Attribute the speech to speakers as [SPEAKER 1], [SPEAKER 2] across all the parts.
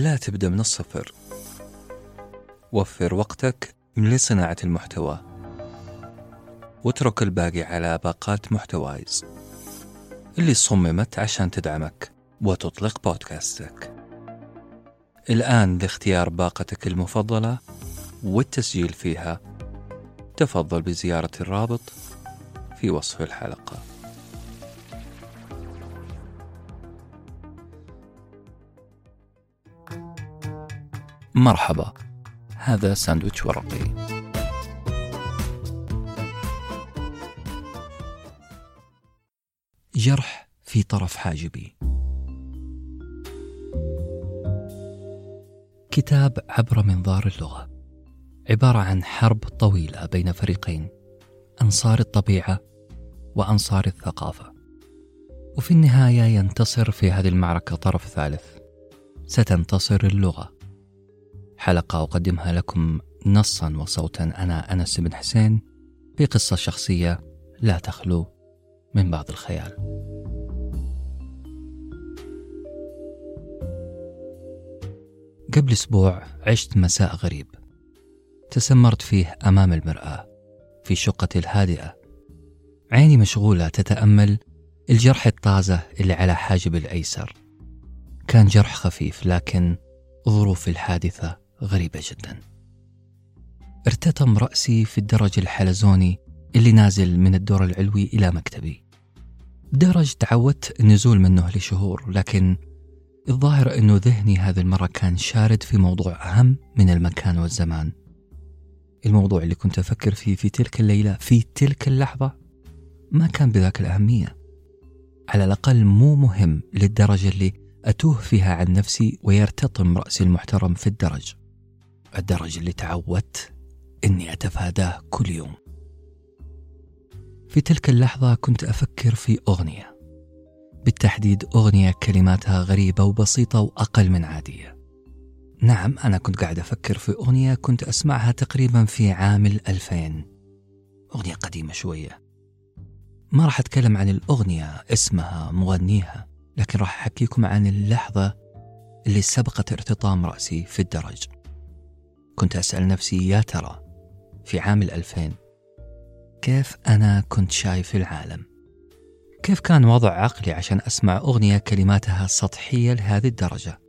[SPEAKER 1] لا تبدأ من الصفر. وفر وقتك لصناعة المحتوى. واترك الباقي على باقات محتوايز. اللي صممت عشان تدعمك وتطلق بودكاستك. الآن لاختيار باقتك المفضلة والتسجيل فيها. تفضل بزيارة الرابط في وصف الحلقة. مرحبا. هذا ساندويتش ورقي. جرح في طرف حاجبي. كتاب عبر منظار اللغة. عبارة عن حرب طويلة بين فريقين أنصار الطبيعة وأنصار الثقافة. وفي النهاية ينتصر في هذه المعركة طرف ثالث. ستنتصر اللغة. حلقة أقدمها لكم نصا وصوتا. أنا أنس بن حسين في قصة شخصية لا تخلو من بعض الخيال. قبل أسبوع عشت مساء غريب. تسمرت فيه أمام المرآة في شقتي الهادئة. عيني مشغولة تتأمل الجرح الطازة اللي على حاجب الأيسر. كان جرح خفيف لكن ظروف الحادثة غريبة جدا. ارتطم رأسي في الدرج الحلزوني اللي نازل من الدور العلوي إلى مكتبي. درج تعودت النزول منه لشهور لكن الظاهر أنه ذهني هذه المرة كان شارد في موضوع أهم من المكان والزمان. الموضوع اللي كنت أفكر فيه في تلك الليلة في تلك اللحظة ما كان بذاك الأهمية. على الأقل مو مهم للدرجة اللي أتوه فيها عن نفسي ويرتطم رأسي المحترم في الدرج. الدرج اللي تعودت أني أتفاداه كل يوم. في تلك اللحظة كنت أفكر في أغنية. بالتحديد أغنية كلماتها غريبة وبسيطة وأقل من عادية. نعم أنا كنت قاعد أفكر في أغنية كنت أسمعها تقريبا في عام الألفين. أغنية قديمة شوية. ما راح أتكلم عن الأغنية اسمها مغنيها لكن راح أحكيكم عن اللحظة اللي سبقت ارتطام رأسي في الدرج. كنت أسأل نفسي يا ترى في عام الألفين كيف أنا كنت شايف العالم كيف كان وضع عقلي عشان أسمع أغنية كلماتها سطحية لهذه الدرجة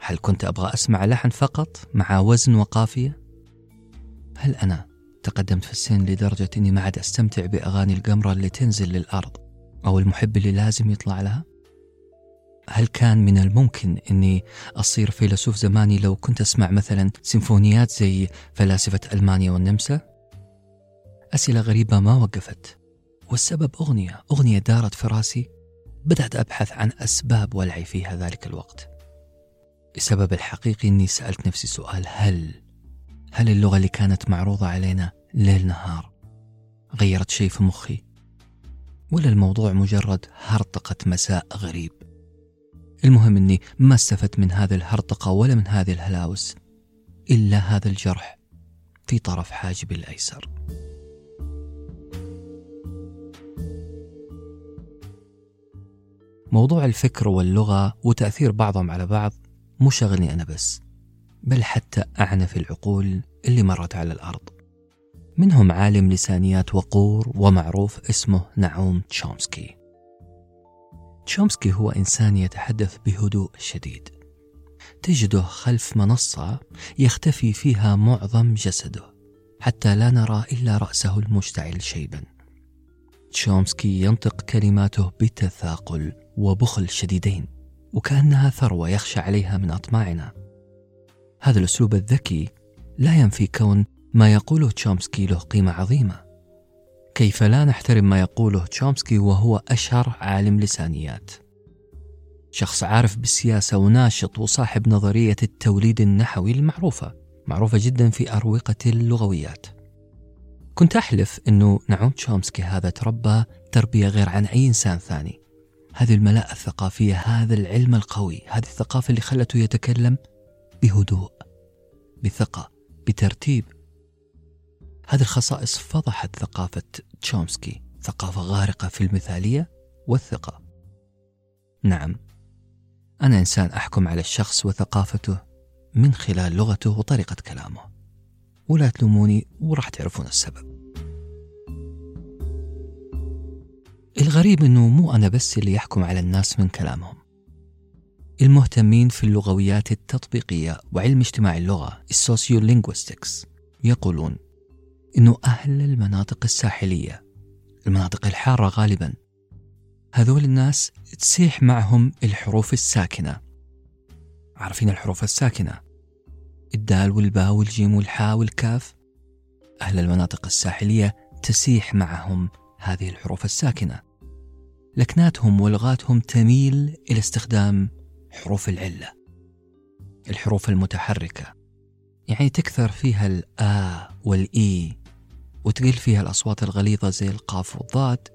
[SPEAKER 1] هل كنت أبغى أسمع لحن فقط مع وزن وقافية؟ هل أنا تقدمت في السن لدرجة أني ما عاد أستمتع بأغاني القمرة اللي تنزل للأرض أو المحب اللي لازم يطلع لها؟ هل كان من الممكن أني أصير فيلسوف زماني لو كنت أسمع مثلا سيمفونيات زي فلاسفة ألمانيا والنمسا؟ أسئلة غريبة ما وقفت. والسبب أغنية أغنية دارت في راسي. بدأت أبحث عن أسباب ولعي فيها ذلك الوقت. السبب الحقيقي أني سألت نفسي سؤال هل هل اللغة اللي كانت معروضة علينا ليل نهار غيرت شيء في مخي؟ ولا الموضوع مجرد هرطقة مساء غريب؟ المهم أني ما استفدت من هذه الهرطقة ولا من هذه الهلاوس إلا هذا الجرح في طرف حاجبي الأيسر. موضوع الفكر واللغة وتأثير بعضهم على بعض مو شغلني أنا بس بل حتى أعنف العقول اللي مرت على الأرض. منهم عالم لسانيات وقور ومعروف اسمه نعوم تشومسكي. تشومسكي هو إنسان يتحدث بهدوء شديد. تجده خلف منصة يختفي فيها معظم جسده حتى لا نرى إلا رأسه المشتعل شيبا. تشومسكي ينطق كلماته بتثاقل وبخل شديدين وكأنها ثروة يخشى عليها من أطماعنا. هذا الأسلوب الذكي لا ينفي كون ما يقوله تشومسكي له قيمة عظيمة. كيف لا نحترم ما يقوله تشومسكي وهو أشهر عالم لسانيات. شخص عارف بالسياسة وناشط وصاحب نظرية التوليد النحوي المعروفة معروفة جدا في أروقة اللغويات. كنت أحلف أنه نعوم تشومسكي هذا تربى تربية غير عن أي إنسان ثاني. هذه الملاءة الثقافية هذا العلم القوي هذه الثقافة اللي خلته يتكلم بهدوء بثقة بترتيب. هذه الخصائص فضحت ثقافة تشومسكي ثقافة غارقة في المثالية والثقة. نعم أنا إنسان أحكم على الشخص وثقافته من خلال لغته وطريقة كلامه. ولا تلوموني وراح تعرفون السبب. الغريب أنه مو أنا بس اللي يحكم على الناس من كلامهم. المهتمين في اللغويات التطبيقية وعلم اجتماع اللغة ال sociolinguistics يقولون أنه أهل المناطق الساحلية المناطق الحارة غالبا. هذول الناس تسيح معهم الحروف الساكنة. عارفين الحروف الساكنة؟ الدال والباء والجيم والحاء والكاف. أهل المناطق الساحلية تسيح معهم هذه الحروف الساكنة. لكناتهم ولغاتهم تميل إلى استخدام حروف العلة الحروف المتحركة. يعني تكثر فيها الآ والإي وتقل فيها الأصوات الغليظة زي القاف والضاد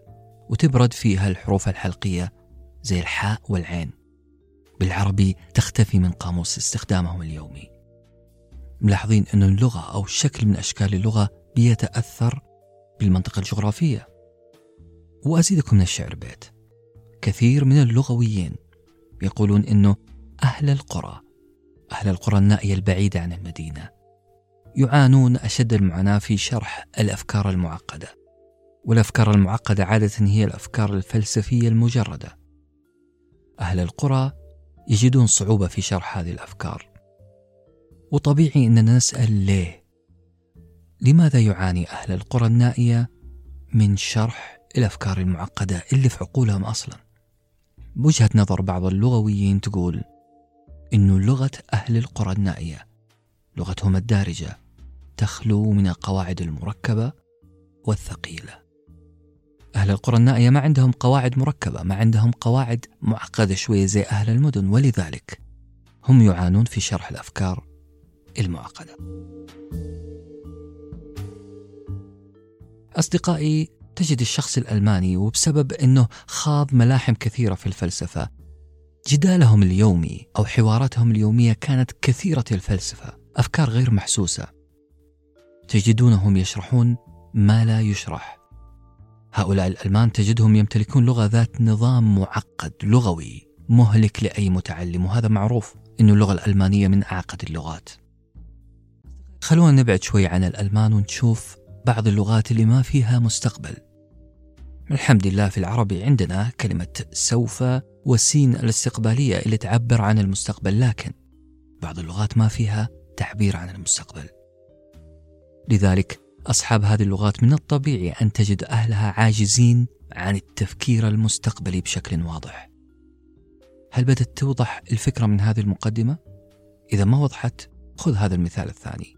[SPEAKER 1] وتبرد فيها الحروف الحلقية زي الحاء والعين. بالعربي تختفي من قاموس استخدامهم اليومي. ملاحظين أن اللغة أو شكل من أشكال اللغة بيتأثر بالمنطقة الجغرافية. وأزيدكم من الشعر بيت. كثير من اللغويين يقولون أنه أهل القرى أهل القرى النائية البعيدة عن المدينة. يعانون أشد المعاناة في شرح الأفكار المعقدة. والأفكار المعقدة عادة هي الأفكار الفلسفية المجردة. أهل القرى يجدون صعوبة في شرح هذه الأفكار. وطبيعي أننا نسأل ليه؟ لماذا يعاني أهل القرى النائية من شرح الأفكار المعقدة اللي في عقولهم أصلا؟ بوجهة نظر بعض اللغويين تقول إنه لغة أهل القرى النائية لغتهم الدارجة. تخلو من القواعد المركبة والثقيلة. أهل القرى النائية ما عندهم قواعد مركبة ما عندهم قواعد معقدة شوية زي أهل المدن ولذلك هم يعانون في شرح الأفكار المعقدة. أصدقائي تجد الشخص الألماني وبسبب أنه خاض ملاحم كثيرة في الفلسفة جدالهم اليومي أو حواراتهم اليومية كانت كثيرة الفلسفة أفكار غير محسوسة. تجدونهم يشرحون ما لا يشرح. هؤلاء الألمان تجدهم يمتلكون لغة ذات نظام معقد لغوي مهلك لأي متعلم وهذا معروف أن اللغة الألمانية من أعقد اللغات. خلونا نبعد شوي عن الألمان ونشوف بعض اللغات اللي ما فيها مستقبل. الحمد لله في العربي عندنا كلمة سوف والسين الاستقبالية اللي تعبر عن المستقبل لكن بعض اللغات ما فيها تعبير عن المستقبل. لذلك أصحاب هذه اللغات من الطبيعي أن تجد أهلها عاجزين عن التفكير المستقبلي بشكل واضح. هل بدأت توضح الفكرة من هذه المقدمة؟ إذا ما وضحت خذ هذا المثال الثاني.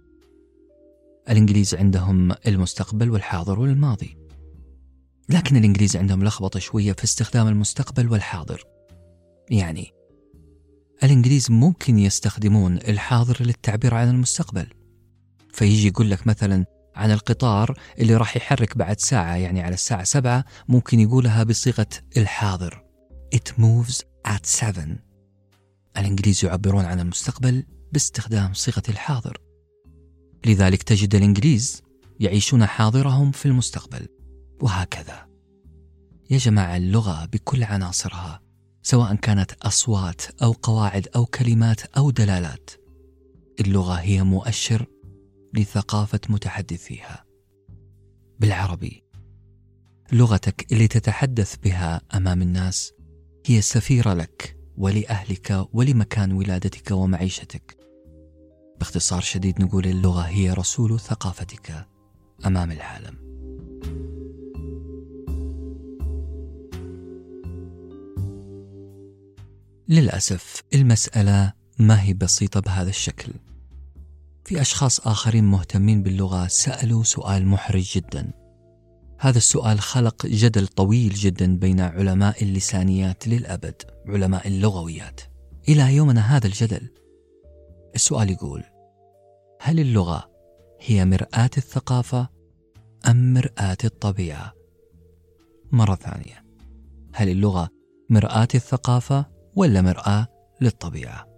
[SPEAKER 1] الإنجليز عندهم المستقبل والحاضر والماضي. لكن الإنجليز عندهم لخبطة شوية في استخدام المستقبل والحاضر. يعني الإنجليز ممكن يستخدمون الحاضر للتعبير عن المستقبل. فيجي يقول لك مثلا عن القطار اللي راح يحرك بعد ساعة يعني على الساعة سبعة ممكن يقولها بصيغة الحاضر. It moves at seven. الإنجليز يعبرون عن المستقبل باستخدام صيغة الحاضر. لذلك تجد الإنجليز يعيشون حاضرهم في المستقبل. وهكذا. يا جماعة اللغة بكل عناصرها سواء كانت أصوات أو قواعد أو كلمات أو دلالات اللغة هي مؤشر لثقافة متحدثيها. بالعربي لغتك اللي تتحدث بها أمام الناس هي سفيرة لك ولأهلك ولمكان ولادتك ومعيشتك. باختصار شديد نقول اللغة هي رسول ثقافتك أمام العالم. للأسف المسألة ما هي بسيطة بهذا الشكل. في أشخاص آخرين مهتمين باللغة سألوا سؤال محرج جدا هذا السؤال خلق جدل طويل جدا بين علماء اللسانيات للأبد علماء اللغويات إلى يومنا هذا الجدل السؤال يقول هل اللغة هي مرآة الثقافة أم مرآة الطبيعة؟ مرة ثانية هل اللغة مرآة الثقافة ولا مرآة للطبيعة؟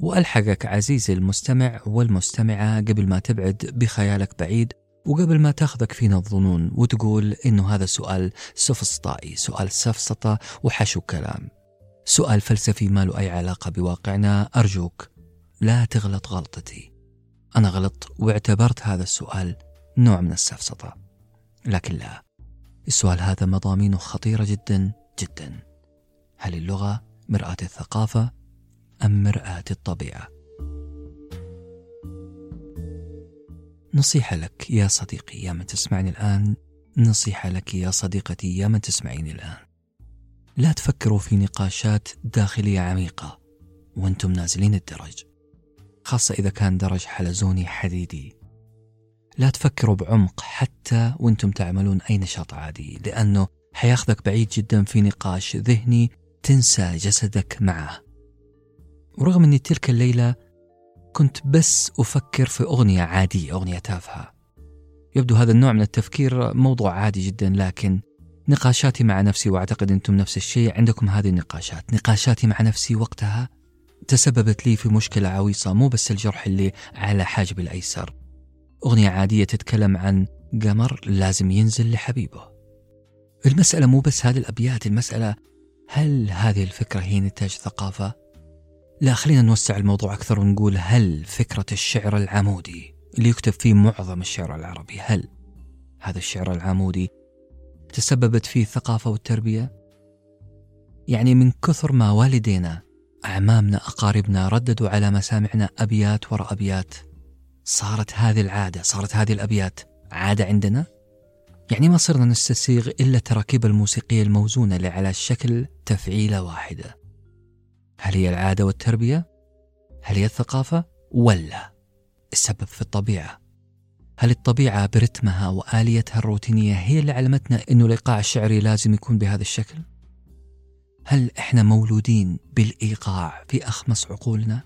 [SPEAKER 1] وألحقك عزيزي المستمع والمستمعة قبل ما تبعد بخيالك بعيد وقبل ما تاخذك فينا الظنون وتقول إنه هذا سؤال سفسطائي سؤال سفسطة وحشو كلام. سؤال فلسفي ما له أي علاقة بواقعنا. أرجوك لا تغلط غلطتي. أنا غلط واعتبرت هذا السؤال نوع من السفسطة. لكن لا السؤال هذا مضامينه خطيرة جدا جدا. هل اللغة مرآة الثقافة أم مرآة الطبيعة؟ نصيحة لك يا صديقي يا من تسمعني الآن. نصيحة لك يا صديقتي يا من تسمعيني الآن. لا تفكروا في نقاشات داخلية عميقة وأنتم نازلين الدرج خاصة إذا كان درج حلزوني حديدي. لا تفكروا بعمق حتى وأنتم تعملون أي نشاط عادي لأنه حياخذك بعيد جدا في نقاش ذهني تنسى جسدك معه. ورغم أني تلك الليلة كنت بس أفكر في أغنية عادية أغنية تافهة. يبدو هذا النوع من التفكير موضوع عادي جدا لكن نقاشاتي مع نفسي وأعتقد أنتم نفس الشيء عندكم هذه النقاشات، نقاشاتي مع نفسي وقتها تسببت لي في مشكلة عويصة مو بس الجرح اللي على حاجبي الأيسر. أغنية عادية تتكلم عن قمر لازم ينزل لحبيبه. المسألة مو بس هذه الأبيات المسألة هل هذه الفكرة هي نتاج ثقافة؟ لا خلينا نوسع الموضوع أكثر ونقول هل فكرة الشعر العمودي اللي يكتب فيه معظم الشعر العربي هل هذا الشعر العمودي تسببت فيه الثقافة والتربية؟ يعني من كثر ما والدينا أعمامنا أقاربنا رددوا على مسامعنا أبيات وراء أبيات صارت هذه العادة صارت هذه الأبيات عادة عندنا يعني ما صرنا نستسيغ إلا التراكيب الموسيقية الموزونة اللي على شكل تفعيلة واحدة هل هي العادة والتربية؟ هل هي الثقافة؟ ولا السبب في الطبيعة؟ هل الطبيعة برتمها وآليتها الروتينية هي اللي علمتنا أنه الإيقاع الشعري لازم يكون بهذا الشكل؟ هل إحنا مولودين بالإيقاع في أخمص عقولنا؟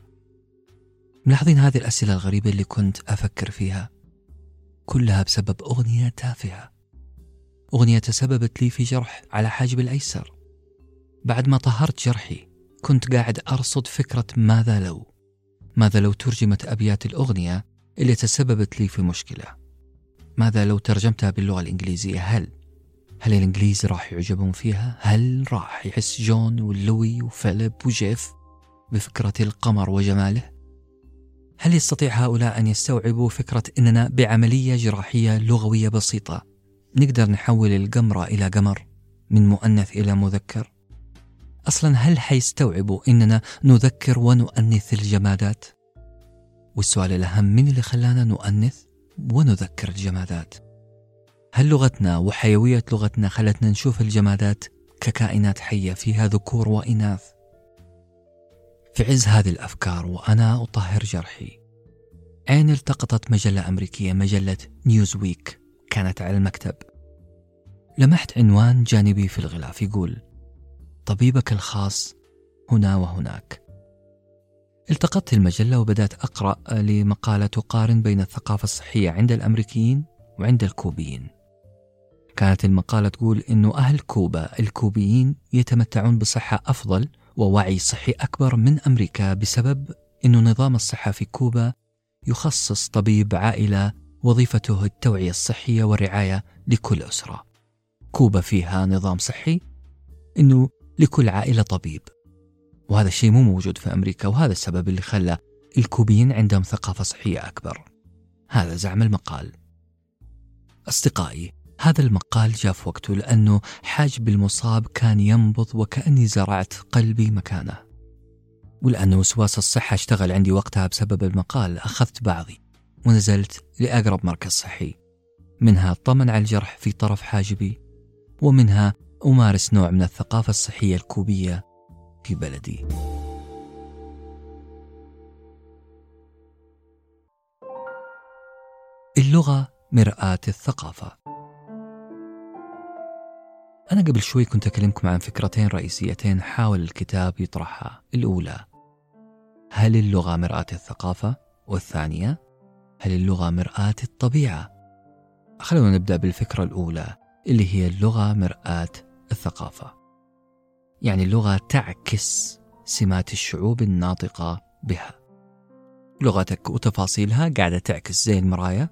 [SPEAKER 1] ملاحظين هذه الأسئلة الغريبة اللي كنت أفكر فيها كلها بسبب أغنية تافهة أغنية تسببت لي في جرح على حاجب الأيسر بعد ما طهرت جرحي كنت قاعد أرصد فكرة ماذا لو ماذا لو ترجمت أبيات الأغنية اللي تسببت لي في مشكلة ماذا لو ترجمتها باللغة الإنجليزية هل هل الإنجليز راح يعجبون فيها؟ هل راح يحس جون ولوي وفيليب وجيف بفكرة القمر وجماله؟ هل يستطيع هؤلاء أن يستوعبوا فكرة أننا بعملية جراحية لغوية بسيطة نقدر نحول القمرة إلى قمر من مؤنث إلى مذكر؟ أصلا هل حيستوعبوا أننا نذكر ونؤنث الجمادات؟ والسؤال الأهم من اللي خلانا نؤنث ونذكر الجمادات؟ هل لغتنا وحيوية لغتنا خلتنا نشوف الجمادات ككائنات حية فيها ذكور وإناث؟ في عز هذه الأفكار وأنا أطهر جرحي عيني التقطت مجلة أمريكية مجلة نيوز ويك كانت على المكتب لمحت عنوان جانبي في الغلاف يقول طبيبك الخاص هنا وهناك. التقطت المجلة وبدأت أقرأ لمقالة تقارن بين الثقافة الصحية عند الأمريكيين وعند الكوبيين. كانت المقالة تقول أنه أهل كوبا الكوبيين يتمتعون بصحة أفضل ووعي صحي أكبر من أمريكا بسبب أن نظام الصحة في كوبا يخصص طبيب عائلة وظيفته التوعية الصحية والرعاية لكل أسرة. كوبا فيها نظام صحي أنه لكل عائلة طبيب. وهذا الشيء مو موجود في أمريكا وهذا السبب اللي خلى الكوبيين عندهم ثقافة صحية أكبر. هذا زعم المقال. أصدقائي هذا المقال جاء في وقته لأنه حاجب المصاب كان ينبض وكأني زرعت قلبي مكانه. ولأن وسواس الصحة اشتغل عندي وقتها بسبب المقال أخذت بعضي ونزلت لأقرب مركز صحي. منها طمن على الجرح في طرف حاجبي ومنها أمارس نوع من الثقافة الصحية الكوبية في بلدي اللغة مرآة الثقافة أنا قبل شوي كنت أكلمكم عن فكرتين رئيسيتين حاول الكتاب يطرحها الأولى هل اللغة مرآة الثقافة؟ والثانية هل اللغة مرآة الطبيعة؟ خلونا نبدأ بالفكرة الأولى اللي هي اللغة مرآة الثقافة. يعني اللغة تعكس سمات الشعوب الناطقة بها. لغتك وتفاصيلها قاعدة تعكس زي المراية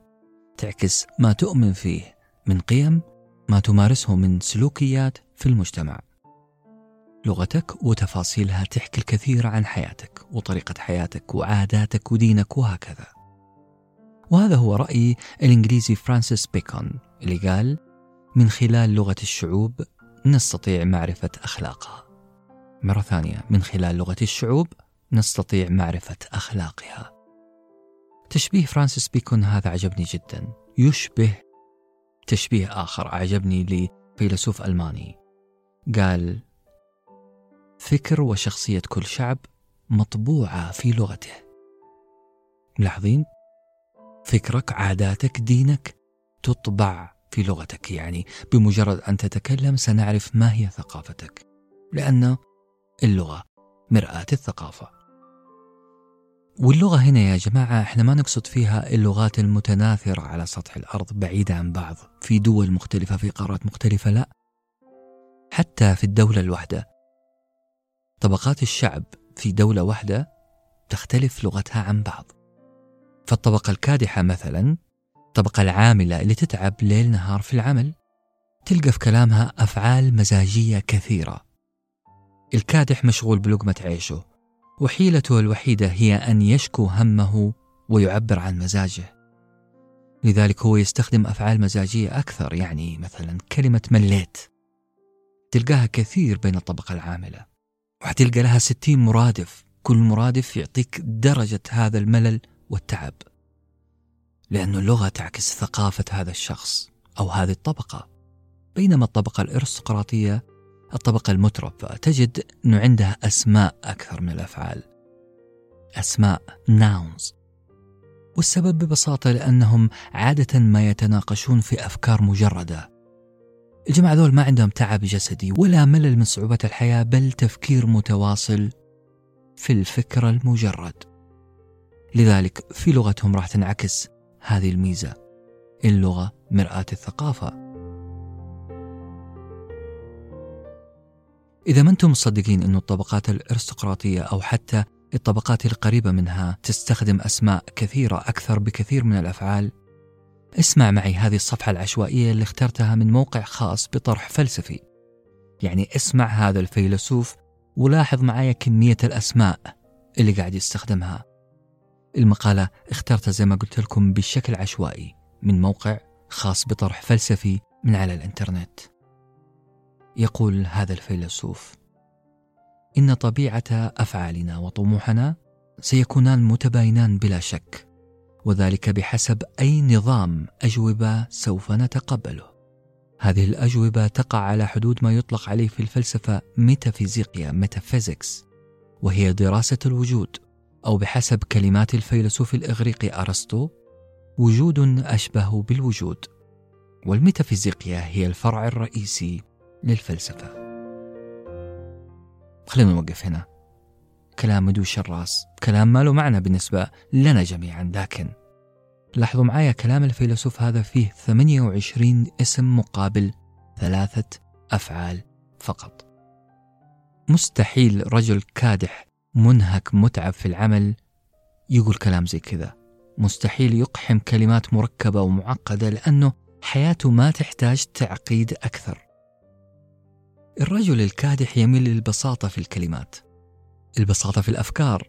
[SPEAKER 1] تعكس ما تؤمن فيه من قيم ما تمارسه من سلوكيات في المجتمع. لغتك وتفاصيلها تحكي الكثير عن حياتك وطريقة حياتك وعاداتك ودينك وهكذا. وهذا هو رأي الإنجليزي فرانسيس بيكون اللي قال من خلال لغة الشعوب نستطيع معرفة أخلاقها. مرة ثانية من خلال لغة الشعوب نستطيع معرفة أخلاقها. تشبيه فرانسيس بيكون هذا عجبني جدا. يشبه تشبيه آخر أعجبني لفيلسوف ألماني. قال فكر وشخصية كل شعب مطبوعة في لغته. ملاحظين؟ فكرك عاداتك دينك تطبع في لغتك يعني بمجرد أن تتكلم سنعرف ما هي ثقافتك لأن اللغة مرآة الثقافة. واللغة هنا يا جماعة إحنا ما نقصد فيها اللغات المتناثرة على سطح الأرض بعيدة عن بعض في دول مختلفة في قارات مختلفة لا. حتى في الدولة الواحدة طبقات الشعب في دولة واحدة تختلف لغتها عن بعض. فالطبقة الكادحة مثلا الطبقة العاملة اللي تتعب ليل نهار في العمل تلقى في كلامها أفعال مزاجية كثيرة. الكادح مشغول بلقمة عيشه وحيلته الوحيدة هي أن يشكو همه ويعبر عن مزاجه. لذلك هو يستخدم أفعال مزاجية أكثر يعني مثلا كلمة مليت. تلقاها كثير بين الطبقة العاملة وحتلقى لها ستين مرادف. كل مرادف يعطيك درجة هذا الملل والتعب. لأن اللغة تعكس ثقافة هذا الشخص أو هذه الطبقة. بينما الطبقة الأرستقراطية الطبقة المترفة تجد أنه عندها أسماء أكثر من الأفعال. أسماء nouns. والسبب ببساطة لأنهم عادة ما يتناقشون في أفكار مجردة. الجماعة ذول ما عندهم تعب جسدي ولا ملل من صعوبة الحياة بل تفكير متواصل في الفكرة المجرد. لذلك في لغتهم راح تنعكس هذه الميزة. اللغة مرآة الثقافة. إذا ما أنتم مصدقين أن الطبقات الأرستقراطية أو حتى الطبقات القريبة منها تستخدم أسماء كثيرة أكثر بكثير من الأفعال اسمع معي هذه الصفحة العشوائية اللي اخترتها من موقع خاص بطرح فلسفي. يعني اسمع هذا الفيلسوف ولاحظ معي كمية الأسماء اللي قاعد يستخدمها. المقالة اخترتها زي ما قلت لكم بشكل عشوائي من موقع خاص بطرح فلسفي من على الإنترنت. يقول هذا الفيلسوف إن طبيعة أفعالنا وطموحنا سيكونان متباينان بلا شك وذلك بحسب أي نظام أجوبة سوف نتقبله. هذه الأجوبة تقع على حدود ما يطلق عليه في الفلسفة ميتافيزيقيا ميتافيزيكس وهي دراسة الوجود أو بحسب كلمات الفيلسوف الاغريقي أرسطو وجود أشبه بالوجود. والميتافيزيقيا هي الفرع الرئيسي للفلسفة. خلينا نوقف هنا. كلام مدوش الراس كلام ما له معنى بالنسبة لنا جميعا لكن لاحظوا معايا كلام الفيلسوف هذا فيه 28 اسم مقابل ثلاثة أفعال فقط. مستحيل رجل كادح منهك متعب في العمل يقول كلام زي كذا. مستحيل يقحم كلمات مركبة ومعقدة لأنه حياته ما تحتاج تعقيد أكثر. الرجل الكادح يميل للبساطة في الكلمات البساطة في الأفكار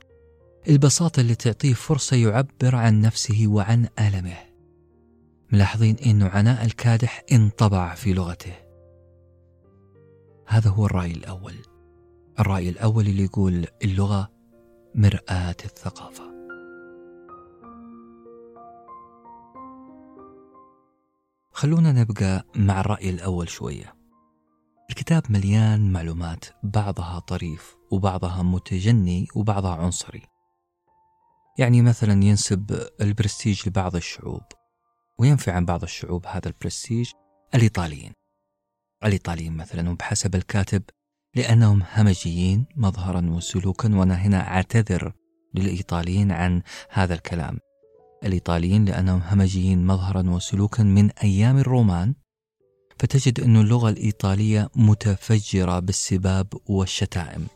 [SPEAKER 1] البساطة اللي تعطيه فرصة يعبر عن نفسه وعن ألمه. ملاحظين أن عناء الكادح انطبع في لغته. هذا هو الرأي الأول. الرأي الأول اللي يقول اللغة مرآة الثقافة. خلونا نبقى مع الرأي الأول شوية. الكتاب مليان معلومات بعضها طريف وبعضها متجني وبعضها عنصري. يعني مثلا ينسب البرستيج لبعض الشعوب وينفي عن بعض الشعوب هذا البرستيج الإيطاليين. الإيطاليين مثلا وبحسب الكاتب لأنهم همجيين مظهرا وسلوكا وأنا هنا أعتذر للإيطاليين عن هذا الكلام. الإيطاليين لأنهم همجيين مظهرا وسلوكا من أيام الرومان فتجد أن اللغة الإيطالية متفجرة بالسباب والشتائم.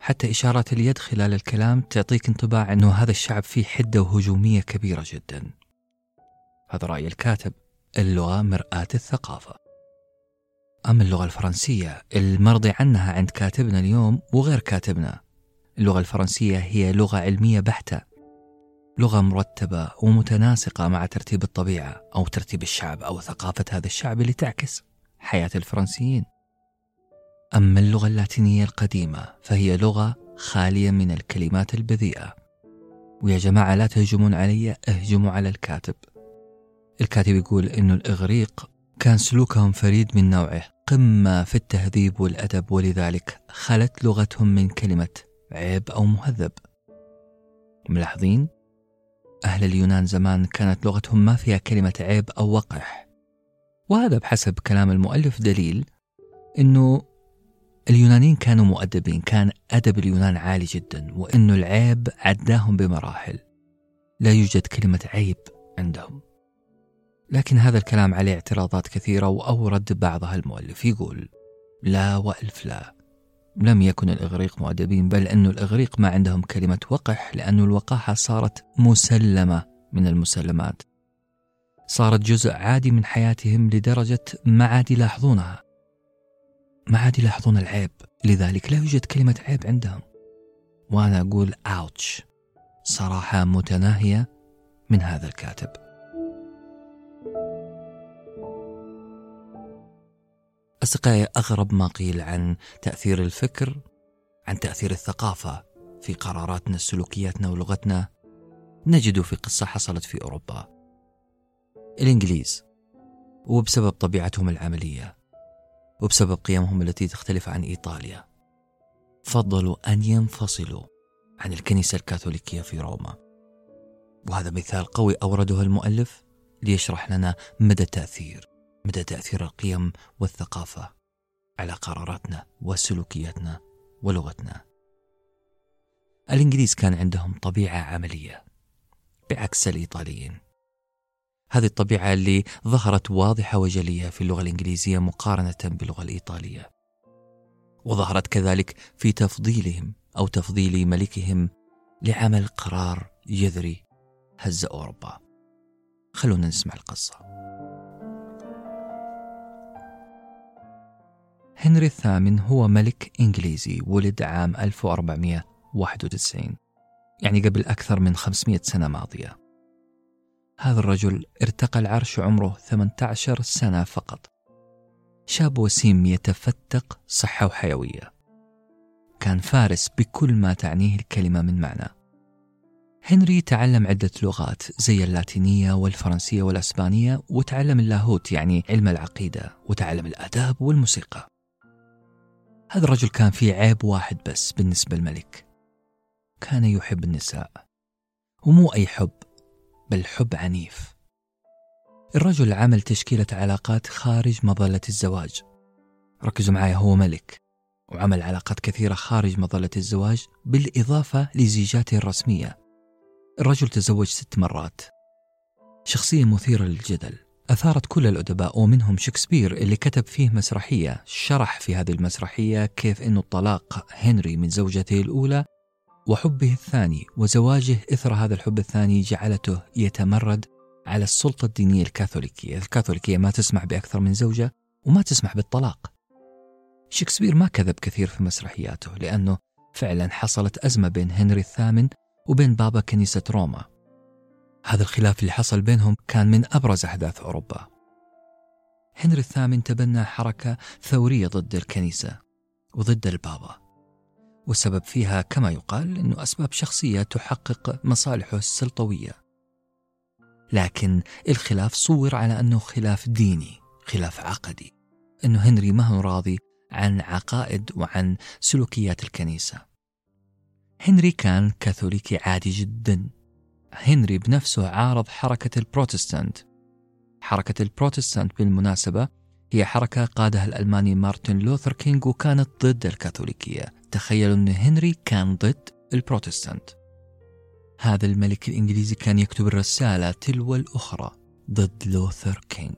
[SPEAKER 1] حتى إشارات اليد خلال الكلام تعطيك انطباع أنه هذا الشعب فيه حدة وهجومية كبيرة جدا. هذا رأي الكاتب اللغة مرآة الثقافة. أما اللغة الفرنسية؟ المرضي عنها عند كاتبنا اليوم وغير كاتبنا. اللغة الفرنسية هي لغة علمية بحتة. لغة مرتبة ومتناسقة مع ترتيب الطبيعة أو ترتيب الشعب أو ثقافة هذا الشعب اللي تعكس حياة الفرنسيين. أما اللغة اللاتينية القديمة فهي لغة خالية من الكلمات البذيئة. ويا جماعة لا تهجمون علي اهجموا على الكاتب. الكاتب يقول أن الإغريق كان سلوكهم فريد من نوعه. قمة في التهذيب والأدب ولذلك خلت لغتهم من كلمة عيب أو مهذب. ملاحظين؟ أهل اليونان زمان كانت لغتهم ما فيها كلمة عيب أو وقح. وهذا بحسب كلام المؤلف دليل أنه اليونانيين كانوا مؤدبين كان أدب اليونان عالي جدا وأنه العيب عداهم بمراحل. لا يوجد كلمة عيب عندهم. لكن هذا الكلام عليه اعتراضات كثيرة وأورد بعضها المؤلف. يقول لا وألف لا. لم يكن الإغريق مؤدبين بل أن الإغريق ما عندهم كلمة وقح لأن الوقاحة صارت مسلمة من المسلمات. صارت جزء عادي من حياتهم لدرجة ما عاد يلاحظونها. ما عاد يلاحظون العيب. لذلك لا يوجد كلمة عيب عندهم. وأنا أقول أوتش. صراحة متناهية من هذا الكاتب. أصدقائي أغرب ما قيل عن تأثير الفكر عن تأثير الثقافة في قراراتنا سلوكياتنا ولغتنا نجده في قصة حصلت في أوروبا. الإنجليز وبسبب طبيعتهم العملية وبسبب قيمهم التي تختلف عن إيطاليا فضلوا أن ينفصلوا عن الكنيسة الكاثوليكية في روما. وهذا مثال قوي أورده المؤلف ليشرح لنا مدى تأثير مدى تأثير القيم والثقافة على قراراتنا وسلوكياتنا ولغتنا. الإنجليز كان عندهم طبيعة عملية بعكس الإيطاليين. هذه الطبيعة اللي ظهرت واضحة وجلية في اللغة الإنجليزية مقارنة باللغة الإيطالية وظهرت كذلك في تفضيلهم أو تفضيل ملكهم لعمل قرار يذري هز أوروبا. خلونا نسمع القصة. هنري الثامن هو ملك إنجليزي ولد عام 1491 يعني قبل أكثر من 500 سنة ماضية. هذا الرجل ارتقى العرش عمره 18 سنة فقط. شاب وسيم يتفتق صحة وحيوية. كان فارس بكل ما تعنيه الكلمة من معنى. هنري تعلم عدة لغات زي اللاتينية والفرنسية والأسبانية وتعلم اللاهوت يعني علم العقيدة وتعلم الآداب والموسيقى. هذا الرجل كان فيه عيب واحد بس بالنسبة للملك. كان يحب النساء ومو أي حب بل حب عنيف. الرجل عمل تشكيلة علاقات خارج مظلة الزواج. ركزوا معي هو ملك وعمل علاقات كثيرة خارج مظلة الزواج بالإضافة لزيجاته الرسمية. الرجل تزوج ست مرات. شخصية مثيرة للجدل. أثارت كل الأدباء ومنهم شكسبير اللي كتب فيه مسرحية. شرح في هذه المسرحية كيف أن الطلاق هنري من زوجته الأولى وحبه الثاني وزواجه إثر هذا الحب الثاني جعلته يتمرد على السلطة الدينية الكاثوليكية. الكاثوليكية ما تسمح بأكثر من زوجة وما تسمح بالطلاق. شكسبير ما كذب كثير في مسرحياته لأنه فعلا حصلت أزمة بين هنري الثامن وبين بابا كنيسة روما. هذا الخلاف اللي حصل بينهم كان من أبرز أحداث أوروبا. هنري الثامن تبنى حركة ثورية ضد الكنيسة وضد البابا. والسبب فيها كما يقال أنه أسباب شخصية تحقق مصالحه السلطوية. لكن الخلاف صور على أنه خلاف ديني خلاف عقدي. أنه هنري ما هو راضي عن عقائد وعن سلوكيات الكنيسة. هنري كان كاثوليكي عادي جدا. هنري بنفسه عارض حركة البروتستانت. حركة البروتستانت بالمناسبة هي حركة قادها الألماني مارتن لوثر كينغ وكانت ضد الكاثوليكية. تخيلوا أن هنري كان ضد البروتستانت. هذا الملك الإنجليزي كان يكتب الرسالة تلو الأخرى ضد لوثر كينغ.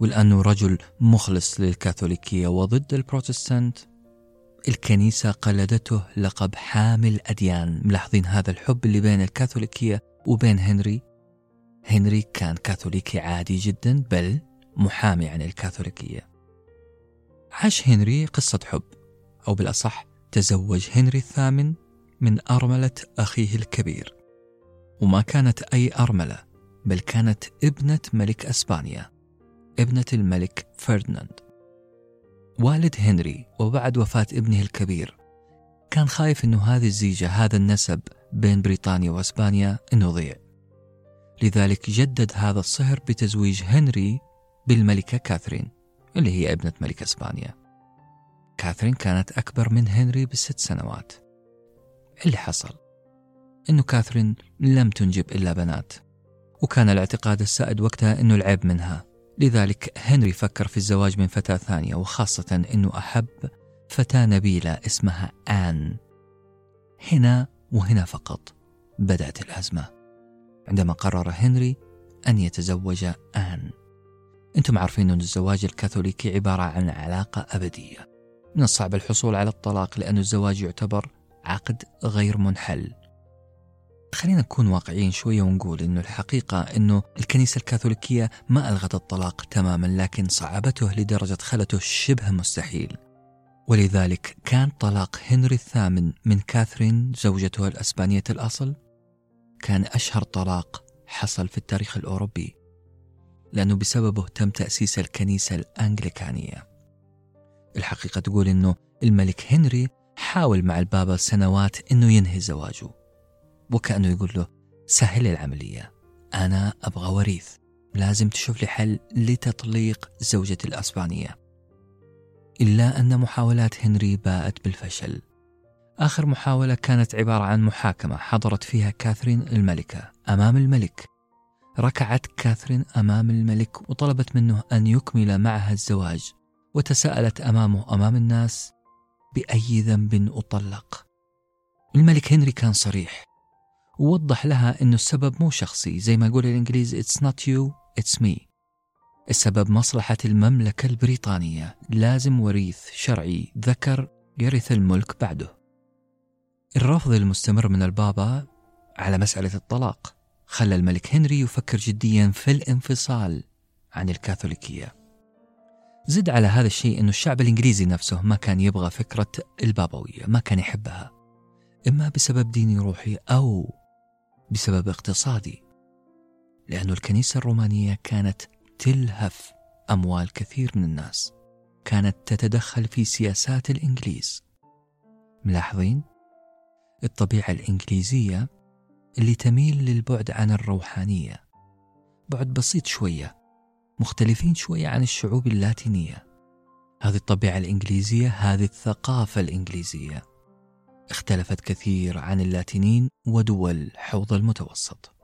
[SPEAKER 1] ولأنه رجل مخلص للكاثوليكية وضد البروتستانت. الكنيسة قلدته لقب حامي الأديان. ملاحظين هذا الحب اللي بين الكاثوليكية وبين هنري؟ هنري كان كاثوليكي عادي جدا بل محامي عن الكاثوليكية. عاش هنري قصة حب أو بالأصح تزوج هنري الثامن من أرملة أخيه الكبير. وما كانت أي أرملة بل كانت ابنة ملك أسبانيا ابنة الملك فرديناند والد هنري وبعد وفاة ابنه الكبير كان خايف أنه هذه الزيجة هذا النسب بين بريطانيا وأسبانيا أنه يضيع لذلك جدد هذا الصهر بتزويج هنري بالملكة كاثرين اللي هي ابنة ملك أسبانيا. كاثرين كانت أكبر من هنري بست سنوات. اللي حصل؟ أنه كاثرين لم تنجب إلا بنات وكان الاعتقاد السائد وقتها أنه العيب منها. لذلك هنري فكر في الزواج من فتاة ثانية وخاصة أنه أحب فتاة نبيلة اسمها آن. هنا وهنا فقط بدأت الأزمة. عندما قرر هنري أن يتزوج آن. أنتم عارفين أن الزواج الكاثوليكي عبارة عن علاقة أبدية. من الصعب الحصول على الطلاق لأن الزواج يعتبر عقد غير منحل. خلينا نكون واقعيين شوية ونقول أنه الحقيقة أنه الكنيسة الكاثوليكية ما ألغت الطلاق تماما لكن صعبته لدرجة خلته شبه مستحيل. ولذلك كان طلاق هنري الثامن من كاثرين زوجته الأسبانية الأصل؟ كان أشهر طلاق حصل في التاريخ الأوروبي لأنه بسببه تم تأسيس الكنيسة الأنجليكانية. الحقيقة تقول أنه الملك هنري حاول مع البابا سنوات أنه ينهي زواجه. وكأنه يقول له سهل العملية أنا أبغى وريث لازم تشوف لي حل لتطليق زوجتي الأسبانية. إلا أن محاولات هنري باءت بالفشل. آخر محاولة كانت عبارة عن محاكمة حضرت فيها كاثرين الملكة أمام الملك. ركعت كاثرين أمام الملك وطلبت منه أن يكمل معها الزواج وتساءلت أمامه أمام الناس بأي ذنب أطلق. الملك هنري كان صريح. ووضح لها أنه السبب مو شخصي. زي ما يقول الإنجليز It's not you, it's me. السبب مصلحة المملكة البريطانية. لازم وريث شرعي. ذكر يرث الملك بعده. الرفض المستمر من البابا على مسألة الطلاق. خلى الملك هنري يفكر جديا في الانفصال عن الكاثوليكية. زد على هذا الشيء أنه الشعب الإنجليزي نفسه ما كان يبغى فكرة البابوية ما كان يحبها. إما بسبب ديني روحي أو بسبب اقتصادي لأن الكنيسة الرومانية كانت تلهف أموال كثير من الناس. كانت تتدخل في سياسات الإنجليز. ملاحظين؟ الطبيعة الإنجليزية اللي تميل للبعد عن الروحانية. بعد بسيط شوية مختلفين شوية عن الشعوب اللاتينية. هذه الطبيعة الإنجليزية هذه الثقافة الإنجليزية. اختلفت كثير عن اللاتينيين ودول حوض المتوسط.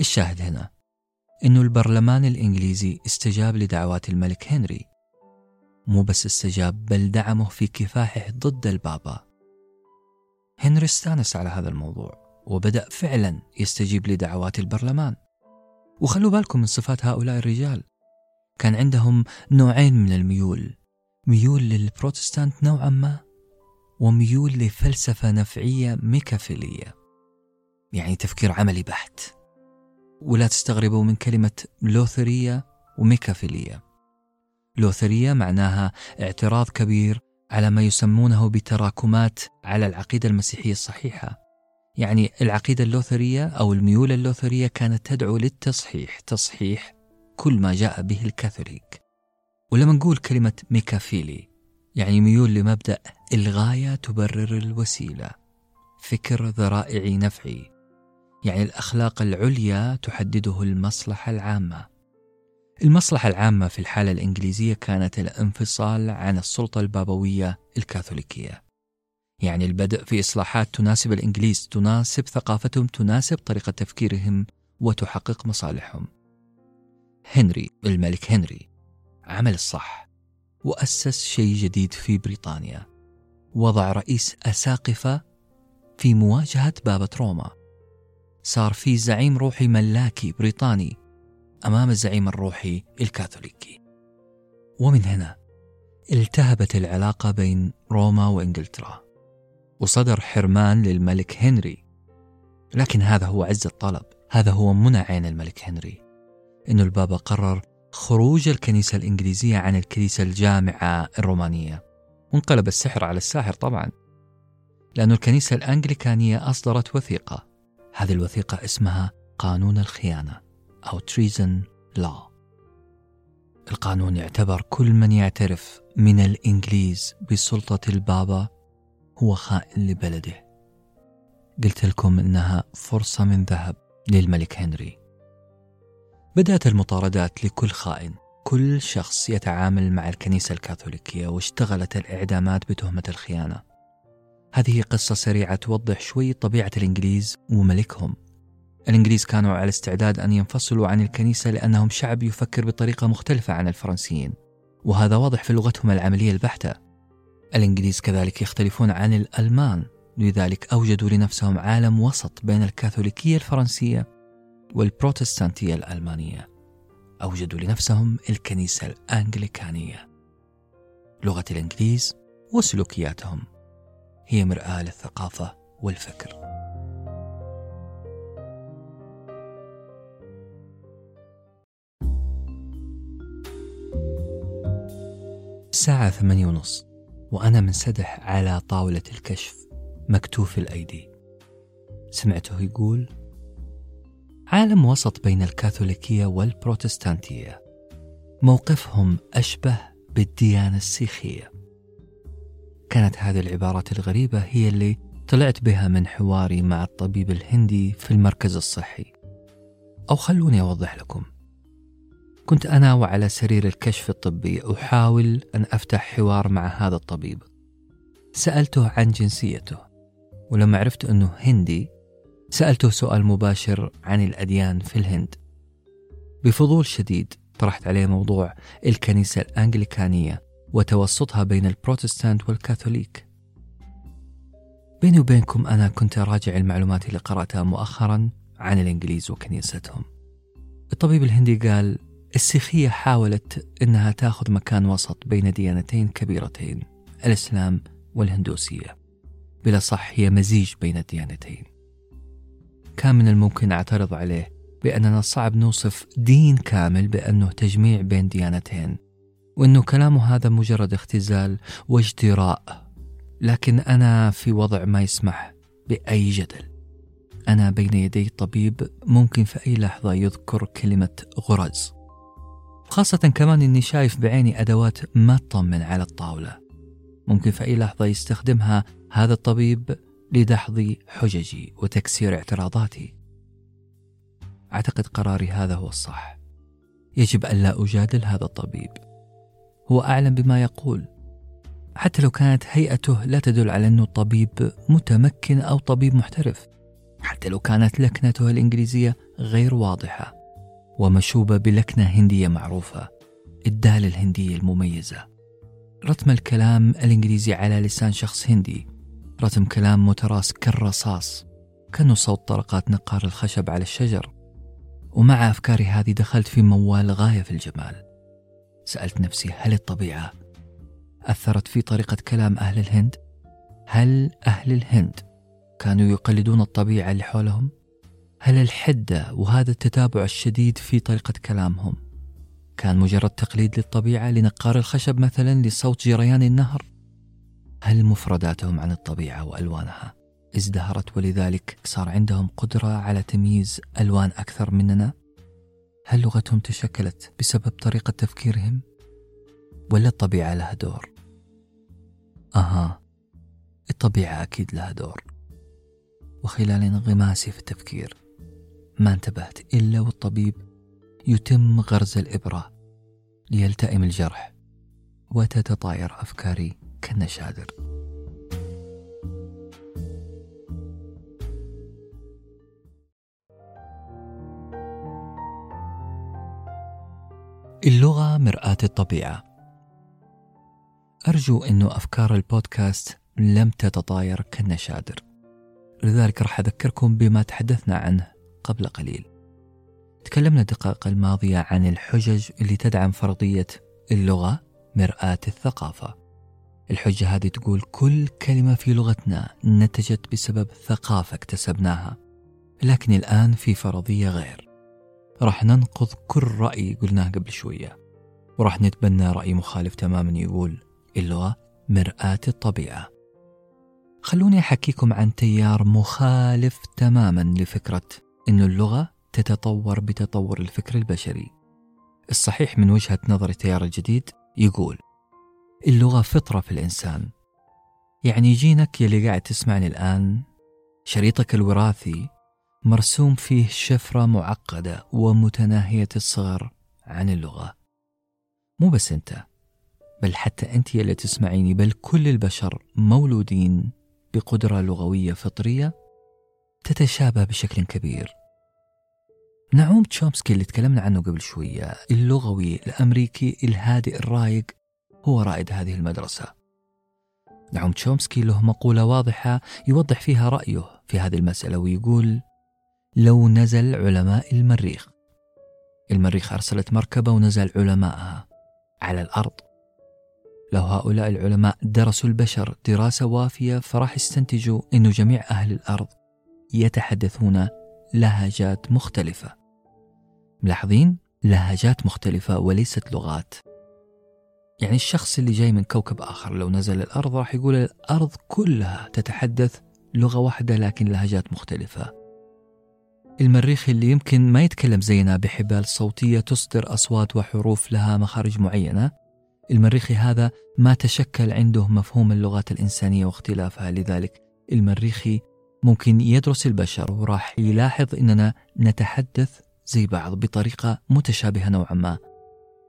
[SPEAKER 1] الشاهد هنا أن البرلمان الإنجليزي استجاب لدعوات الملك هنري. مو بس استجاب بل دعمه في كفاحه ضد البابا. هنري استانس على هذا الموضوع وبدأ فعلا يستجيب لدعوات البرلمان. وخلوا بالكم من صفات هؤلاء الرجال. كان عندهم نوعين من الميول ميول للبروتستانت نوعا ما وميول لفلسفة نفعية ميكافيلية. يعني تفكير عملي بحت. ولا تستغربوا من كلمة لوثرية وميكافيلية. لوثرية معناها اعتراض كبير على ما يسمونه بتراكمات على العقيدة المسيحية الصحيحة. يعني العقيدة اللوثرية أو الميول اللوثرية كانت تدعو للتصحيح تصحيح كل ما جاء به الكاثوليك. ولما نقول كلمة ميكافيلي يعني ميول لمبدأ الغاية تبرر الوسيلة فكر ذرائعي نفعي. يعني الأخلاق العليا تحدده المصلحة العامة. المصلحة العامة في الحالة الإنجليزية كانت الانفصال عن السلطة البابوية الكاثوليكية. يعني البدء في إصلاحات تناسب الإنجليز تناسب ثقافتهم تناسب طريقة تفكيرهم وتحقق مصالحهم. هنري الملك هنري عمل الصح وأسس شيء جديد في بريطانيا. وضع رئيس أساقفة في مواجهة بابة روما. صار في زعيم روحي ملاكي بريطاني أمام الزعيم الروحي الكاثوليكي. ومن هنا التهبت العلاقة بين روما وإنجلترا. وصدر حرمان للملك هنري. لكن هذا هو عز الطلب هذا هو منى عين الملك هنري. إن البابا قرر خروج الكنيسة الإنجليزية عن الكنيسة الجامعة الرومانية. وانقلب السحر على الساحر طبعا لأن الكنيسة الأنجليكانية أصدرت وثيقة. هذه الوثيقة اسمها قانون الخيانة أو Treason Law. القانون يعتبر كل من يعترف من الإنجليز بسلطة البابا هو خائن لبلده. قلت لكم إنها فرصة من ذهب للملك هنري. بدأت المطاردات لكل خائن. كل شخص يتعامل مع الكنيسة الكاثوليكية واشتغلت الإعدامات بتهمة الخيانة. هذه قصة سريعة توضح شوي طبيعة الإنجليز وملكهم. الإنجليز كانوا على استعداد أن ينفصلوا عن الكنيسة لأنهم شعب يفكر بطريقة مختلفة عن الفرنسيين وهذا واضح في لغتهم العملية البحتة. الإنجليز كذلك يختلفون عن الألمان لذلك أوجدوا لنفسهم عالم وسط بين الكاثوليكية الفرنسية والبروتستانتية الألمانية. أوجدوا لنفسهم الكنيسة الأنجليكانية. لغة الإنجليز وسلوكياتهم. هي مرآة للثقافة والفكر. الساعة ثمانية ونص وأنا منسدح على طاولة الكشف مكتوف الأيدي. سمعته يقول عالم وسط بين الكاثوليكية والبروتستانتية. موقفهم أشبه بالديانة السيخية. كانت هذه العبارات الغريبة هي اللي طلعت بها من حواري مع الطبيب الهندي في المركز الصحي. أو خلوني أوضح لكم. كنت أنا وعلى سرير الكشف الطبي أحاول أن أفتح حوار مع هذا الطبيب. سألته عن جنسيته ولما عرفت أنه هندي سألته سؤال مباشر عن الأديان في الهند. بفضول شديد طرحت عليه موضوع الكنيسة الأنجليكانية وتوسطها بين البروتستانت والكاثوليك. بيني وبينكم أنا كنت أراجع المعلومات اللي قرأتها مؤخرا عن الإنجليز وكنيستهم. الطبيب الهندي قال السيخية حاولت أنها تأخذ مكان وسط بين ديانتين كبيرتين الإسلام والهندوسية. بلا صح هي مزيج بين الديانتين. كان من الممكن أعترض عليه بأننا صعب نوصف دين كامل بأنه تجميع بين ديانتين وأنه كلامه هذا مجرد اختزال واجتراء. لكن أنا في وضع ما يسمح بأي جدل. أنا بين يدي طبيب ممكن في أي لحظة يذكر كلمة غرز. خاصة كمان إني شايف بعيني أدوات ما تطمن على الطاولة. ممكن في أي لحظة يستخدمها هذا الطبيب لدحض حججي وتكسير اعتراضاتي أعتقد قراري هذا هو الصح. يجب ألا أجادل هذا الطبيب. هو أعلم بما يقول. حتى لو كانت هيئته لا تدل على أنه طبيب متمكن أو طبيب محترف. حتى لو كانت لكنته الإنجليزية غير واضحة ومشوبة بلكنة هندية معروفة. الدالة الهندية المميزة. رتم الكلام الإنجليزي على لسان شخص هندي. رتم كلام متراس كالرصاص كأنه صوت طرقات نقار الخشب على الشجر ومع أفكاري هذه دخلت في موال غاية في الجمال سألت نفسي هل الطبيعة أثرت في طريقة كلام أهل الهند؟ هل أهل الهند كانوا يقلدون الطبيعة اللي حولهم؟ هل الحدة وهذا التتابع الشديد في طريقة كلامهم كان مجرد تقليد للطبيعة لنقار الخشب مثلا لصوت جريان النهر؟ هل مفرداتهم عن الطبيعة وألوانها ازدهرت ولذلك صار عندهم قدرة على تمييز ألوان أكثر مننا؟ هل لغتهم تشكلت بسبب طريقة تفكيرهم؟ ولا الطبيعة لها دور؟ أها الطبيعة أكيد لها دور وخلال انغماسي في التفكير ما انتبهت إلا والطبيب يتم غرز الإبرة ليلتئم الجرح وتتطاير أفكاري كالنشادر اللغة مرآة الطبيعة. أرجو أنه أفكار البودكاست لم تتطاير كالنشادر لذلك راح أذكركم بما تحدثنا عنه قبل قليل. تكلمنا الدقائق الماضية عن الحجج اللي تدعم فرضية اللغة مرآة الثقافة. الحجة هذه تقول كل كلمة في لغتنا نتجت بسبب ثقافة اكتسبناها لكن الآن في فرضية غير. راح ننقض كل رأي قلناه قبل شوية. وراح نتبنى رأي مخالف تماما يقول اللغة مرآة الطبيعة. خلوني أحكيكم عن تيار مخالف تماما لفكرة أن اللغة تتطور بتطور الفكر البشري. الصحيح من وجهة نظر التيار الجديد يقول اللغة فطرة في الإنسان. يعني جينك يلي قاعد تسمعني الآن شريطك الوراثي مرسوم فيه شفرة معقدة ومتناهية الصغر عن اللغة. مو بس أنت بل حتى أنت يلي تسمعيني بل كل البشر مولودين بقدرة لغوية فطرية تتشابه بشكل كبير. نعوم تشومسكي اللي تكلمنا عنه قبل شوية اللغوي الأمريكي الهادئ الرايق هو رائد هذه المدرسة. نعوم تشومسكي له مقولة واضحة يوضح فيها رأيه في هذه المسألة ويقول لو نزل علماء المريخ. المريخ أرسلت مركبة ونزل علماءها على الأرض. لو هؤلاء العلماء درسوا البشر دراسة وافية فراح يستنتجوا أن جميع أهل الأرض يتحدثون لهجات مختلفة. ملاحظين؟ لهجات مختلفة وليست لغات. يعني الشخص اللي جاي من كوكب آخر لو نزل الأرض راح يقول الأرض كلها تتحدث لغة واحدة لكن لهجات مختلفة. المريخ اللي يمكن ما يتكلم زينا بحبال صوتية تصدر أصوات وحروف لها مخارج معينة. المريخي هذا ما تشكل عنده مفهوم اللغات الإنسانية واختلافها لذلك المريخي ممكن يدرس البشر وراح يلاحظ أننا نتحدث زي بعض بطريقة متشابهة نوعا ما.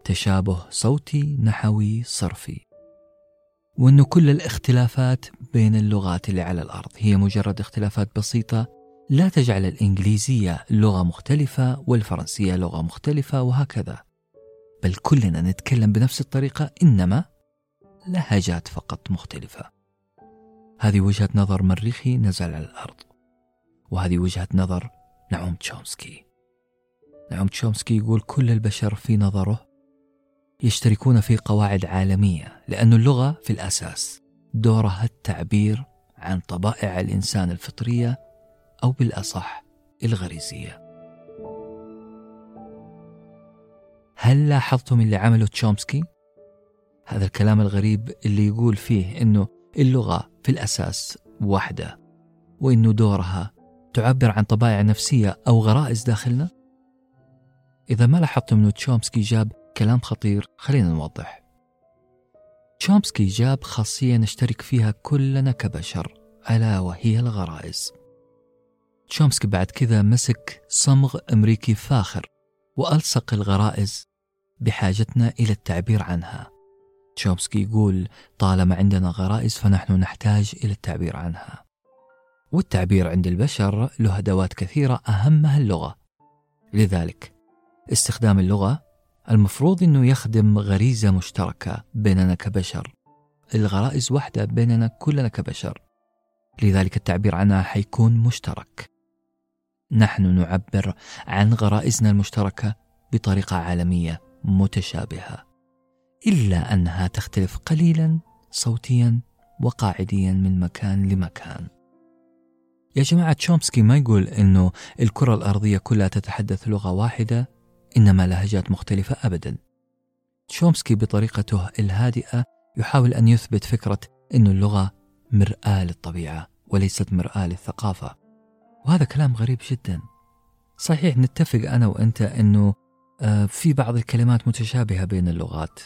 [SPEAKER 1] تشابه صوتي نحوي صرفي. وأنه كل الاختلافات بين اللغات اللي على الأرض هي مجرد اختلافات بسيطة لا تجعل الإنجليزية لغة مختلفة والفرنسية لغة مختلفة وهكذا. بل كلنا نتكلم بنفس الطريقة إنما لهجات فقط مختلفة. هذه وجهة نظر مريخي نزل على الأرض. وهذه وجهة نظر نعوم تشومسكي. نعوم تشومسكي يقول كل البشر في نظره يشتركون في قواعد عالمية لأن اللغة في الأساس دورها التعبير عن طبائع الإنسان الفطرية أو بالأصح الغريزية هل لاحظتم اللي عمله تشومسكي؟ هذا الكلام الغريب اللي يقول فيه أنه اللغة في الأساس واحدة وأنه دورها تعبر عن طبائع نفسية أو غرائز داخلنا؟ إذا ما لاحظتم أنه تشومسكي جاب كلام خطير خلينا نوضح. تشومسكي جاب خاصية نشترك فيها كلنا كبشر ألا وهي الغرائز. تشومسكي بعد كذا مسك صمغ أمريكي فاخر وألصق الغرائز بحاجتنا إلى التعبير عنها. تشومسكي يقول طالما عندنا غرائز فنحن نحتاج إلى التعبير عنها. والتعبير عند البشر له أدوات كثيرة أهمها اللغة. لذلك استخدام اللغة المفروض أنه يخدم غريزة مشتركة بيننا كبشر. الغرائز واحدة بيننا كلنا كبشر. لذلك التعبير عنها حيكون مشترك. نحن نعبر عن غرائزنا المشتركة بطريقة عالمية متشابهة. إلا أنها تختلف قليلا صوتيا وقاعديا من مكان لمكان. يا جماعة تشومسكي ما يقول أنه الكرة الأرضية كلها تتحدث لغة واحدة؟ إنما لهجات مختلفة أبدا. تشومسكي بطريقته الهادئة يحاول أن يثبت فكرة أن اللغة مرآة للطبيعة وليست مرآة للثقافة. وهذا كلام غريب جدا. صحيح نتفق أنا وأنت أنه آه، في بعض الكلمات متشابهة بين اللغات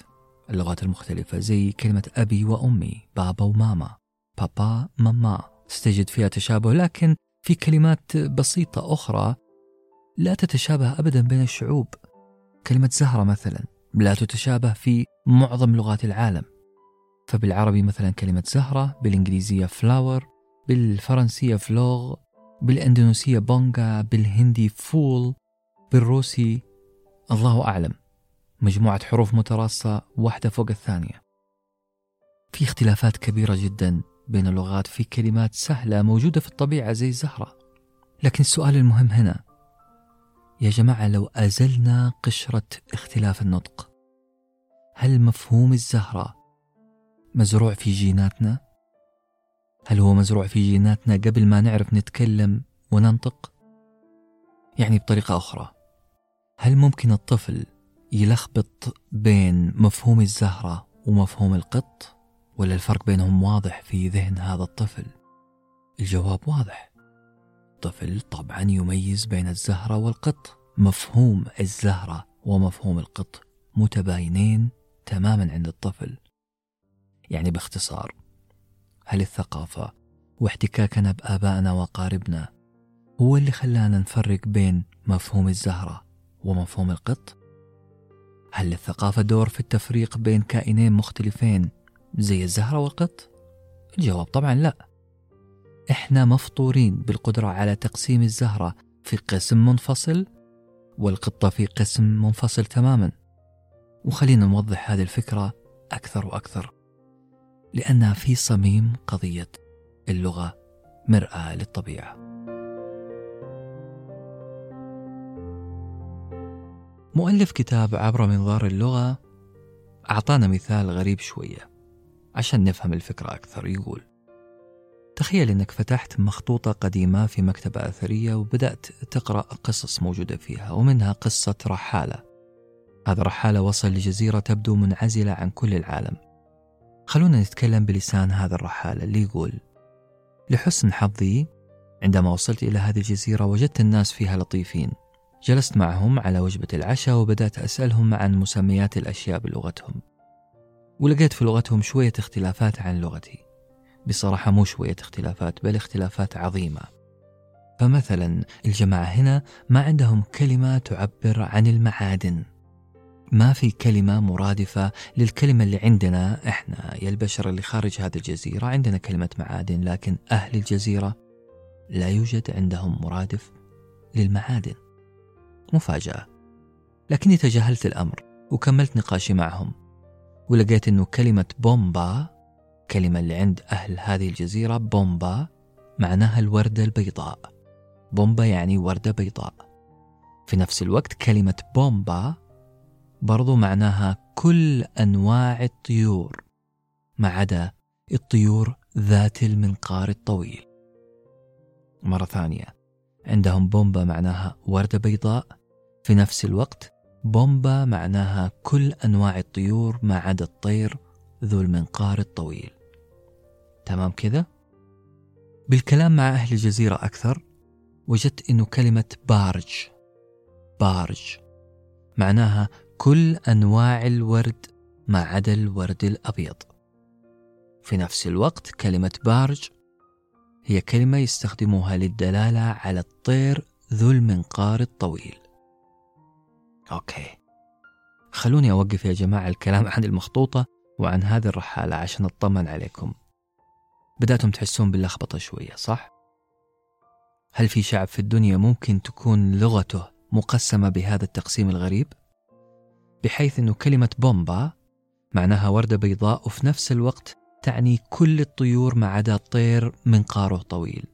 [SPEAKER 1] اللغات المختلفة زي كلمة أبي وأمي بابا وماما بابا ماما. تستجد فيها تشابه لكن في كلمات بسيطة أخرى لا تتشابه أبدا بين الشعوب. كلمة زهرة مثلا لا تتشابه في معظم لغات العالم. فبالعربي مثلا كلمة زهرة بالإنجليزية فلاور بالفرنسية fleur بالإندونيسية bunga بالهندي fool بالروسي الله أعلم. مجموعة حروف متراصة واحدة فوق الثانية. في اختلافات كبيرة جدا بين اللغات في كلمات سهلة موجودة في الطبيعة زي الزهرة لكن السؤال المهم هنا يا جماعة لو أزلنا قشرة اختلاف النطق هل مفهوم الزهرة مزروع في جيناتنا؟ هل هو مزروع في جيناتنا قبل ما نعرف نتكلم وننطق؟ يعني بطريقة أخرى هل ممكن الطفل يلخبط بين مفهوم الزهرة ومفهوم القط ولا الفرق بينهم واضح في ذهن هذا الطفل الجواب واضح الطفل طبعا يميز بين الزهرة والقط مفهوم الزهرة ومفهوم القط متباينين تماما عند الطفل يعني باختصار هل الثقافة واحتكاكنا بآبائنا وأقاربنا هو اللي خلانا نفرق بين مفهوم الزهرة ومفهوم القط؟ هل للثقافة دور في التفريق بين كائنين مختلفين زي الزهرة والقط؟ الجواب طبعا لا إحنا مفطورين بالقدرة على تقسيم الزهرة في قسم منفصل والقطة في قسم منفصل تماما. وخلينا نوضح هذه الفكرة أكثر وأكثر لأنها في صميم قضية اللغة مرآة للطبيعة. مؤلف كتاب عبر منظار اللغة أعطانا مثال غريب شوية عشان نفهم الفكرة أكثر يقول تخيل أنك فتحت مخطوطة قديمة في مكتبة أثرية وبدأت تقرأ قصص موجودة فيها ومنها قصة رحالة. هذا رحالة وصل لجزيرة تبدو منعزلة عن كل العالم. خلونا نتكلم بلسان هذا الرحالة اللي يقول لحسن حظي عندما وصلت إلى هذه الجزيرة وجدت الناس فيها لطيفين. جلست معهم على وجبة العشاء وبدأت أسألهم عن مسميات الأشياء بلغتهم. ولقيت في لغتهم شوية اختلافات عن لغتي. بصراحة مو شوية اختلافات بل اختلافات عظيمة. فمثلا الجماعة هنا ما عندهم كلمة تعبر عن المعادن. ما في كلمة مرادفة للكلمة اللي عندنا إحنا. يا البشر اللي خارج هذه الجزيرة عندنا كلمة معادن لكن أهل الجزيرة لا يوجد عندهم مرادف للمعادن. مفاجأة. لكني تجاهلت الأمر وكملت نقاشي معهم ولقيت أنه كلمة بومبا كلمة اللي عند أهل هذه الجزيرة بومبا معناها الوردة البيضاء. بومبا يعني وردة بيضاء. في نفس الوقت كلمة بومبا برضو معناها كل أنواع الطيور ما عدا الطيور ذات المنقار الطويل. مرة ثانية عندهم بومبا معناها وردة بيضاء. في نفس الوقت بومبا معناها كل أنواع الطيور ما عدا الطير ذو المنقار الطويل. تمام كذا؟ بالكلام مع أهل الجزيرة أكثر وجدت أنه كلمة بارج بارج معناها كل أنواع الورد ما عدا الورد الأبيض. في نفس الوقت كلمة بارج هي كلمة يستخدموها للدلالة على الطير ذو المنقار الطويل. أوكي. خلوني أوقف يا جماعة الكلام عن المخطوطة وعن هذه الرحالة عشان أطمن عليكم. بدأتم تحسون باللخبطة شوية صح؟ هل في شعب في الدنيا ممكن تكون لغته مقسمة بهذا التقسيم الغريب؟ بحيث أنه كلمة بومبا معناها وردة بيضاء وفي نفس الوقت تعني كل الطيور ما عدا الطير منقاره طويل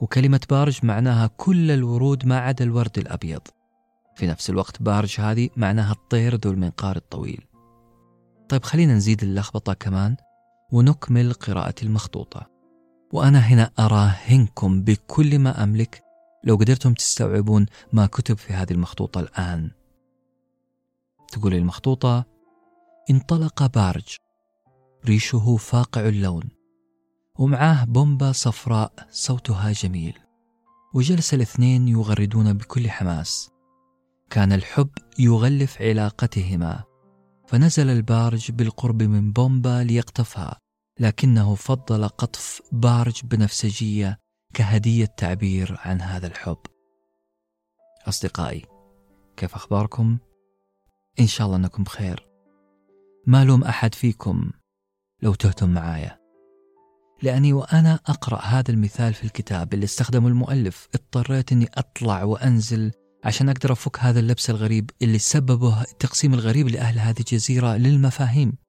[SPEAKER 1] وكلمة بارج معناها كل الورود ما عدا الورد الأبيض في نفس الوقت بارج هذه معناها الطير ذو المنقار الطويل طيب خلينا نزيد اللخبطة كمان ونكمل قراءة المخطوطة. وأنا هنا أراهنكم بكل ما أملك. لو قدرتم تستوعبون ما كتب في هذه المخطوطة الآن. تقول المخطوطة انطلق بارج. ريشه فاقع اللون. ومعاه بومبا صفراء صوتها جميل. وجلس الاثنين يغردون بكل حماس. كان الحب يغلف علاقتهما. فنزل البارج بالقرب من بومبا ليقطفها لكنه فضل قطف بارج بنفسجية كهدية تعبير عن هذا الحب. أصدقائي كيف أخباركم؟ إن شاء الله أنكم بخير. ما لوم أحد فيكم لو تهتم معايا. لأني وأنا أقرأ هذا المثال في الكتاب اللي استخدمه المؤلف. اضطريت أني أطلع وأنزل عشان أقدر أفك هذا اللبس الغريب اللي سببه التقسيم الغريب لأهل هذه الجزيرة للمفاهيم.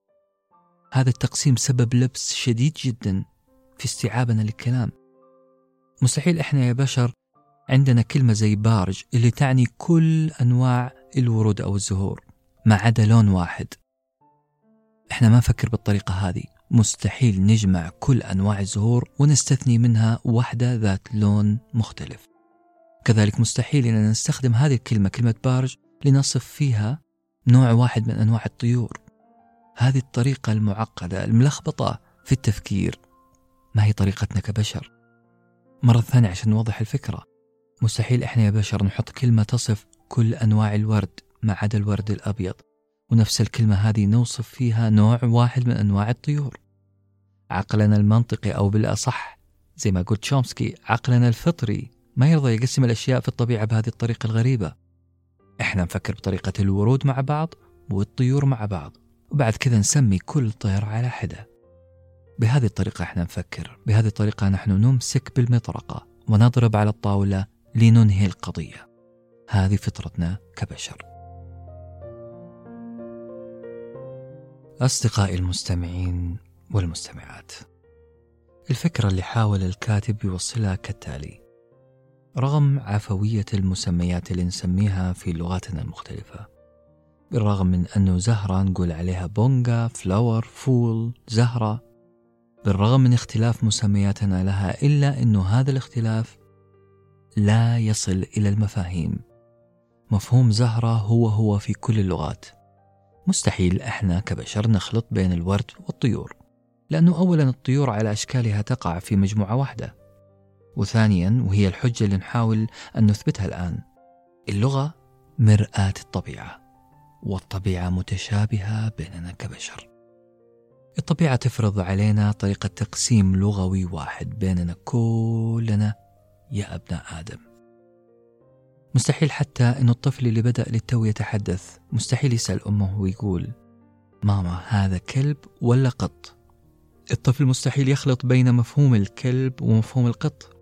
[SPEAKER 1] هذا التقسيم سبب لبس شديد جدا في استيعابنا للكلام. مستحيل إحنا يا بشر عندنا كلمة زي بارج اللي تعني كل أنواع الورود أو الزهور ما عدا لون واحد. إحنا ما نفكر بالطريقة هذه. مستحيل نجمع كل أنواع الزهور ونستثني منها واحدة ذات لون مختلف. كذلك مستحيل أننا نستخدم هذه الكلمة كلمة بارج لنصف فيها نوع واحد من أنواع الطيور. هذه الطريقة المعقدة الملخبطة في التفكير. ما هي طريقتنا كبشر؟ مرة ثانية عشان نوضح الفكرة. مستحيل إحنا يا بشر نحط كلمة تصف كل أنواع الورد ما عدا الورد الأبيض. ونفس الكلمة هذه نوصف فيها نوع واحد من أنواع الطيور. عقلنا المنطقي أو بالأصح زي ما قلت شومسكي عقلنا الفطري ما يرضى يقسم الأشياء في الطبيعة بهذه الطريقة الغريبة. إحنا نفكر بطريقة الورود مع بعض والطيور مع بعض. وبعد كذا نسمي كل طير على حدة. بهذه الطريقة إحنا نفكر. بهذه الطريقة نحن نمسك بالمطرقة ونضرب على الطاولة لننهي القضية. هذه فطرتنا كبشر. أصدقائي المستمعين والمستمعات الفكرة اللي حاول الكاتب يوصلها كالتالي. رغم عفوية المسميات اللي نسميها في لغاتنا المختلفة بالرغم من أنه زهرة نقول عليها bunga، flower، پھول، زهرة. بالرغم من اختلاف مسمياتنا لها إلا أنه هذا الاختلاف لا يصل إلى المفاهيم. مفهوم زهرة هو هو في كل اللغات. مستحيل إحنا كبشر نخلط بين الورد والطيور لأنه أولا الطيور على أشكالها تقع في مجموعة واحدة. وثانيا وهي الحجة اللي نحاول أن نثبتها الآن اللغة مرآة الطبيعة. والطبيعة متشابهة بيننا كبشر. الطبيعة تفرض علينا طريقة تقسيم لغوي واحد بيننا كلنا يا أبناء آدم. مستحيل حتى أن الطفل اللي بدأ للتو يتحدث مستحيل يسأل أمه ويقول ماما هذا كلب ولا قط؟ الطفل مستحيل يخلط بين مفهوم الكلب ومفهوم القط.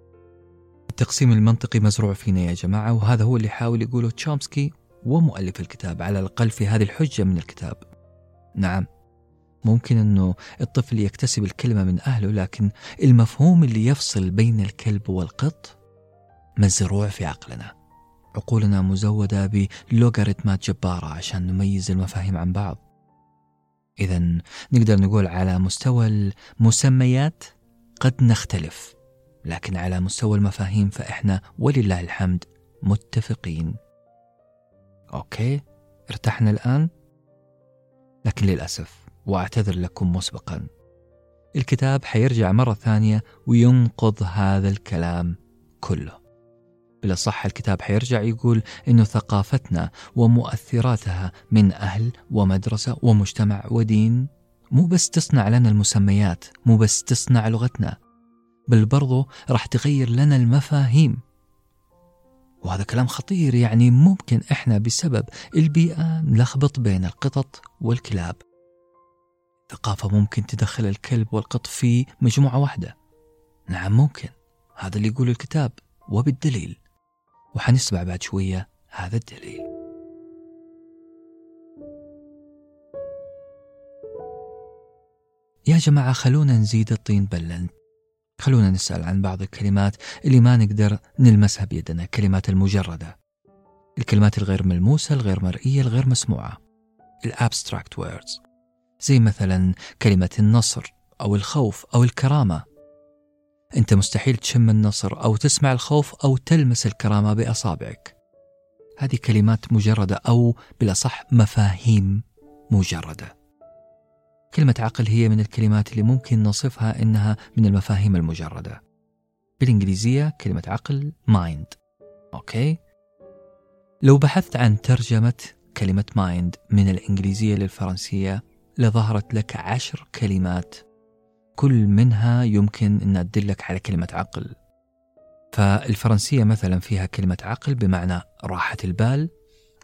[SPEAKER 1] التقسيم المنطقي مزروع فينا يا جماعة وهذا هو اللي حاول يقوله تشومسكي ومؤلف الكتاب على الأقل في هذه الحجة من الكتاب. نعم ممكن أنه الطفل يكتسب الكلمة من أهله لكن المفهوم اللي يفصل بين الكلب والقط مزروع في عقلنا. عقولنا مزودة بلوغاريتمات جبارة عشان نميز المفاهيم عن بعض. إذا نقدر نقول على مستوى المسميات قد نختلف لكن على مستوى المفاهيم فإحنا ولله الحمد متفقين. أوكي ارتحنا الآن. لكن للأسف وأعتذر لكم مسبقا. الكتاب حيرجع مرة ثانية وينقض هذا الكلام كله. بالأصح الكتاب حيرجع يقول إنه ثقافتنا ومؤثراتها من أهل ومدرسة ومجتمع ودين مو بس تصنع لنا المسميات مو بس تصنع لغتنا بل برضو راح تغير لنا المفاهيم. وهذا كلام خطير يعني ممكن إحنا بسبب البيئة نلخبط بين القطط والكلاب. ثقافة ممكن تدخل الكلب والقط في مجموعة واحدة. نعم ممكن. هذا اللي يقول الكتاب وبالدليل. وحنسمع بعد شوية هذا الدليل. يا جماعة خلونا نزيد الطين بلة خلونا نسأل عن بعض الكلمات اللي ما نقدر نلمسها بيدنا الكلمات المجردة. الكلمات الغير ملموسة الغير مرئية الغير مسموعة. ال abstract words زي مثلا كلمة النصر أو الخوف أو الكرامة. أنت مستحيل تشم النصر أو تسمع الخوف أو تلمس الكرامة بأصابعك. هذه كلمات مجردة أو بالأصح مفاهيم مجردة. كلمة عقل هي من الكلمات اللي ممكن نصفها إنها من المفاهيم المجردة. بالإنجليزية كلمة عقل mind. أوكي؟ لو بحثت عن ترجمة كلمة mind من الإنجليزية للفرنسية لظهرت لك عشر كلمات. كل منها يمكن أن تدلك على كلمة عقل. فالفرنسية مثلا فيها كلمة عقل بمعنى راحة البال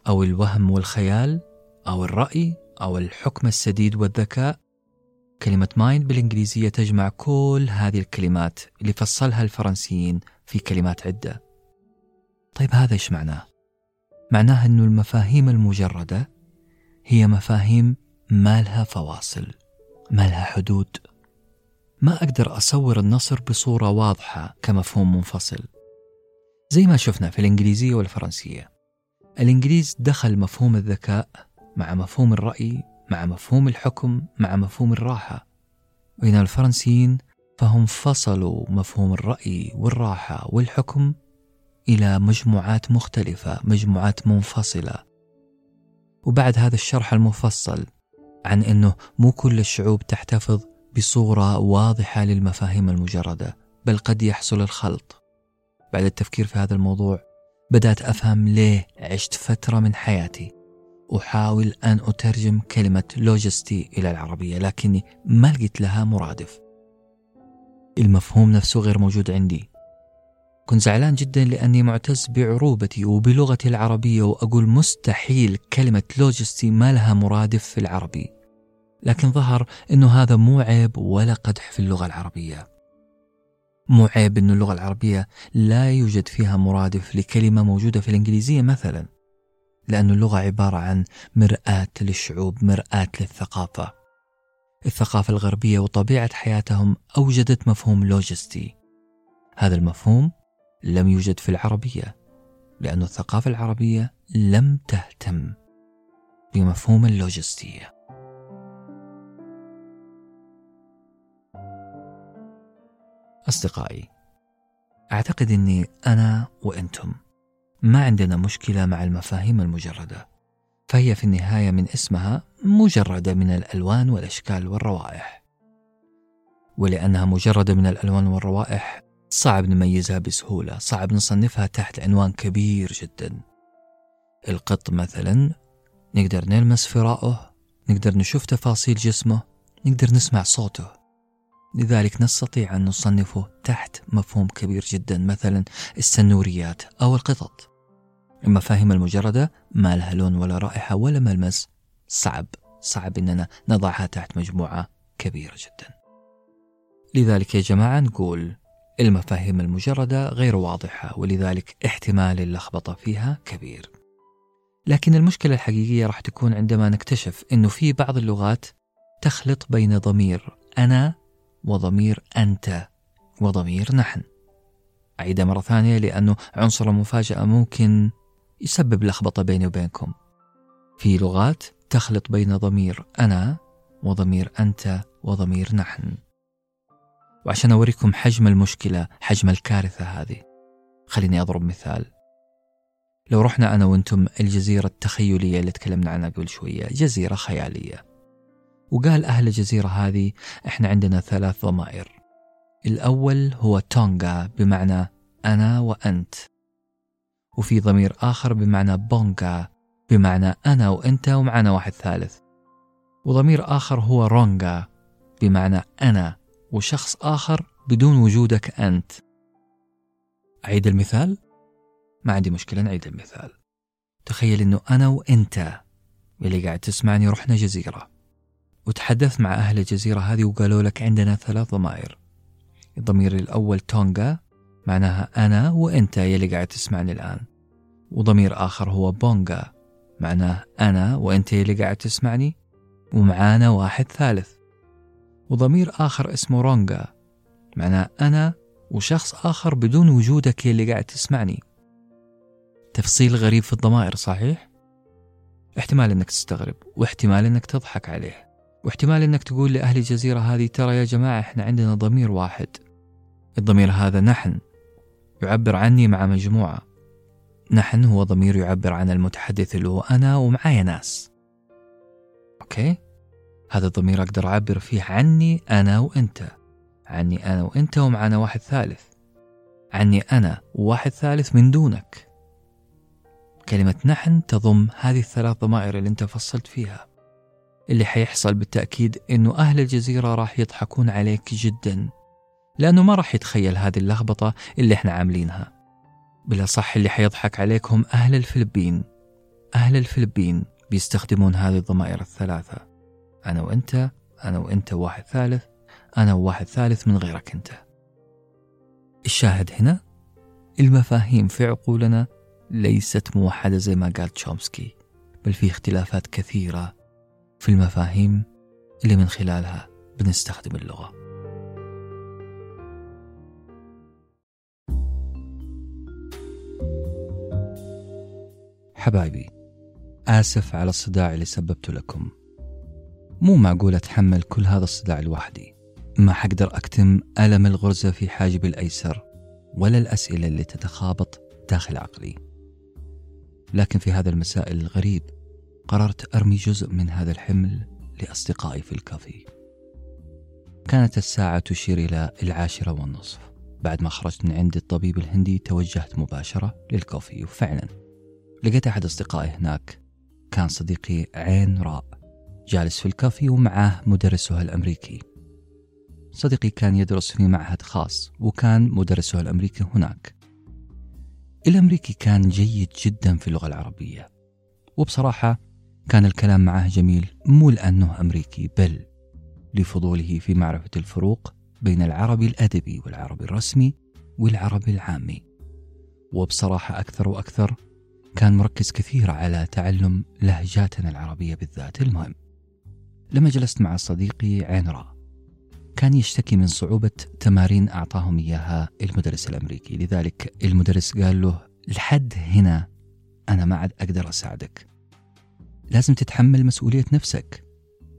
[SPEAKER 1] أو الوهم والخيال أو الرأي أو الحكم السديد والذكاء. كلمة مايند بالإنجليزية تجمع كل هذه الكلمات اللي فصلها الفرنسيين في كلمات عدة. طيب هذا إيش معناه؟ معناه أنه المفاهيم المجردة هي مفاهيم ما لها فواصل ما لها حدود. ما أقدر أصور النصر بصورة واضحة كمفهوم منفصل. زي ما شفنا في الإنجليزية والفرنسية. الإنجليز دخل مفهوم الذكاء مع مفهوم الرأي مع مفهوم الحكم مع مفهوم الراحة. بينما الفرنسيين فهم فصلوا مفهوم الرأي والراحة والحكم إلى مجموعات مختلفة مجموعات منفصلة. وبعد هذا الشرح المفصل عن أنه مو كل الشعوب تحتفظ بصورة واضحة للمفاهيم المجردة بل قد يحصل الخلط. بعد التفكير في هذا الموضوع بدأت أفهم ليه عشت فترة من حياتي. أحاول أن أترجم كلمة لوجستي إلى العربية لكني ما لقيت لها مرادف. المفهوم نفسه غير موجود عندي. كنت زعلان جدا لأني معتز بعروبتي وبلغتي العربية وأقول مستحيل كلمة لوجستي ما لها مرادف في العربي. لكن ظهر أنه هذا مو عيب ولا قدح في اللغة العربية. مو عيب أن اللغة العربية لا يوجد فيها مرادف لكلمة موجودة في الإنجليزية مثلا. لأن اللغة عبارة عن مرآة للشعوب مرآة للثقافة. الثقافة الغربية وطبيعة حياتهم أوجدت مفهوم لوجستي. هذا المفهوم لم يوجد في العربية لأن الثقافة العربية لم تهتم بمفهوم اللوجستية أصدقائي أعتقد أني أنا وأنتم ما عندنا مشكلة مع المفاهيم المجردة فهي في النهاية من اسمها مجردة من الألوان والأشكال والروائح. ولأنها مجردة من الألوان والروائح صعب نميزها بسهولة صعب نصنفها تحت عنوان كبير جدا. القط مثلا نقدر نلمس فراءه نقدر نشوف تفاصيل جسمه نقدر نسمع صوته. لذلك نستطيع أن نصنفه تحت مفهوم كبير جدا مثلا السنوريات أو القطط. المفاهيم المجردة ما لها لون ولا رائحة ولا ملمس. صعب صعب أننا نضعها تحت مجموعة كبيرة جدا. لذلك يا جماعة نقول المفاهيم المجردة غير واضحة ولذلك احتمال اللخبطة فيها كبير. لكن المشكلة الحقيقية راح تكون عندما نكتشف أنه في بعض اللغات تخلط بين ضمير أنا وضمير أنت وضمير نحن. أعيدها مرة ثانية لأنه عنصر المفاجأة ممكن يسبب لخبطة بيني وبينكم. في لغات تخلط بين ضمير أنا وضمير أنت وضمير نحن. وعشان أوريكم حجم المشكلة حجم الكارثة هذه خليني أضرب مثال. لو رحنا أنا وأنتم الجزيرة التخيلية اللي تكلمنا عنها قبل شوية جزيرة خيالية. وقال أهل الجزيرة هذه إحنا عندنا ثلاث ضمائر. الأول هو تونغا بمعنى أنا وأنت. وفي ضمير آخر بمعنى بونغا بمعنى أنا وأنت ومعنا واحد ثالث. وضمير آخر هو رونغا بمعنى أنا وشخص آخر بدون وجودك أنت. أعيد المثال؟ ما عندي مشكلة نعيد المثال. تخيل أنه أنا وأنت اللي قاعد تسمعني رحنا جزيرة. وتحدثت مع أهل الجزيرة هذه وقالوا لك عندنا ثلاث ضمائر. الضمير الأول تونغا معناها أنا وأنت يلي قاعد تسمعني الآن. وضمير آخر هو بونغا معناه أنا وأنت يلي قاعد تسمعني ومعانا واحد ثالث. وضمير آخر اسمه رونغا معناه أنا وشخص آخر بدون وجودك يلي قاعد تسمعني. تفصيل غريب في الضمائر صحيح؟ احتمال إنك تستغرب واحتمال إنك تضحك عليه واحتمال إنك تقول لأهل الجزيرة هذه ترى يا جماعة إحنا عندنا ضمير واحد. الضمير هذا نحن يعبر عني مع مجموعة. نحن هو ضمير يعبر عن المتحدث اللي هو أنا ومعايا ناس. okay؟ هذا الضمير أقدر أعبر فيه عني أنا وأنت. عني أنا وأنت ومعنا واحد ثالث. عني أنا وواحد ثالث من دونك. كلمة نحن تضم هذه الثلاث ضمائر اللي أنت فصلت فيها. اللي حيحصل بالتأكيد أنه أهل الجزيرة راح يضحكون عليك جدا. لأنه ما راح يتخيل هذه اللخبطة اللي إحنا عاملينها. بالأصح اللي حيضحك عليكم أهل الفلبين. أهل الفلبين بيستخدمون هذه الضمائر الثلاثة. أنا وأنت أنا وأنت وواحد ثالث أنا وواحد ثالث من غيرك أنت. الشاهد هنا المفاهيم في عقولنا ليست موحدة زي ما قال تشومسكي بل في اختلافات كثيرة في المفاهيم اللي من خلالها بنستخدم اللغة. حبايبي آسف على الصداع اللي سببته لكم. مو معقول أتحمل كل هذا الصداع لوحدي. ما حقدر أكتم ألم الغرزة في حاجبي الأيسر ولا الأسئلة اللي تتخابط داخل عقلي. لكن في هذا المساء الغريب قررت أرمي جزء من هذا الحمل لأصدقائي في الكافي. كانت الساعة تشير إلى العاشرة والنصف. بعد ما خرجت من عند الطبيب الهندي توجهت مباشرة للكوفي وفعلا لقيت أحد أصدقائي هناك. كان صديقي عين راء جالس في الكافي ومعه مدرسه الأمريكي. صديقي كان يدرس في معهد خاص وكان مدرسه الأمريكي هناك. الأمريكي كان جيد جدا في اللغة العربية. وبصراحة كان الكلام معه جميل مو لأنه أمريكي بل لفضوله في معرفة الفروق بين العربي الأدبي والعربي الرسمي والعربي العامي. وبصراحة أكثر وأكثر كان مركز كثير على تعلم لهجاتنا العربية بالذات. المهم لما جلست مع صديقي عين راء كان يشتكي من صعوبة تمارين أعطاهم إياها المدرس الأمريكي. لذلك المدرس قال له لحد هنا أنا ما عاد أقدر أساعدك. لازم تتحمل مسؤولية نفسك.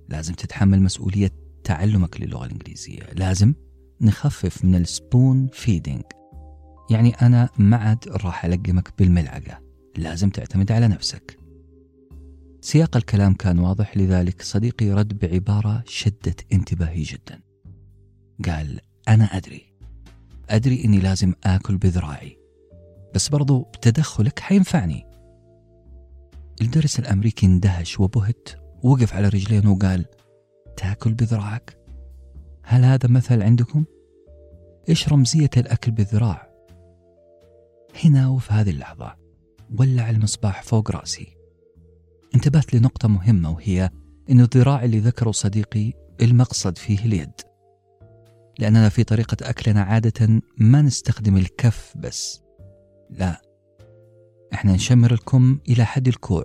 [SPEAKER 1] لازم تتحمل مسؤولية تعلمك للغة الإنجليزية. لازم نخفف من ال spoon feeding. يعني أنا ما عاد راح ألقمك بالملعقة. لازم تعتمد على نفسك. سياق الكلام كان واضح لذلك صديقي رد بعبارة شدت انتباهي جدا. قال أنا أدري. أدري إني لازم آكل بذراعي. بس برضو بتدخلك حينفعني. المدرس الأمريكي اندهش وبهت وقف على رجلين وقال تاكل بذراعك؟ هل هذا مثل عندكم؟ إيش رمزية الأكل بالذراع؟ هنا وفي هذه اللحظة ولع المصباح فوق رأسي. انتبهت لنقطة مهمة وهي إن الذراع اللي ذكره صديقي المقصد فيه اليد. لأننا في طريقة أكلنا عادة ما نستخدم الكف بس. لا إحنا نشمر الكم إلى حد الكوع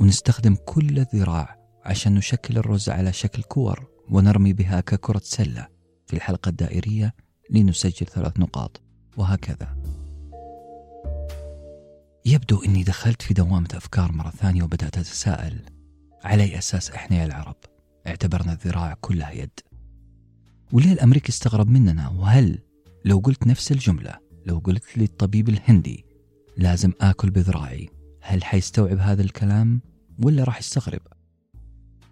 [SPEAKER 1] ونستخدم كل الذراع عشان نشكل الرز على شكل كور ونرمي بها ككرة سلة في الحلقة الدائرية لنسجل ثلاث نقاط وهكذا. يبدو أني دخلت في دوامة أفكار مرة ثانية وبدأت أتساءل على أي أساس إحنا يا العرب اعتبرنا الذراع كلها يد وليه الأمريكي استغرب مننا وهل لو قلت نفس الجملة لو قلت للطبيب الهندي لازم آكل بذراعي هل حيستوعب هذا الكلام ولا راح يستغرب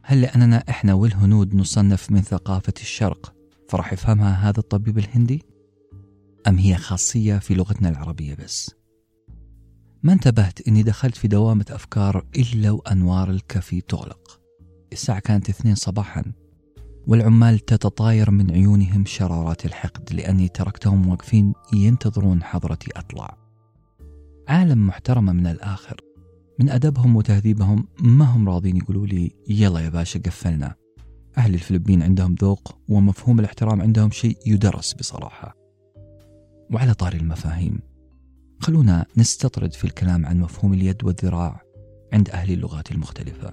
[SPEAKER 1] هل لأننا إحنا والهنود نصنف من ثقافة الشرق فراح يفهمها هذا الطبيب الهندي؟ أم هي خاصية في لغتنا العربية بس؟ ما انتبهت إني دخلت في دوامة أفكار إلا وأنوار الكافي تغلق الساعة كانت اثنين صباحا والعمال تتطاير من عيونهم شرارات الحقد لأني تركتهم واقفين ينتظرون حضرتي أطلع. عالم محترمة من الآخر. من أدبهم وتهذيبهم ما هم راضين يقولوا لي يلا يا باشا قفلنا. أهل الفلبين عندهم ذوق ومفهوم الاحترام عندهم شيء يدرس بصراحة. وعلى طاري المفاهيم خلونا نستطرد في الكلام عن مفهوم اليد والذراع عند أهل اللغات المختلفة.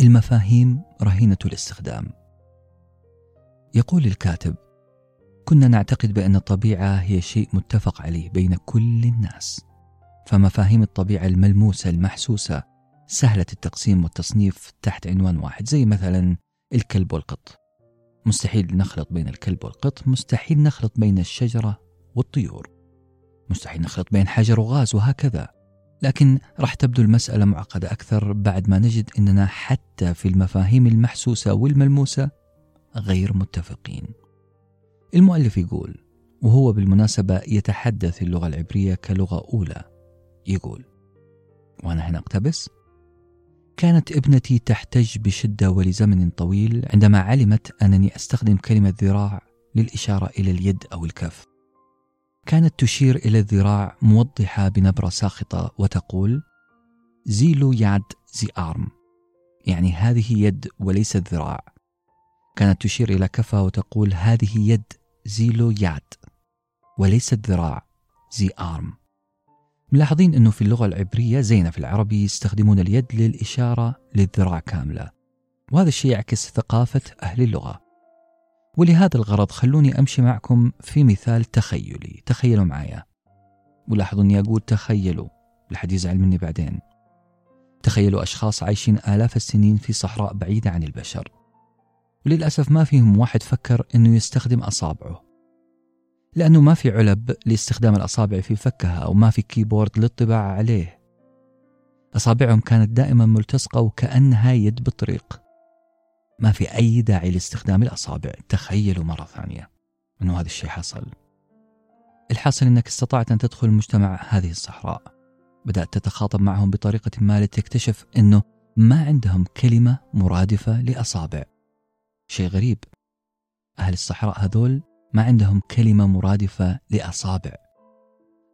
[SPEAKER 1] المفاهيم رهينة الاستخدام. يقول الكاتب كنا نعتقد بأن الطبيعة هي شيء متفق عليه بين كل الناس فمفاهيم الطبيعة الملموسة المحسوسة سهلة التقسيم والتصنيف تحت عنوان واحد زي مثلا الكلب والقط مستحيل نخلط بين الكلب والقط مستحيل نخلط بين الشجرة والطيور مستحيل نخلط بين حجر وغاز وهكذا لكن راح تبدو المسألة معقدة أكثر بعد ما نجد أننا حتى في المفاهيم المحسوسة والملموسة غير متفقين. المؤلف يقول: وهو بالمناسبة يتحدث اللغة العبرية كلغة أولى. يقول: وأنا هنا أقتبس: كانت ابنتي تحتج بشدة ولزمن طويل عندما علمت أنني أستخدم كلمة ذراع للإشارة إلى اليد أو الكف. كانت تشير إلى الذراع موضحة بنبرة ساخطة وتقول: زيلو ياد زي أرم. يعني هذه يد وليست ذراع كانت تشير إلى كفها وتقول هذه يد زيلو ياد وليست ذراع زي آرم. ملاحظين أنه في اللغة العبرية زينا في العربي يستخدمون اليد للإشارة للذراع كاملة وهذا الشيء يعكس ثقافة أهل اللغة. ولهذا الغرض خلوني أمشي معكم في مثال تخيلي. تخيلوا معايا. ولاحظوا أني أقول تخيلوا لحد يزعل مني بعدين. تخيلوا أشخاص عايشين آلاف السنين في صحراء بعيدة عن البشر. وللأسف ما فيهم واحد فكر أنه يستخدم أصابعه. لأنه ما في علب لاستخدام الأصابع في فكها أو ما في كيبورد للطباعة عليه. أصابعهم كانت دائما ملتصقة وكأنها يد بالطريق. ما في أي داعي لاستخدام الأصابع. تخيلوا مرة ثانية أنه هذا الشيء حصل. الحاصل أنك استطعت أن تدخل مجتمع هذه الصحراء. بدأت تتخاطب معهم بطريقة ما لتكتشف أنه ما عندهم كلمة مرادفة لأصابع. شيء غريب. أهل الصحراء هذول ما عندهم كلمة مرادفة لأصابع.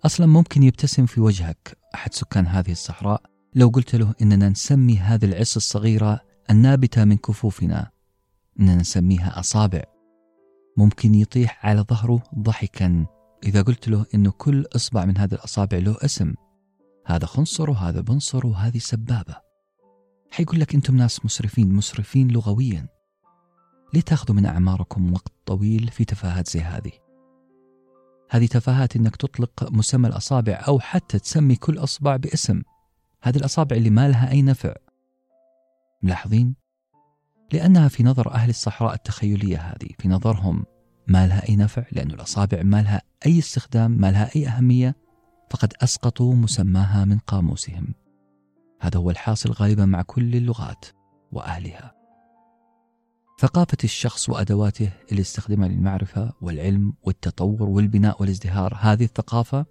[SPEAKER 1] أصلا ممكن يبتسم في وجهك أحد سكان هذه الصحراء لو قلت له إننا نسمي هذه العص الصغيرة النابتة من كفوفنا. إننا نسميها أصابع. ممكن يطيح على ظهره ضحكا إذا قلت له إنه كل إصبع من هذه الأصابع له اسم. هذا خنصر وهذا بنصر وهذه سبابة. حيقول لك أنتم ناس مسرفين مسرفين لغويا. ليه تاخذوا من أعماركم وقت طويل في تفاهات زي هذه. هذه تفاهات إنك تطلق مسمى الأصابع أو حتى تسمي كل أصبع باسم. هذه الأصابع اللي ما لها أي نفع. ملاحظين؟ لأنها في نظر أهل الصحراء التخيلية هذه في نظرهم ما لها أي نفع لأن الأصابع ما لها أي استخدام ما لها أي أهمية فقد أسقطوا مسماها من قاموسهم. هذا هو الحاصل غالبا مع كل اللغات وأهلها. ثقافة الشخص وأدواته اللي استخدمها للمعرفة والعلم والتطور والبناء والازدهار هذه الثقافة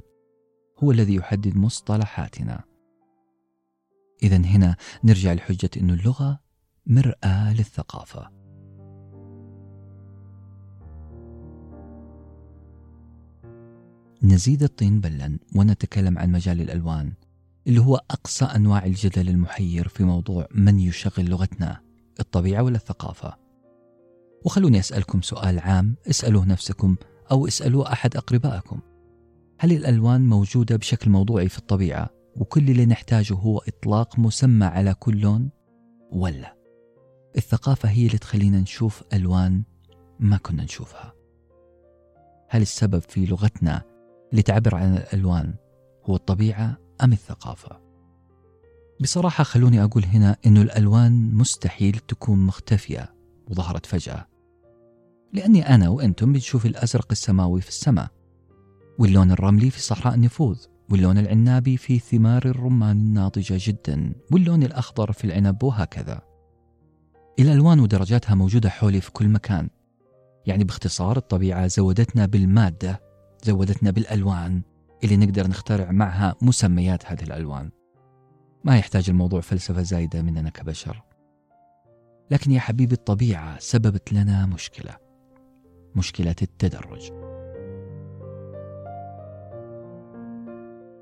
[SPEAKER 1] هو الذي يحدد مصطلحاتنا. إذا هنا نرجع لحجة أن اللغة مرآة للثقافة. نزيد الطين بلا ونتكلم عن مجال الألوان اللي هو أقصى أنواع الجدل المحير في موضوع من يشغل لغتنا الطبيعة ولا الثقافة؟ وخلوني أسألكم سؤال عام اسألوه نفسكم أو اسألوه أحد أقربائكم. هل الألوان موجودة بشكل موضوعي في الطبيعة وكل اللي نحتاجه هو إطلاق مسمى على كل لون؟ ولا؟ الثقافة هي اللي تخلينا نشوف ألوان ما كنا نشوفها. هل السبب في لغتنا اللي تعبر عن الألوان هو الطبيعة أم الثقافة؟ بصراحة خلوني أقول هنا أنه الألوان مستحيل تكون مختفية. وظهرت فجأة. لأني أنا وأنتم بنشوف الأزرق السماوي في السماء واللون الرملي في صحراء النفوذ واللون العنابي في ثمار الرمان الناضجة جدا واللون الأخضر في العنب وهكذا. الألوان ودرجاتها موجودة حولي في كل مكان. يعني باختصار الطبيعة زودتنا بالمادة زودتنا بالألوان. اللي نقدر نخترع معها مسميات هذه الألوان. ما يحتاج الموضوع فلسفة زايدة مننا كبشر. لكن يا حبيبي الطبيعة سببت لنا مشكلة مشكلة التدرج.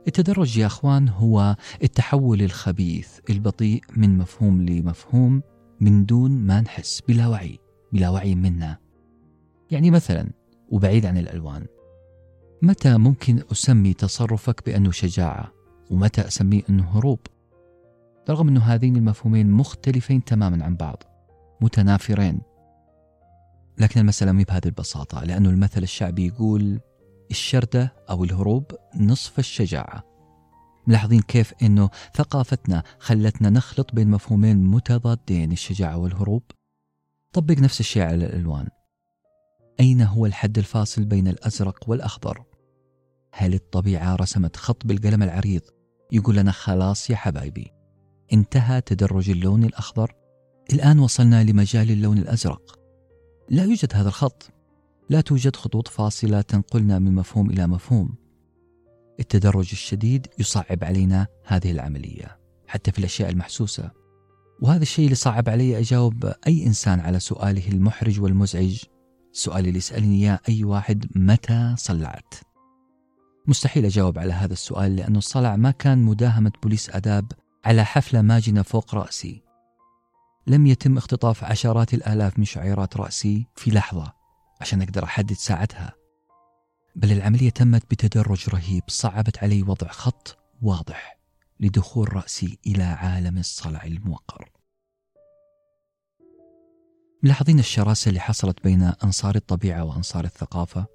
[SPEAKER 1] التدرج يا أخوان هو التحول الخبيث البطيء من مفهوم لمفهوم من دون ما نحس بلا وعي بلا وعي منا. يعني مثلا وبعيد عن الألوان متى ممكن أسمي تصرفك بأنه شجاعة؟ ومتى أسميه أنه هروب؟ رغم أنه هذين المفهومين مختلفين تماما عن بعض. متنافرين. لكن المسألة مي بهذه البساطة لأنه المثل الشعبي يقول الشردة أو الهروب نصف الشجاعة. ملاحظين كيف أنه ثقافتنا خلتنا نخلط بين مفهومين متضادين الشجاعة والهروب؟ طبق نفس الشيء على الألوان. أين هو الحد الفاصل بين الأزرق والأخضر؟ هل الطبيعة رسمت خط بالقلم العريض يقول لنا خلاص يا حبايبي انتهى تدرج اللون الأخضر؟ الآن وصلنا لمجال اللون الأزرق. لا يوجد هذا الخط. لا توجد خطوط فاصلة تنقلنا من مفهوم إلى مفهوم. التدرج الشديد يصعب علينا هذه العملية حتى في الأشياء المحسوسة. وهذا الشيء اللي صعب علي أجاوب أي إنسان على سؤاله المحرج والمزعج. السؤال اللي يسألني إياه أي واحد متى صلعت؟ مستحيل أجاوب على هذا السؤال لأنه الصلع ما كان مداهمة بوليس أداب على حفلة ماجنة فوق رأسي. لم يتم اختطاف عشرات الآلاف من شعيرات رأسي في لحظة عشان أقدر أحدد ساعتها. بل العملية تمت بتدرج رهيب صعبت علي وضع خط واضح لدخول رأسي إلى عالم الصلع الموقر. ملاحظين الشراسة اللي حصلت بين أنصار الطبيعة وأنصار الثقافة؟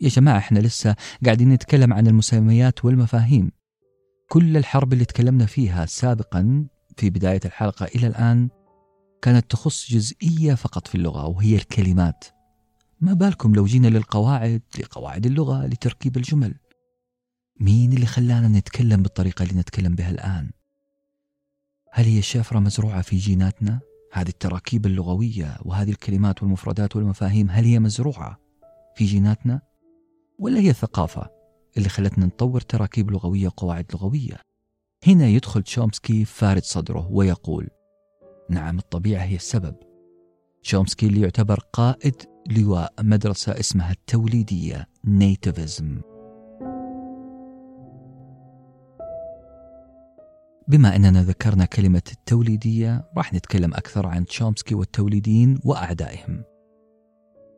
[SPEAKER 1] يا جماعة إحنا لسه قاعدين نتكلم عن المسميات والمفاهيم. كل الحرب اللي تكلمنا فيها سابقا في بداية الحلقة إلى الآن كانت تخص جزئية فقط في اللغة وهي الكلمات ما بالكم لو جينا للقواعد لقواعد اللغة لتركيب الجمل مين اللي خلانا نتكلم بالطريقة اللي نتكلم بها الآن هل هي الشفرة مزروعة في جيناتنا؟ هذه التراكيب اللغوية وهذه الكلمات والمفردات والمفاهيم هل هي مزروعة في جيناتنا؟ ولا هي الثقافة اللي خلتنا نطور تراكيب لغوية وقواعد لغوية؟ هنا يدخل تشومسكي فارد صدره ويقول نعم الطبيعة هي السبب. تشومسكي اللي يعتبر قائد لواء مدرسة اسمها التوليدية nativism. بما أننا ذكرنا كلمة التوليدية راح نتكلم أكثر عن تشومسكي والتوليديين وأعدائهم.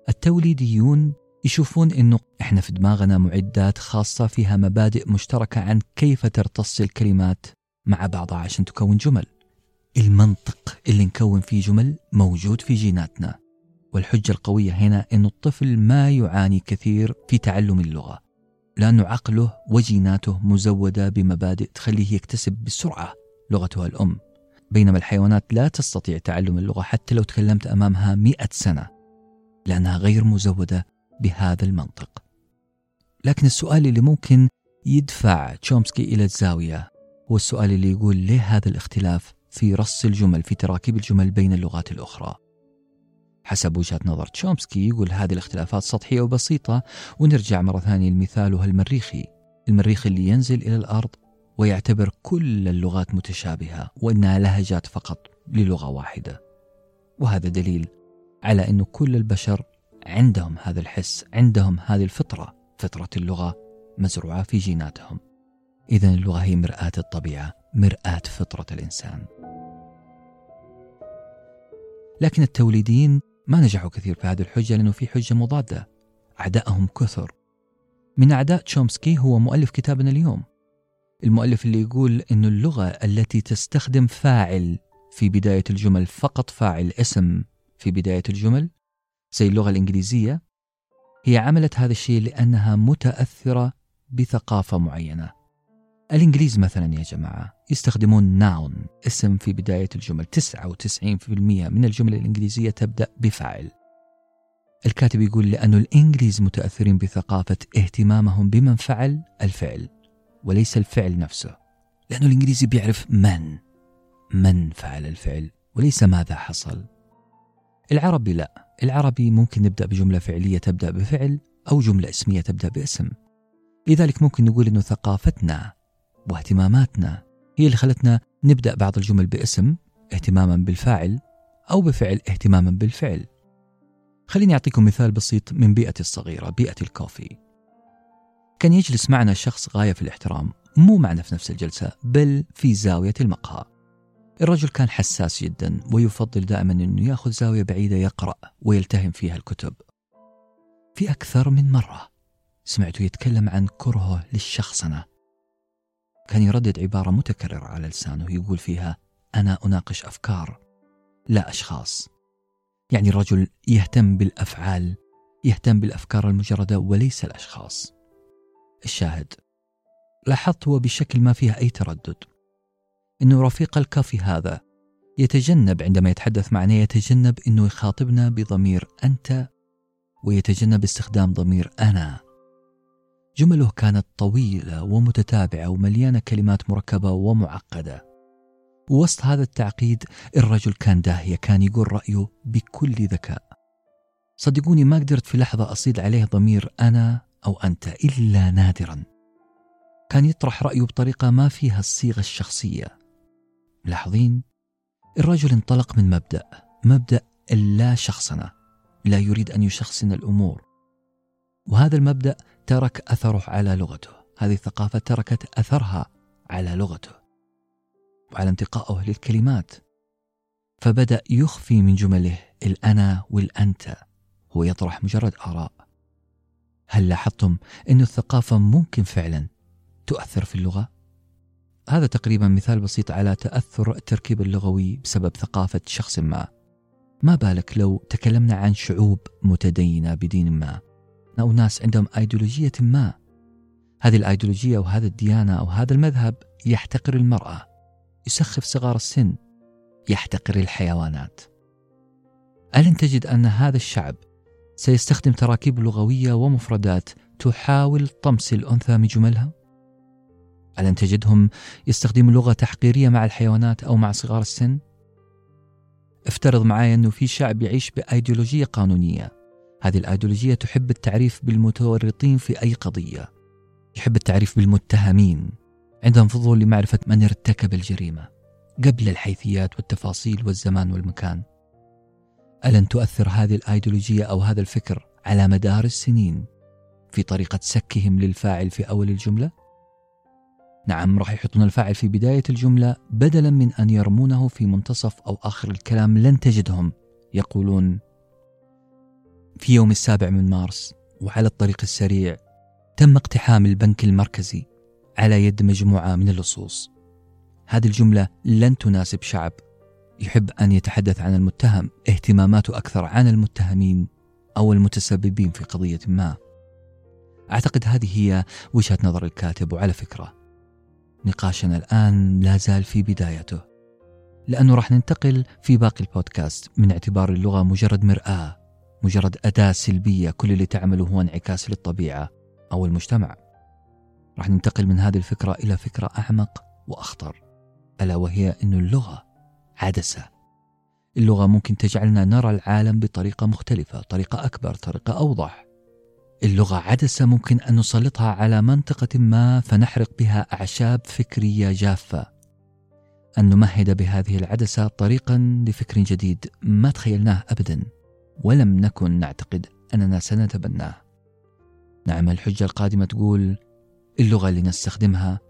[SPEAKER 1] التوليديون يشوفون أنه إحنا في دماغنا معدات خاصة فيها مبادئ مشتركة عن كيف ترتص الكلمات مع بعضها عشان تكون جمل. المنطق اللي نكون فيه جمل موجود في جيناتنا والحجة القوية هنا أن الطفل ما يعاني كثير في تعلم اللغة لأن عقله وجيناته مزودة بمبادئ تخليه يكتسب بسرعة لغته الأم. بينما الحيوانات لا تستطيع تعلم اللغة حتى لو تكلمت أمامها مئة سنة لأنها غير مزودة بهذا المنطق. لكن السؤال اللي ممكن يدفع تشومسكي إلى الزاوية هو السؤال اللي يقول ليه هذا الاختلاف في رص الجمل في تراكيب الجمل بين اللغات الأخرى؟ حسب وجهة نظر تشومسكي يقول هذه الاختلافات سطحية وبسيطة ونرجع مرة ثانية لمثاله المريخي. المريخ اللي ينزل إلى الأرض ويعتبر كل اللغات متشابهة وأنها لهجات فقط للغة واحدة. وهذا دليل على أن كل البشر عندهم هذا الحس عندهم هذه الفطرة فطرة اللغة مزروعة في جيناتهم. إذا اللغة هي مرآة الطبيعة مرآة فطرة الإنسان. لكن التوليديين ما نجحوا كثير في هذه الحجة لأنه في حجة مضادة أعدائهم كثر. من أعداء تشومسكي هو مؤلف كتابنا اليوم. المؤلف اللي يقول أن اللغة التي تستخدم فاعل في بداية الجمل فقط فاعل اسم في بداية الجمل زي اللغة الإنجليزية هي عملت هذا الشيء لأنها متأثرة بثقافة معينة. الإنجليز مثلا يا جماعة يستخدمون ناون اسم في بداية الجمل 99% من الجمل الإنجليزية تبدأ بفاعل. الكاتب يقول لأن الإنجليز متأثرين بثقافة اهتمامهم بمن فعل الفعل وليس الفعل نفسه. لأن الإنجليزي بيعرف من من فعل الفعل وليس ماذا حصل. العربي لا. العربي ممكن نبدأ بجملة فعلية تبدأ بفعل أو جملة اسمية تبدأ باسم. لذلك ممكن نقول أنه ثقافتنا واهتماماتنا هي اللي خلتنا نبدأ بعض الجمل باسم اهتماما بالفاعل أو بفعل اهتماما بالفعل. خليني أعطيكم مثال بسيط من بيئتي الصغيرة بيئة الكوفي. كان يجلس معنا شخص غاية في الاحترام مو معنا في نفس الجلسة بل في زاوية المقهى. الرجل كان حساس جدا ويفضل دائما أنه يأخذ زاوية بعيدة يقرأ ويلتهم فيها الكتب. في أكثر من مرة سمعته يتكلم عن كرهه للشخصنة. كان يردد عبارة متكررة على لسانه يقول فيها أنا أناقش أفكار لا أشخاص. يعني الرجل يهتم بالأفعال يهتم بالأفكار المجردة وليس الأشخاص. الشاهد لاحظت هو بشكل ما فيها أي تردد. أنه رفيق الكافي هذا. يتجنب عندما يتحدث معنا يتجنب أنه يخاطبنا بضمير أنت ويتجنب استخدام ضمير أنا. جمله كانت طويلة ومتتابعة ومليانة كلمات مركبة ومعقدة. ووسط هذا التعقيد الرجل كان داهية كان يقول رأيه بكل ذكاء. صدقوني ما قدرت في لحظة أصيد عليه ضمير أنا أو أنت إلا نادرا. كان يطرح رأيه بطريقة ما فيها الصيغة الشخصية. ملاحظين؟ الرجل انطلق من مبدأ مبدأ اللا شخصنة لا يريد أن يشخصن الأمور وهذا المبدأ ترك أثره على لغته هذه الثقافة تركت أثرها على لغته وعلى انتقائه للكلمات فبدأ يخفي من جمله الأنا والأنت هو يطرح مجرد آراء هل لاحظتم أن الثقافة ممكن فعلا تؤثر في اللغة؟ هذا تقريبا مثال بسيط على تأثر التركيب اللغوي بسبب ثقافة شخص ما. ما بالك لو تكلمنا عن شعوب متدينة بدين ما؟ أو ناس عندهم أيديولوجية ما؟ هذه الأيديولوجية أو هذا الديانة أو هذا المذهب يحتقر المرأة يسخف صغار السن يحتقر الحيوانات. ألن تجد أن هذا الشعب سيستخدم تراكيب لغوية ومفردات تحاول طمس الأنثى من جملها؟ ألن تجدهم يستخدموا لغة تحقيرية مع الحيوانات أو مع صغار السن؟ افترض معي أنه في شعب يعيش بأيديولوجية قانونية هذه الأيديولوجية تحب التعريف بالمتورطين في أي قضية يحب التعريف بالمتهمين عندهم فضول لمعرفة من ارتكب الجريمة قبل الحيثيات والتفاصيل والزمان والمكان ألن تؤثر هذه الأيديولوجية أو هذا الفكر على مدار السنين في طريقة سكهم للفاعل في أول الجملة؟ نعم راح يحطون الفاعل في بداية الجملة بدلا من أن يرمونه في منتصف أو آخر الكلام لن تجدهم. يقولون في يوم السابع من مارس وعلى الطريق السريع تم اقتحام البنك المركزي على يد مجموعة من اللصوص. هذه الجملة لن تناسب شعب. يحب أن يتحدث عن المتهم اهتماماته أكثر عن المتهمين أو المتسببين في قضية ما. أعتقد هذه هي وجهة نظر الكاتب وعلى فكرة نقاشنا الآن لا زال في بدايته. لأنه راح ننتقل في باقي البودكاست من اعتبار اللغة مجرد مرآة مجرد أداة سلبية كل اللي تعمله هو انعكاس للطبيعة أو المجتمع. راح ننتقل من هذه الفكرة إلى فكرة أعمق وأخطر ألا وهي أن اللغة عدسة. اللغة ممكن تجعلنا نرى العالم بطريقة مختلفة طريقة أكبر طريقة أوضح. اللغة عدسة ممكن أن نسلطها على منطقة ما فنحرق بها أعشاب فكرية جافة. أن نمهد بهذه العدسة طريقا لفكر جديد ما تخيلناه أبدا ولم نكن نعتقد أننا سنتبناه. نعم الحجة القادمة تقول اللغة اللي نستخدمها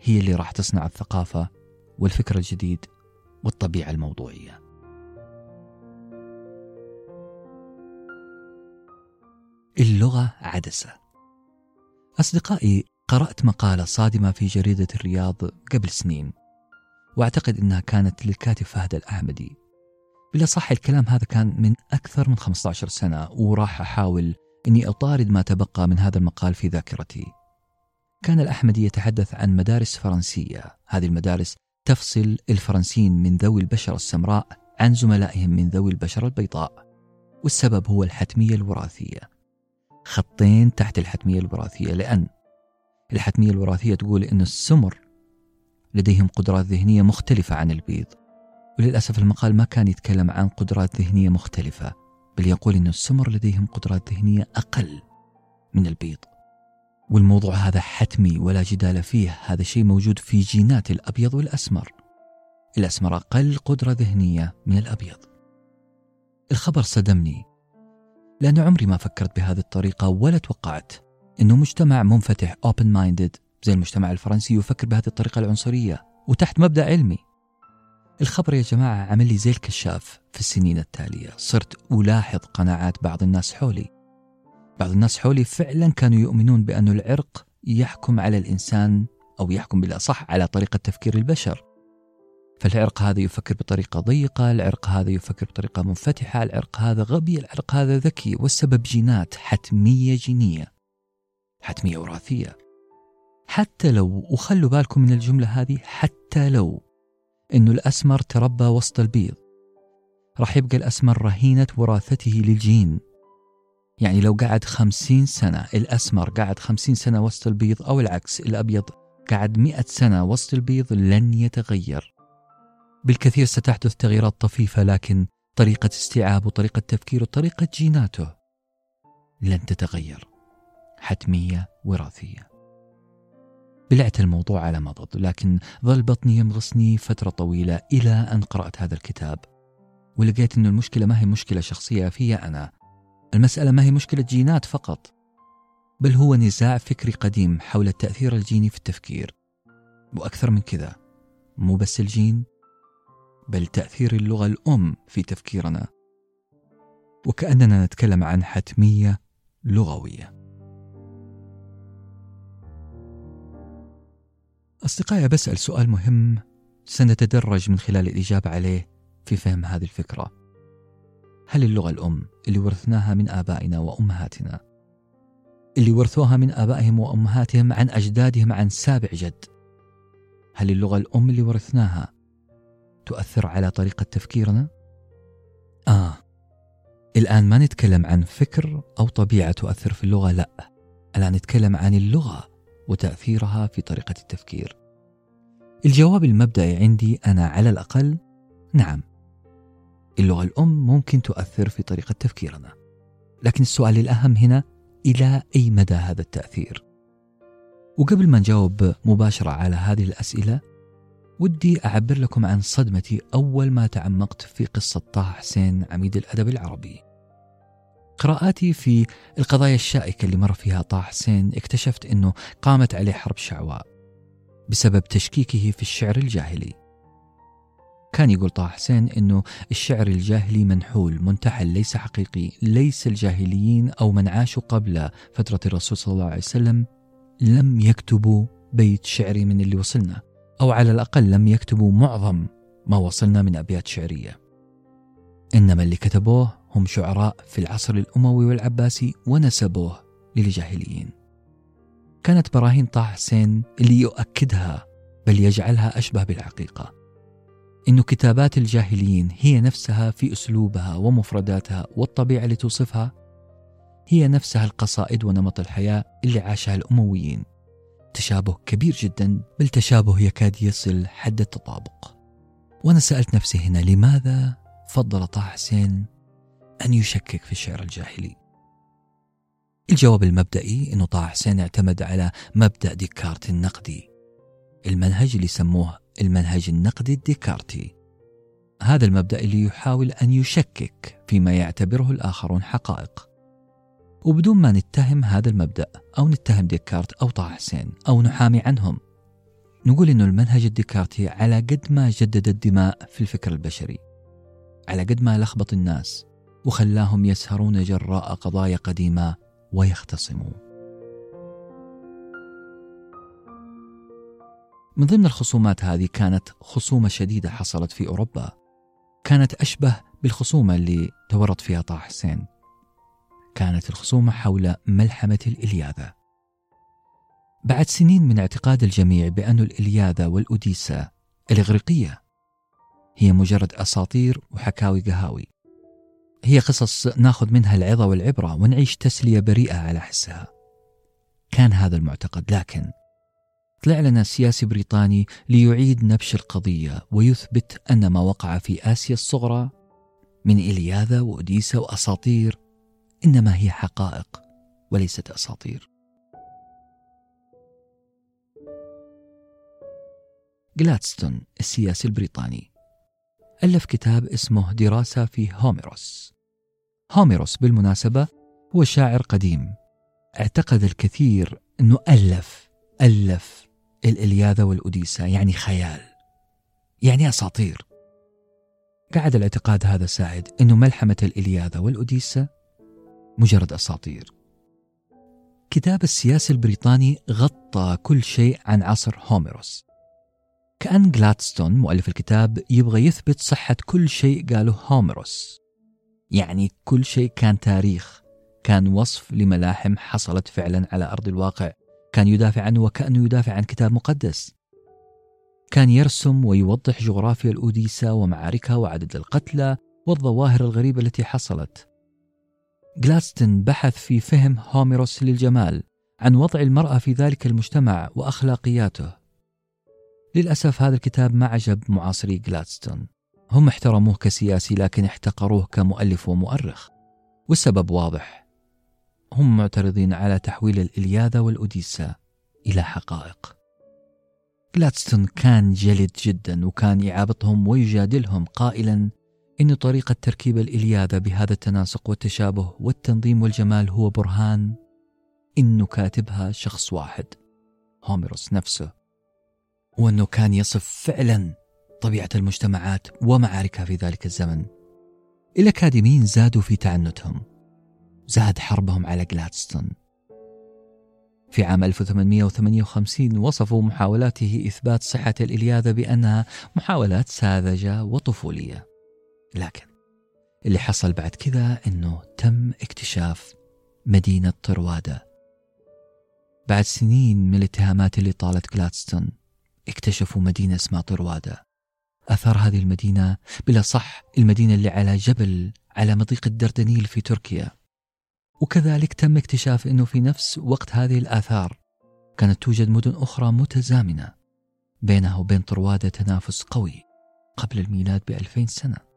[SPEAKER 1] هي اللي راح تصنع الثقافة والفكر الجديد والطبيعة الموضوعية. اللغة عدسة. أصدقائي قرأت مقالة صادمة في جريدة الرياض قبل سنين وأعتقد أنها كانت للكاتب فهد الأحمدي. بلا صح الكلام هذا كان من أكثر من 15 سنة وراح أحاول أني أطارد ما تبقى من هذا المقال في ذاكرتي. كان الأحمدي يتحدث عن مدارس فرنسية. هذه المدارس تفصل الفرنسيين من ذوي البشرة السمراء عن زملائهم من ذوي البشرة البيضاء والسبب هو الحتمية الوراثية. خطين تحت الحتمية الوراثية. لأن الحتمية الوراثية تقول أن السمر لديهم قدرات ذهنية مختلفة عن البيض. وللأسف المقال ما كان يتكلم عن قدرات ذهنية مختلفة بل يقول أن السمر لديهم قدرات ذهنية أقل من البيض. والموضوع هذا حتمي ولا جدال فيه. هذا شيء موجود في جينات الأبيض والأسمر. الأسمر أقل قدرة ذهنية من الأبيض. الخبر صدمني. لأن عمري ما فكرت بهذه الطريقة ولا توقعت أنه مجتمع منفتح open minded زي المجتمع الفرنسي يفكر بهذه الطريقة العنصرية وتحت مبدأ علمي. الخبر يا جماعة عمل لي زي الكشاف في السنين التالية. صرت ألاحظ قناعات بعض الناس حولي. بعض الناس حولي فعلا كانوا يؤمنون بأن العرق يحكم على الإنسان أو يحكم بالأصح على طريقة تفكير البشر. فالعرق هذا يفكر بطريقة ضيقة العرق هذا يفكر بطريقة منفتحة العرق هذا غبي العرق هذا ذكي والسبب جينات حتمية جينية حتمية وراثية. حتى لو وخلوا بالكم من الجملة هذه حتى لو أنه الأسمر تربى وسط البيض راح يبقى الأسمر رهينة وراثته للجين. يعني لو قعد خمسين سنة الأسمر قعد خمسين سنة وسط البيض أو العكس الأبيض قعد مئة سنة وسط البيض لن يتغير. بالكثير ستحدث تغييرات طفيفة لكن طريقة استيعابه طريقة تفكيره وطريقة جيناته لن تتغير. حتمية وراثية. بلعت الموضوع على مضض لكن ظل بطني يمغصني فترة طويلة إلى أن قرأت هذا الكتاب. ولقيت أن المشكلة ما هي مشكلة شخصية في أنا. المسألة ما هي مشكلة جينات فقط بل هو نزاع فكري قديم حول التأثير الجيني في التفكير. وأكثر من كذا مو بس الجين بل تأثير اللغة الأم في تفكيرنا. وكأننا نتكلم عن حتمية لغوية. أصدقائي بسأل سؤال مهم سنتدرج من خلال الإجابة عليه في فهم هذه الفكرة. هل اللغة الأم اللي ورثناها من آبائنا وأمهاتنا اللي ورثوها من آبائهم وأمهاتهم عن أجدادهم عن سابع جد هل اللغة الأم اللي ورثناها تؤثر على طريقة تفكيرنا؟ آه. الآن ما نتكلم عن فكر أو طبيعة تؤثر في اللغة لا. الآن نتكلم عن اللغة وتأثيرها في طريقة التفكير. الجواب المبدئي عندي أنا على الأقل نعم. اللغة الأم ممكن تؤثر في طريقة تفكيرنا. لكن السؤال الأهم هنا إلى أي مدى هذا التأثير؟ وقبل ما نجاوب مباشرة على هذه الأسئلة ودي أعبر لكم عن صدمتي أول ما تعمقت في قصة طه حسين عميد الأدب العربي. قراءاتي في القضايا الشائكة اللي مر فيها طه حسين اكتشفت أنه قامت عليه حرب شعواء بسبب تشكيكه في الشعر الجاهلي. كان يقول طه حسين أنه الشعر الجاهلي منحول منتحل ليس حقيقي ليس الجاهليين أو من عاشوا قبل فترة الرسول صلى الله عليه وسلم لم يكتبوا بيت شعري من اللي وصلنا. أو على الأقل لم يكتبوا معظم ما وصلنا من أبيات شعرية. إنما اللي كتبوه هم شعراء في العصر الأموي والعباسي ونسبوه للجاهليين. كانت براهين طه حسين اللي يؤكدها بل يجعلها أشبه بالحقيقة إن كتابات الجاهليين هي نفسها في أسلوبها ومفرداتها والطبيعة اللي توصفها هي نفسها القصائد ونمط الحياة اللي عاشها الأمويين. تشابه كبير جدا بل تشابه يكاد يصل حد التطابق. وأنا سألت نفسي هنا لماذا فضل طه حسين أن يشكك في الشعر الجاهلي؟ الجواب المبدئي أنه طه حسين اعتمد على مبدأ ديكارت النقدي. المنهج اللي سموه المنهج النقدي الديكارتي. هذا المبدأ اللي يحاول أن يشكك فيما يعتبره الآخرون حقائق. وبدون ما نتهم هذا المبدأ أو نتهم ديكارت أو طه حسين أو نحامي عنهم نقول إنه المنهج الديكارتي على قد ما جدد الدماء في الفكر البشري على قد ما لخبط الناس وخلاهم يسهرون جراء قضايا قديمة ويختصموا. من ضمن الخصومات هذه كانت خصومة شديدة حصلت في أوروبا كانت أشبه بالخصومة اللي تورط فيها طه حسين. كانت الخصومة حول ملحمة الإلياذة. بعد سنين من اعتقاد الجميع بأن الإلياذة والأوديسا الإغريقية هي مجرد أساطير وحكاوي قهاوي. هي قصص ناخذ منها العظة والعبرة ونعيش تسلية بريئة على حسها. كان هذا المعتقد لكن طلع لنا سياسي بريطاني ليعيد نبش القضية ويثبت أن ما وقع في آسيا الصغرى من إلياذة وأوديسا وأساطير إنما هي حقائق وليست أساطير. جلادستون السياسي البريطاني ألف كتاب اسمه دراسة في هوميروس. هوميروس بالمناسبة هو شاعر قديم. اعتقد الكثير أنه ألف ألف الإلياذة والأوديسا يعني خيال يعني أساطير. قعد الاعتقاد هذا ساعد أنه ملحمة الإلياذة والأوديسا مجرد أساطير. كتاب السياسي البريطاني غطى كل شيء عن عصر هوميروس. كأن جلادستون مؤلف الكتاب يبغى يثبت صحة كل شيء قاله هوميروس. يعني كل شيء كان تاريخ كان وصف لملاحم حصلت فعلا على أرض الواقع. كان يدافع عنه وكأنه يدافع عن كتاب مقدس. كان يرسم ويوضح جغرافيا الأوديسا ومعاركها وعدد القتلى والظواهر الغريبة التي حصلت. جلاستن بحث في فهم هوميروس للجمال عن وضع المرأة في ذلك المجتمع وأخلاقياته. للأسف هذا الكتاب ما عجب معاصري جلادستون هم احترموه كسياسي لكن احتقروه كمؤلف ومؤرخ. والسبب واضح. هم معترضين على تحويل الإلياذة والأوديسا إلى حقائق. جلادستون كان جلد جدا وكان يعابطهم ويجادلهم قائلا إن طريقة تركيب الإلياذة بهذا التناسق والتشابه والتنظيم والجمال هو برهان إنه كاتبها شخص واحد هوميروس نفسه. وأنه كان يصف فعلا طبيعة المجتمعات ومعاركها في ذلك الزمن. الأكاديميين زادوا في تعنتهم. زاد حربهم على جلادستون. في عام 1858 وصفوا محاولاته إثبات صحة الإلياذة بأنها محاولات ساذجة وطفولية. لكن اللي حصل بعد كذا إنه تم اكتشاف مدينة طروادة بعد سنين من الاتهامات اللي طالت جلادستون اكتشفوا مدينة اسمها طروادا أثار هذه المدينة بلا صح المدينة اللي على جبل على مضيق الدردنيل في تركيا. وكذلك تم اكتشاف أنه في نفس وقت هذه الآثار كانت توجد مدن أخرى متزامنة بينها وبين طروادة تنافس قوي قبل الميلاد بألفين سنة.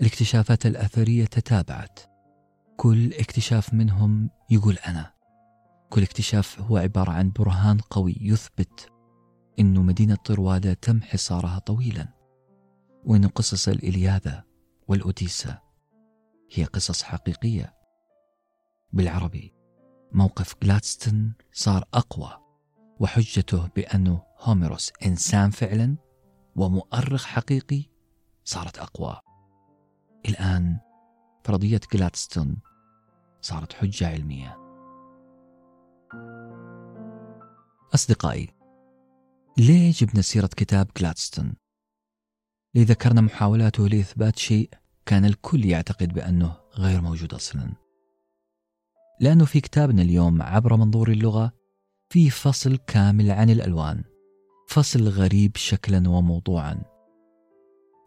[SPEAKER 1] الاكتشافات الأثرية تتابعت. كل اكتشاف منهم يقول أنا. كل اكتشاف هو عبارة عن برهان قوي يثبت أن مدينة طروادة تم حصارها طويلا. وأن قصص الإلياذة والأوديسا هي قصص حقيقية. بالعربي موقف جلادستون صار أقوى وحجته بأنه هوميروس إنسان فعلا ومؤرخ حقيقي صارت أقوى. الآن فرضية جلادستون صارت حجة علمية. أصدقائي ليه جبنا سيرة كتاب جلادستون؟ لذكرنا محاولاته لإثبات شيء كان الكل يعتقد بأنه غير موجود أصلا. لأنه في كتابنا اليوم عبر منظور اللغة في فصل كامل عن الألوان فصل غريب شكلا وموضوعا.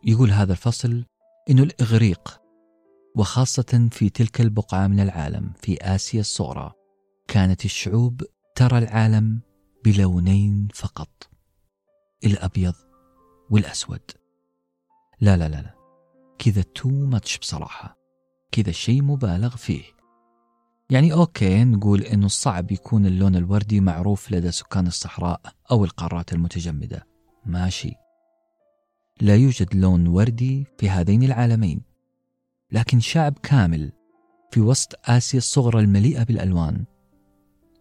[SPEAKER 1] يقول هذا الفصل أن الإغريق وخاصة في تلك البقعة من العالم في آسيا الصغرى كانت الشعوب ترى العالم بلونين فقط الأبيض والأسود. لا لا لا لا كذا too much بصراحة كذا شيء مبالغ فيه. يعني okay نقول إنه صعب يكون اللون الوردي معروف لدى سكان الصحراء أو القارات المتجمدة. ماشي. لا يوجد لون وردي في هذين العالمين لكن شعب كامل في وسط آسيا الصغرى المليئة بالألوان.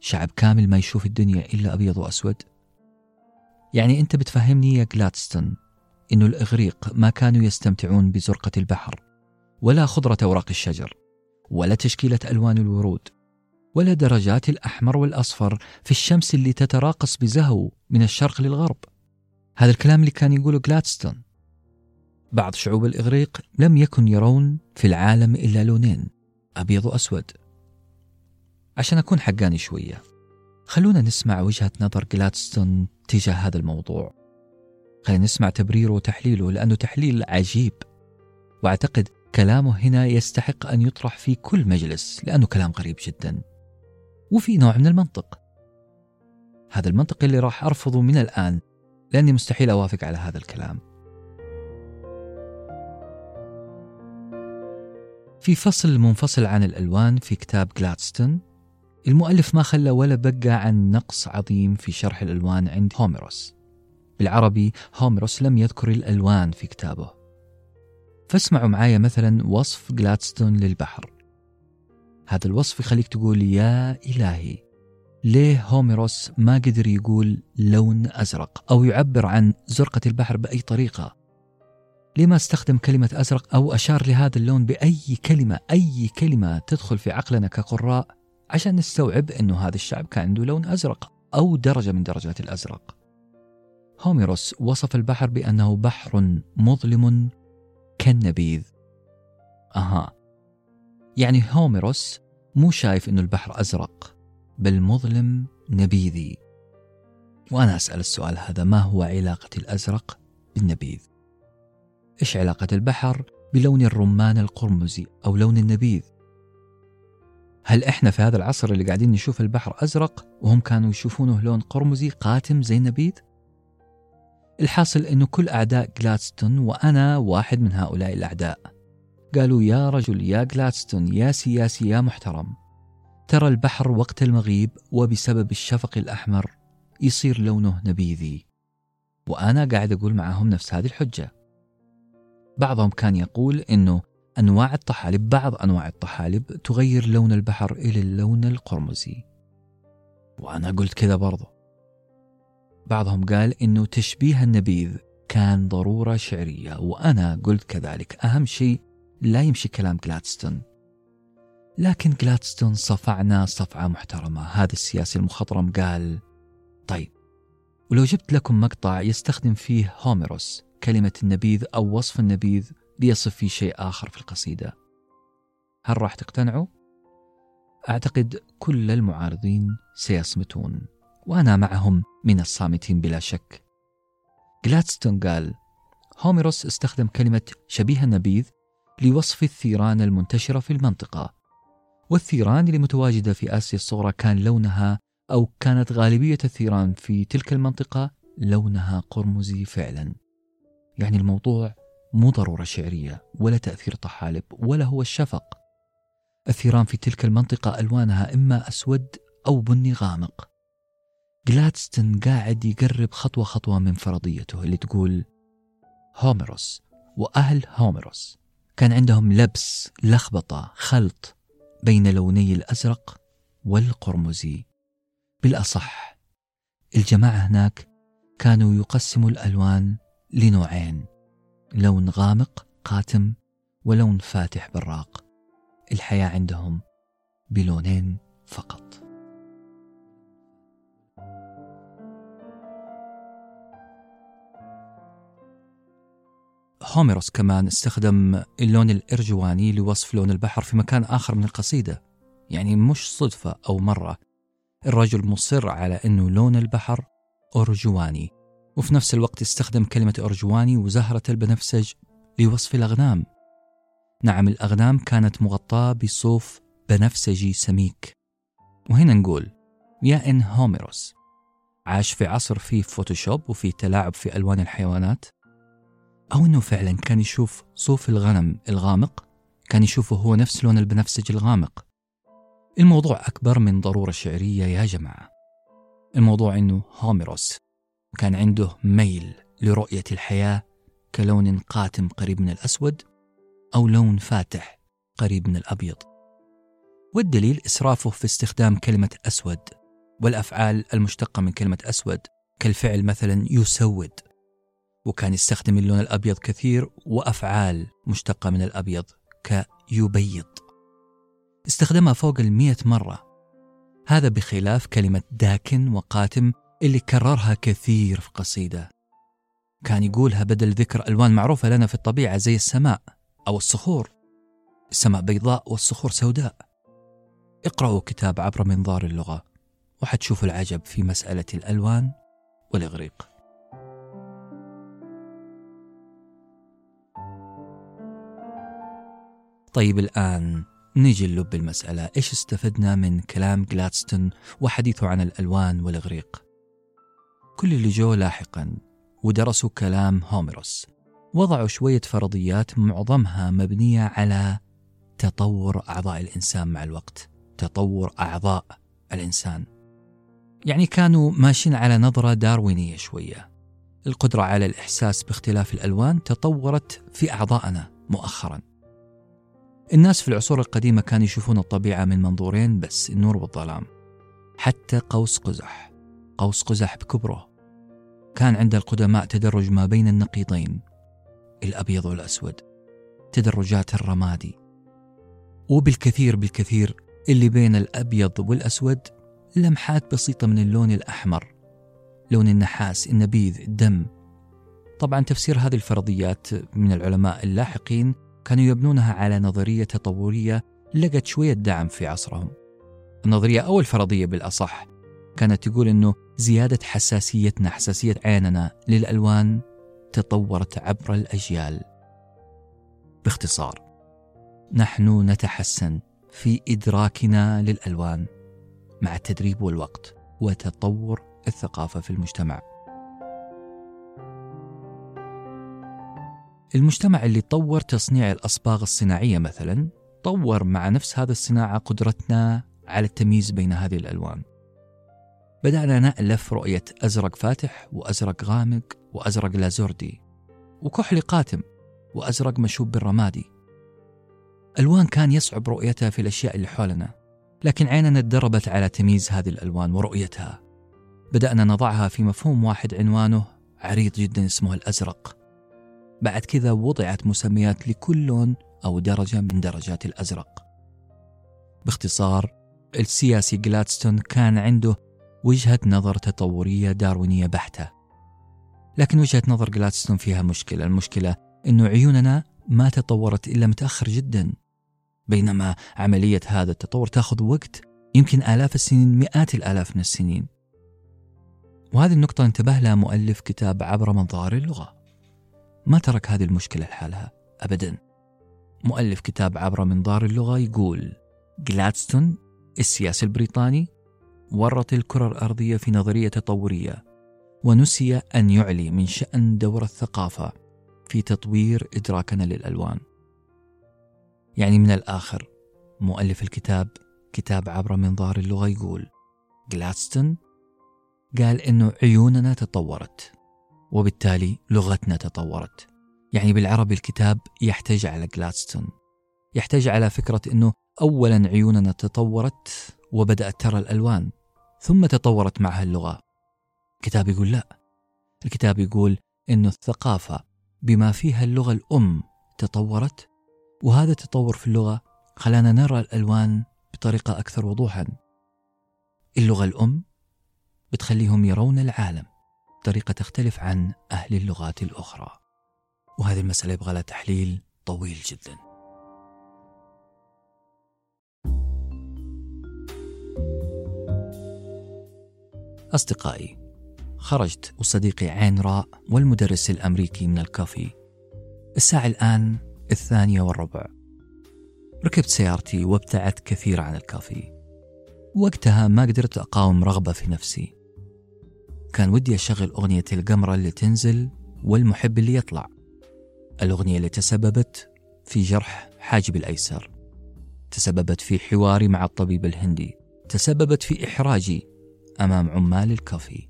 [SPEAKER 1] شعب كامل ما يشوف الدنيا إلا أبيض وأسود. يعني أنت بتفهمني يا جلادستون إنه الإغريق ما كانوا يستمتعون بزرقة البحر ولا خضرة أوراق الشجر ولا تشكيلة ألوان الورود ولا درجات الأحمر والأصفر في الشمس اللي تتراقص بزهو من الشرق للغرب. هذا الكلام اللي كان يقوله جلادستون بعض شعوب الإغريق لم يكن يرون في العالم إلا لونين أبيض وأسود. عشان أكون حقاني شوية خلونا نسمع وجهة نظر جلادستون تجاه هذا الموضوع. خلينا نسمع تبريره وتحليله لأنه تحليل عجيب. وأعتقد كلامه هنا يستحق أن يطرح في كل مجلس لأنه كلام غريب جدا. وفي نوع من المنطق. هذا المنطق اللي راح أرفضه من الآن لأني مستحيل أوافق على هذا الكلام. في فصل منفصل عن الألوان في كتاب جلادستون المؤلف ما خلى ولا بقى عن نقص عظيم في شرح الألوان عند هوميروس. بالعربي هوميروس لم يذكر الألوان في كتابه. فاسمعوا معايا مثلا وصف جلادستون للبحر. هذا الوصف يخليك تقول يا إلهي ليه هوميروس ما قدر يقول لون أزرق أو يعبر عن زرقة البحر بأي طريقة؟ ليه ما استخدم كلمة أزرق أو أشار لهذا اللون بأي كلمة أي كلمة تدخل في عقلنا كقراء عشان نستوعب أنه هذا الشعب كان عنده لون أزرق أو درجة من درجات الأزرق. هوميروس وصف البحر بأنه بحر مظلم كالنبيذ. أها. يعني هوميروس مو شايف أنه البحر أزرق بل مظلم نبيذي. وأنا أسأل السؤال هذا ما هو علاقة الأزرق بالنبيذ؟ إيش علاقة البحر بلون الرمان القرمزي أو لون النبيذ؟ هل إحنا في هذا العصر اللي قاعدين نشوف البحر أزرق وهم كانوا يشوفونه لون قرمزي قاتم زي النبيذ؟ الحاصل أنه كل أعداء جلادستون وأنا واحد من هؤلاء الأعداء قالوا يا رجل يا جلادستون يا سياسي يا محترم ترى البحر وقت المغيب وبسبب الشفق الأحمر يصير لونه نبيذي وأنا قاعد أقول معهم نفس هذه الحجة بعضهم كان يقول أنه أنواع الطحالب بعض أنواع الطحالب تغير لون البحر إلى اللون القرمزي. وأنا قلت كذا برضه بعضهم قال إنه تشبيه النبيذ كان ضرورة شعرية وأنا قلت كذلك. أهم شيء لا يمشي كلام جلادستون لكن جلادستون صفعنا صفعة محترمة. هذا السياسي المخضرم قال طيب ولو جبت لكم مقطع يستخدم فيه هوميروس كلمة النبيذ أو وصف النبيذ ليصف فيه شيء آخر في القصيدة. هل راح تقتنعوا؟ أعتقد كل المعارضين سيصمتون وأنا معهم من الصامتين بلا شك. جلادستون قال هوميروس استخدم كلمة شبيه النبيذ لوصف الثيران المنتشرة في المنطقة والثيران اللي متواجدة في آسيا الصغرى كان لونها أو كانت غالبية الثيران في تلك المنطقة لونها قرمزي فعلا. يعني الموضوع مو ضرورة شعرية ولا تأثير طحالب ولا هو الشفق. الثيران في تلك المنطقة ألوانها إما أسود أو بني غامق. جلادستون قاعد يقرب خطوة خطوة من فرضيته اللي تقول هوميروس وأهل هوميروس. كان عندهم لبس لخبطة خلط بين لوني الأزرق والقرمزي. بالأصح الجماعة هناك كانوا يقسموا الألوان لنوعين لون غامق قاتم ولون فاتح براق. الحياة عندهم بلونين فقط. هوميروس كمان استخدم اللون الإرجواني لوصف لون البحر في مكان آخر من القصيدة يعني مش صدفة أو مرة. الرجل مصر على أنه لون البحر أرجواني. وفي نفس الوقت استخدم كلمة أرجواني وزهرة البنفسج لوصف الأغنام. نعم الأغنام كانت مغطاة بصوف بنفسجي سميك. وهنا نقول يا إن هوميروس عاش في عصر فيه فوتوشوب وفيه تلاعب في ألوان الحيوانات؟ أو أنه فعلا كان يشوف صوف الغنم الغامق كان يشوفه هو نفس لون البنفسج الغامق. الموضوع أكبر من ضرورة شعرية يا جماعة. الموضوع أنه هوميروس. كان عنده ميل لرؤية الحياة كلون قاتم قريب من الأسود أو لون فاتح قريب من الأبيض. والدليل إسرافه في استخدام كلمة أسود والأفعال المشتقة من كلمة أسود كالفعل مثلا يسود وكان يستخدم اللون الأبيض كثير وأفعال مشتقة من الأبيض كيبيض. استخدمها فوق المئة مرة هذا بخلاف كلمة داكن وقاتم اللي كررها كثير في قصيدة. كان يقولها بدل ذكر ألوان معروفة لنا في الطبيعة زي السماء أو الصخور. السماء بيضاء والصخور سوداء. اقرأوا كتاب عبر منظار اللغة وحتشوفوا العجب في مسألة الألوان والإغريق. طيب الآن نيجي للب المسألة. إيش استفدنا من كلام جلادستون وحديثه عن الألوان والإغريق؟ كل اللي جو لاحقا ودرسوا كلام هوميروس. وضعوا شوية فرضيات معظمها مبنية على تطور أعضاء الإنسان مع الوقت تطور أعضاء الإنسان. يعني كانوا ماشيين على نظرة داروينية شوية. القدرة على الإحساس باختلاف الألوان تطورت في أعضائنا مؤخرا. الناس في العصور القديمة كانوا يشوفون الطبيعة من منظورين بس النور والظلام حتى قوس قزح. قوس قزح بكبره. كان عند القدماء تدرج ما بين النقيضين الأبيض والأسود تدرجات الرمادي. وبالكثير بالكثير اللي بين الأبيض والأسود لمحات بسيطة من اللون الأحمر لون النحاس النبيذ الدم. طبعا تفسير هذه الفرضيات من العلماء اللاحقين كانوا يبنونها على نظرية تطورية لقت شوية دعم في عصرهم. النظرية أو الفرضية بالأصح كانت تقول أنه زيادة حساسيتنا حساسية عيننا للألوان تطورت عبر الأجيال. باختصار نحن نتحسن في إدراكنا للألوان مع التدريب والوقت وتطور الثقافة في المجتمع. المجتمع اللي طور تصنيع الأصباغ الصناعية مثلا طور مع نفس هذا الصناعة قدرتنا على التمييز بين هذه الألوان. بدأنا نألف رؤية أزرق فاتح وأزرق غامق وأزرق لازوردي وكحلي قاتم وأزرق مشوب بالرمادي. ألوان كان يصعب رؤيتها في الأشياء اللي حولنا لكن عيننا تدربت على تمييز هذه الألوان ورؤيتها. بدأنا نضعها في مفهوم واحد عنوانه عريض جدا اسمه الأزرق. بعد كذا وضعت مسميات لكل لون أو درجة من درجات الأزرق. باختصار السياسي جلادستون كان عنده وجهة نظر تطورية داروينية بحتة. لكن وجهة نظر جلادستون فيها مشكلة المشكلة أنه عيوننا ما تطورت إلا متأخر جدا. بينما عملية هذا التطور تأخذ وقت يمكن آلاف السنين مئات الآلاف من السنين. وهذه النقطة انتبه لها مؤلف كتاب عبر منظار اللغة. ما ترك هذه المشكلة لحالها أبدا. مؤلف كتاب عبر منظار اللغة يقول جلادستون السياسي البريطاني ورط الكرة الأرضية في نظرية تطورية ونسي أن يعلي من شأن دور الثقافة في تطوير إدراكنا للألوان. يعني من الآخر مؤلف الكتاب كتاب عبر منظار اللغة يقول جلادستون قال إنه عيوننا تطورت وبالتالي لغتنا تطورت. يعني بالعربي الكتاب يحتج على جلادستون يحتج على فكرة أنه أولا عيوننا تطورت وبدأت ترى الألوان. ثم تطورت معها اللغة. الكتاب يقول لا. الكتاب يقول أن الثقافة بما فيها اللغة الأم تطورت وهذا التطور في اللغة خلانا نرى الألوان بطريقة أكثر وضوحا. اللغة الأم بتخليهم يرون العالم بطريقة تختلف عن أهل اللغات الأخرى. وهذه المسألة يبغى لها تحليل طويل جدا. أصدقائي خرجت وصديقي عين راء والمدرس الأمريكي من الكافي. الساعة الآن الثانية والربع. ركبت سيارتي وابتعدت كثير عن الكافي. وقتها ما قدرت أقاوم رغبة في نفسي. كان ودي أشغل أغنية القمرة اللي تنزل والمحب اللي يطلع. الأغنية اللي تسببت في جرح حاجب الأيسر. تسببت في حواري مع الطبيب الهندي. تسببت في إحراجي أمام عمال الكافي.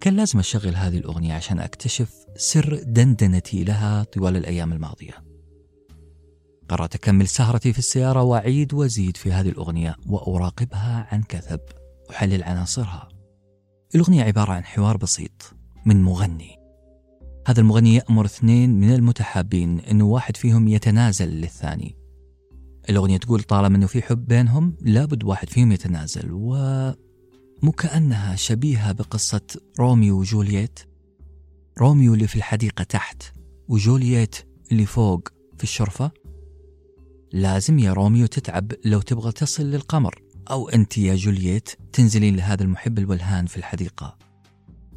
[SPEAKER 1] كان لازم أشغل هذه الأغنية عشان أكتشف سر دندنتي لها طوال الأيام الماضية. قررت أكمل سهرتي في السيارة وأعيد وأزيد في هذه الأغنية وأراقبها عن كثب أحلل عناصرها. الأغنية عبارة عن حوار بسيط من مغني. هذا المغني يأمر اثنين من المتحابين أنه واحد فيهم يتنازل للثاني. الأغنية تقول طالما أنه في حب بينهم لابد واحد فيهم يتنازل و مو كأنها شبيهة بقصة روميو وجولييت. روميو اللي في الحديقة تحت وجولييت اللي فوق في الشرفة. لازم يا روميو تتعب لو تبغى تصل للقمر أو أنت يا جولييت تنزلين لهذا المحب الولهان في الحديقة.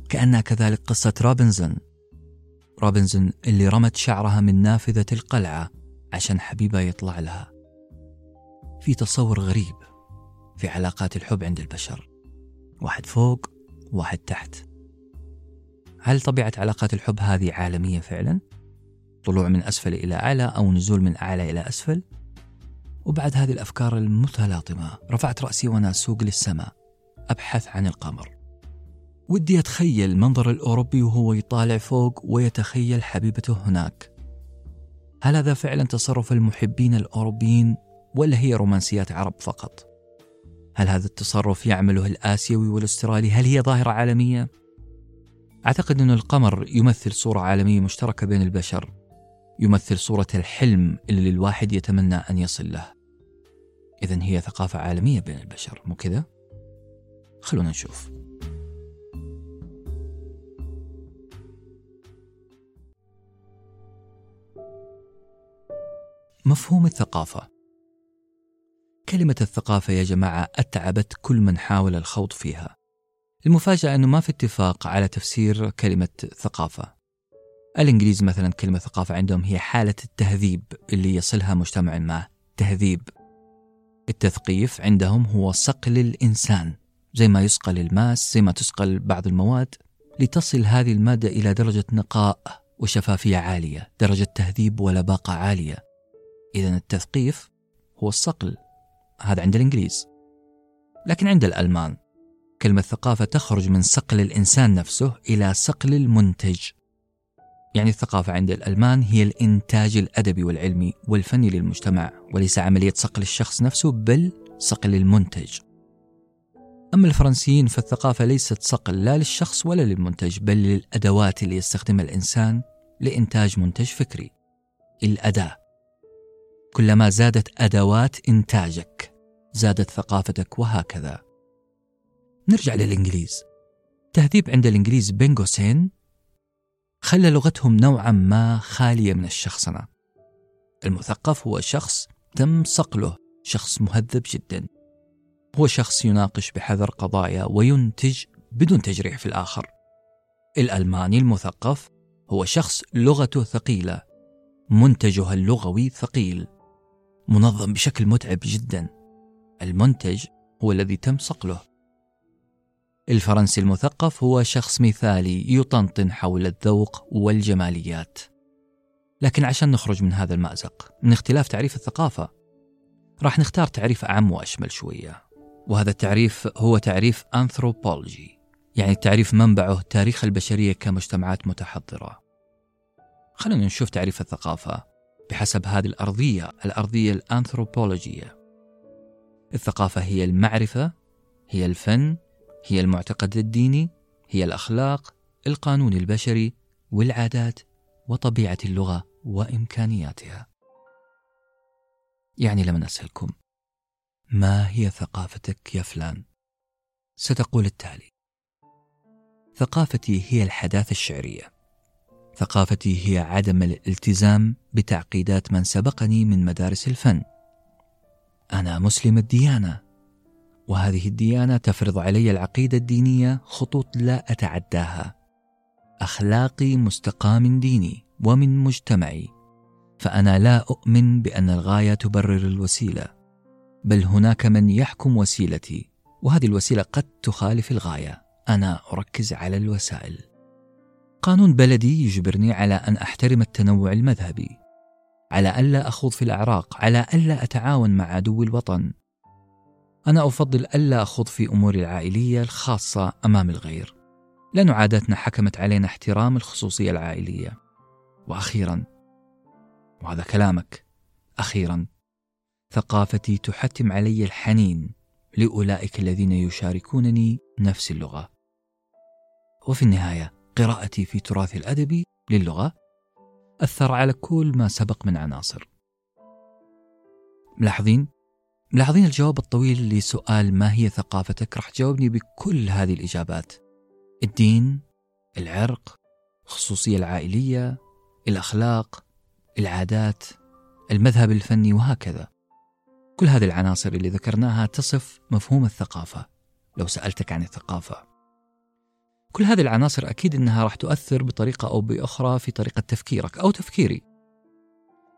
[SPEAKER 1] كأنها كذلك قصة رابونزل. رابونزل اللي رمت شعرها من نافذة القلعة عشان حبيبها يطلع لها. في تصور غريب في علاقات الحب عند البشر. واحد فوق واحد تحت هل طبيعة علاقات الحب هذه عالمية فعلا؟ طلوع من أسفل إلى أعلى أو نزول من أعلى إلى أسفل؟ وبعد هذه الأفكار المتلاطمة رفعت رأسي وأنا أسوق للسماء أبحث عن القمر ودي أتخيل منظر الأوروبي وهو يطالع فوق ويتخيل حبيبته هناك هل هذا فعلا تصرف المحبين الأوروبيين ولا هي رومانسيات عرب فقط؟ هل هذا التصرف يعمله الآسيوي والأسترالي؟ هل هي ظاهرة عالمية؟ أعتقد أن القمر يمثل صورة عالمية مشتركة بين البشر يمثل صورة الحلم اللي الواحد يتمنى أن يصل له إذا هي ثقافة عالمية بين البشر مو كذا؟ خلونا نشوف مفهوم الثقافة كلمة الثقافة يا جماعة أتعبت كل من حاول الخوض فيها. المفاجأة أنه ما في اتفاق على تفسير كلمة ثقافة. الإنجليز مثلا كلمة ثقافة عندهم هي حالة التهذيب اللي يصلها مجتمع ما تهذيب. التثقيف عندهم هو صقل الإنسان زي ما يصقل الماس زي ما تسقل بعض المواد لتصل هذه المادة إلى درجة نقاء وشفافية عالية درجة تهذيب ولباقة عالية. إذا التثقيف هو الصقل هذا عند الإنجليز. لكن عند الألمان كلمة ثقافة تخرج من صقل الإنسان نفسه إلى صقل المنتج. يعني الثقافة عند الألمان هي الإنتاج الأدبي والعلمي والفني للمجتمع وليس عملية صقل الشخص نفسه بل صقل المنتج. أما الفرنسيين فالثقافة ليست صقل لا للشخص ولا للمنتج بل للأدوات اللي يستخدمها الإنسان لإنتاج منتج فكري. الأداة. كلما زادت أدوات إنتاجك زادت ثقافتك وهكذا. نرجع للإنجليز. تهذيب عند الإنجليز بين قوسين خلى لغتهم نوعا ما خالية من الشخصنة. المثقف هو شخص تم صقله شخص مهذب جدا. هو شخص يناقش بحذر قضايا وينتج بدون تجريح في الآخر. الألماني المثقف هو شخص لغته ثقيلة منتجها اللغوي ثقيل. منظم بشكل متعب جدا. المنتج هو الذي تم صقله. الفرنسي المثقف هو شخص مثالي يطنطن حول الذوق والجماليات. لكن عشان نخرج من هذا المأزق من اختلاف تعريف الثقافة راح نختار تعريف أعم وأشمل شوية. وهذا التعريف هو تعريف أنثروبولوجي يعني التعريف منبعه تاريخ البشرية كمجتمعات متحضرة. خلونا نشوف تعريف الثقافة. بحسب هذه الأرضية الأرضية الأنثروبولوجية. الثقافة هي المعرفة هي الفن هي المعتقد الديني هي الأخلاق القانون البشري والعادات وطبيعة اللغة وإمكانياتها. يعني لما أسألكم ما هي ثقافتك يا فلان؟ ستقول التالي ثقافتي هي الحداثة الشعرية. ثقافتي هي عدم الالتزام بتعقيدات من سبقني من مدارس الفن. أنا مسلم الديانة وهذه الديانة تفرض علي العقيدة الدينية خطوط لا أتعداها. أخلاقي مستقى من ديني ومن مجتمعي فأنا لا أؤمن بأن الغاية تبرر الوسيلة بل هناك من يحكم وسيلتي وهذه الوسيلة قد تخالف الغاية. أنا أركز على الوسائل. قانون بلدي يجبرني على أن أحترم التنوع المذهبي على ألا أخوض في الاعراق على ألا أتعاون مع عدو الوطن. أنا أفضل ألا أخوض في أموري العائلية الخاصة أمام الغير. لأن عاداتنا حكمت علينا احترام الخصوصية العائلية. وأخيرا وهذا كلامك أخيرا ثقافتي تحتم علي الحنين لأولئك الذين يشاركونني نفس اللغة. وفي النهاية قراءتي في تراثي الادبي للغة أثر على كل ما سبق من عناصر. ملاحظين؟ ملاحظين الجواب الطويل لسؤال ما هي ثقافتك؟ راح تجاوبني بكل هذه الإجابات. الدين العرق الخصوصية العائلية الأخلاق العادات المذهب الفني وهكذا. كل هذه العناصر اللي ذكرناها تصف مفهوم الثقافة. لو سألتك عن الثقافة كل هذه العناصر أكيد أنها راح تؤثر بطريقة أو بأخرى في طريقة تفكيرك أو تفكيري.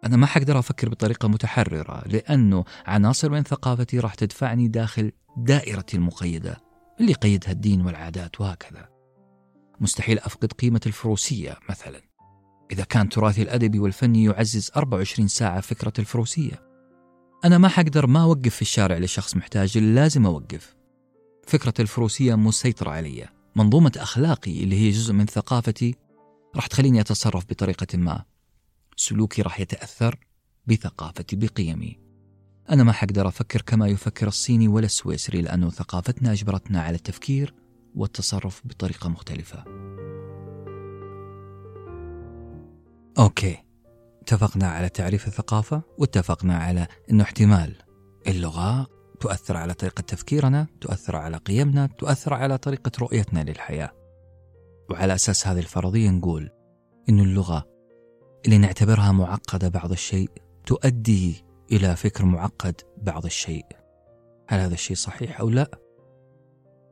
[SPEAKER 1] أنا ما حقدر أفكر بطريقة متحررة لأنه عناصر من ثقافتي راح تدفعني داخل دائرتي المقيدة اللي قيدها الدين والعادات وهكذا. مستحيل أفقد قيمة الفروسية مثلا. إذا كان تراثي الأدبي والفني يعزز 24 ساعة فكرة الفروسية. أنا ما حقدر ما أوقف في الشارع لشخص محتاج لازم أوقف. فكرة الفروسية مسيطرة علي. منظومة أخلاقي اللي هي جزء من ثقافتي راح تخليني أتصرف بطريقة ما. سلوكي راح يتأثر بثقافتي بقيمي. أنا ما حقدر أفكر كما يفكر الصيني ولا السويسري لأنه ثقافتنا أجبرتنا على التفكير والتصرف بطريقة مختلفة. أوكي. اتفقنا على تعريف الثقافة واتفقنا على أنه احتمال. اللغة تؤثر على طريقة تفكيرنا تؤثر على قيمنا تؤثر على طريقة رؤيتنا للحياة. وعلى أساس هذه الفرضية نقول أن اللغة اللي نعتبرها معقدة بعض الشيء تؤدي إلى فكر معقد بعض الشيء. هل هذا الشيء صحيح أو لا؟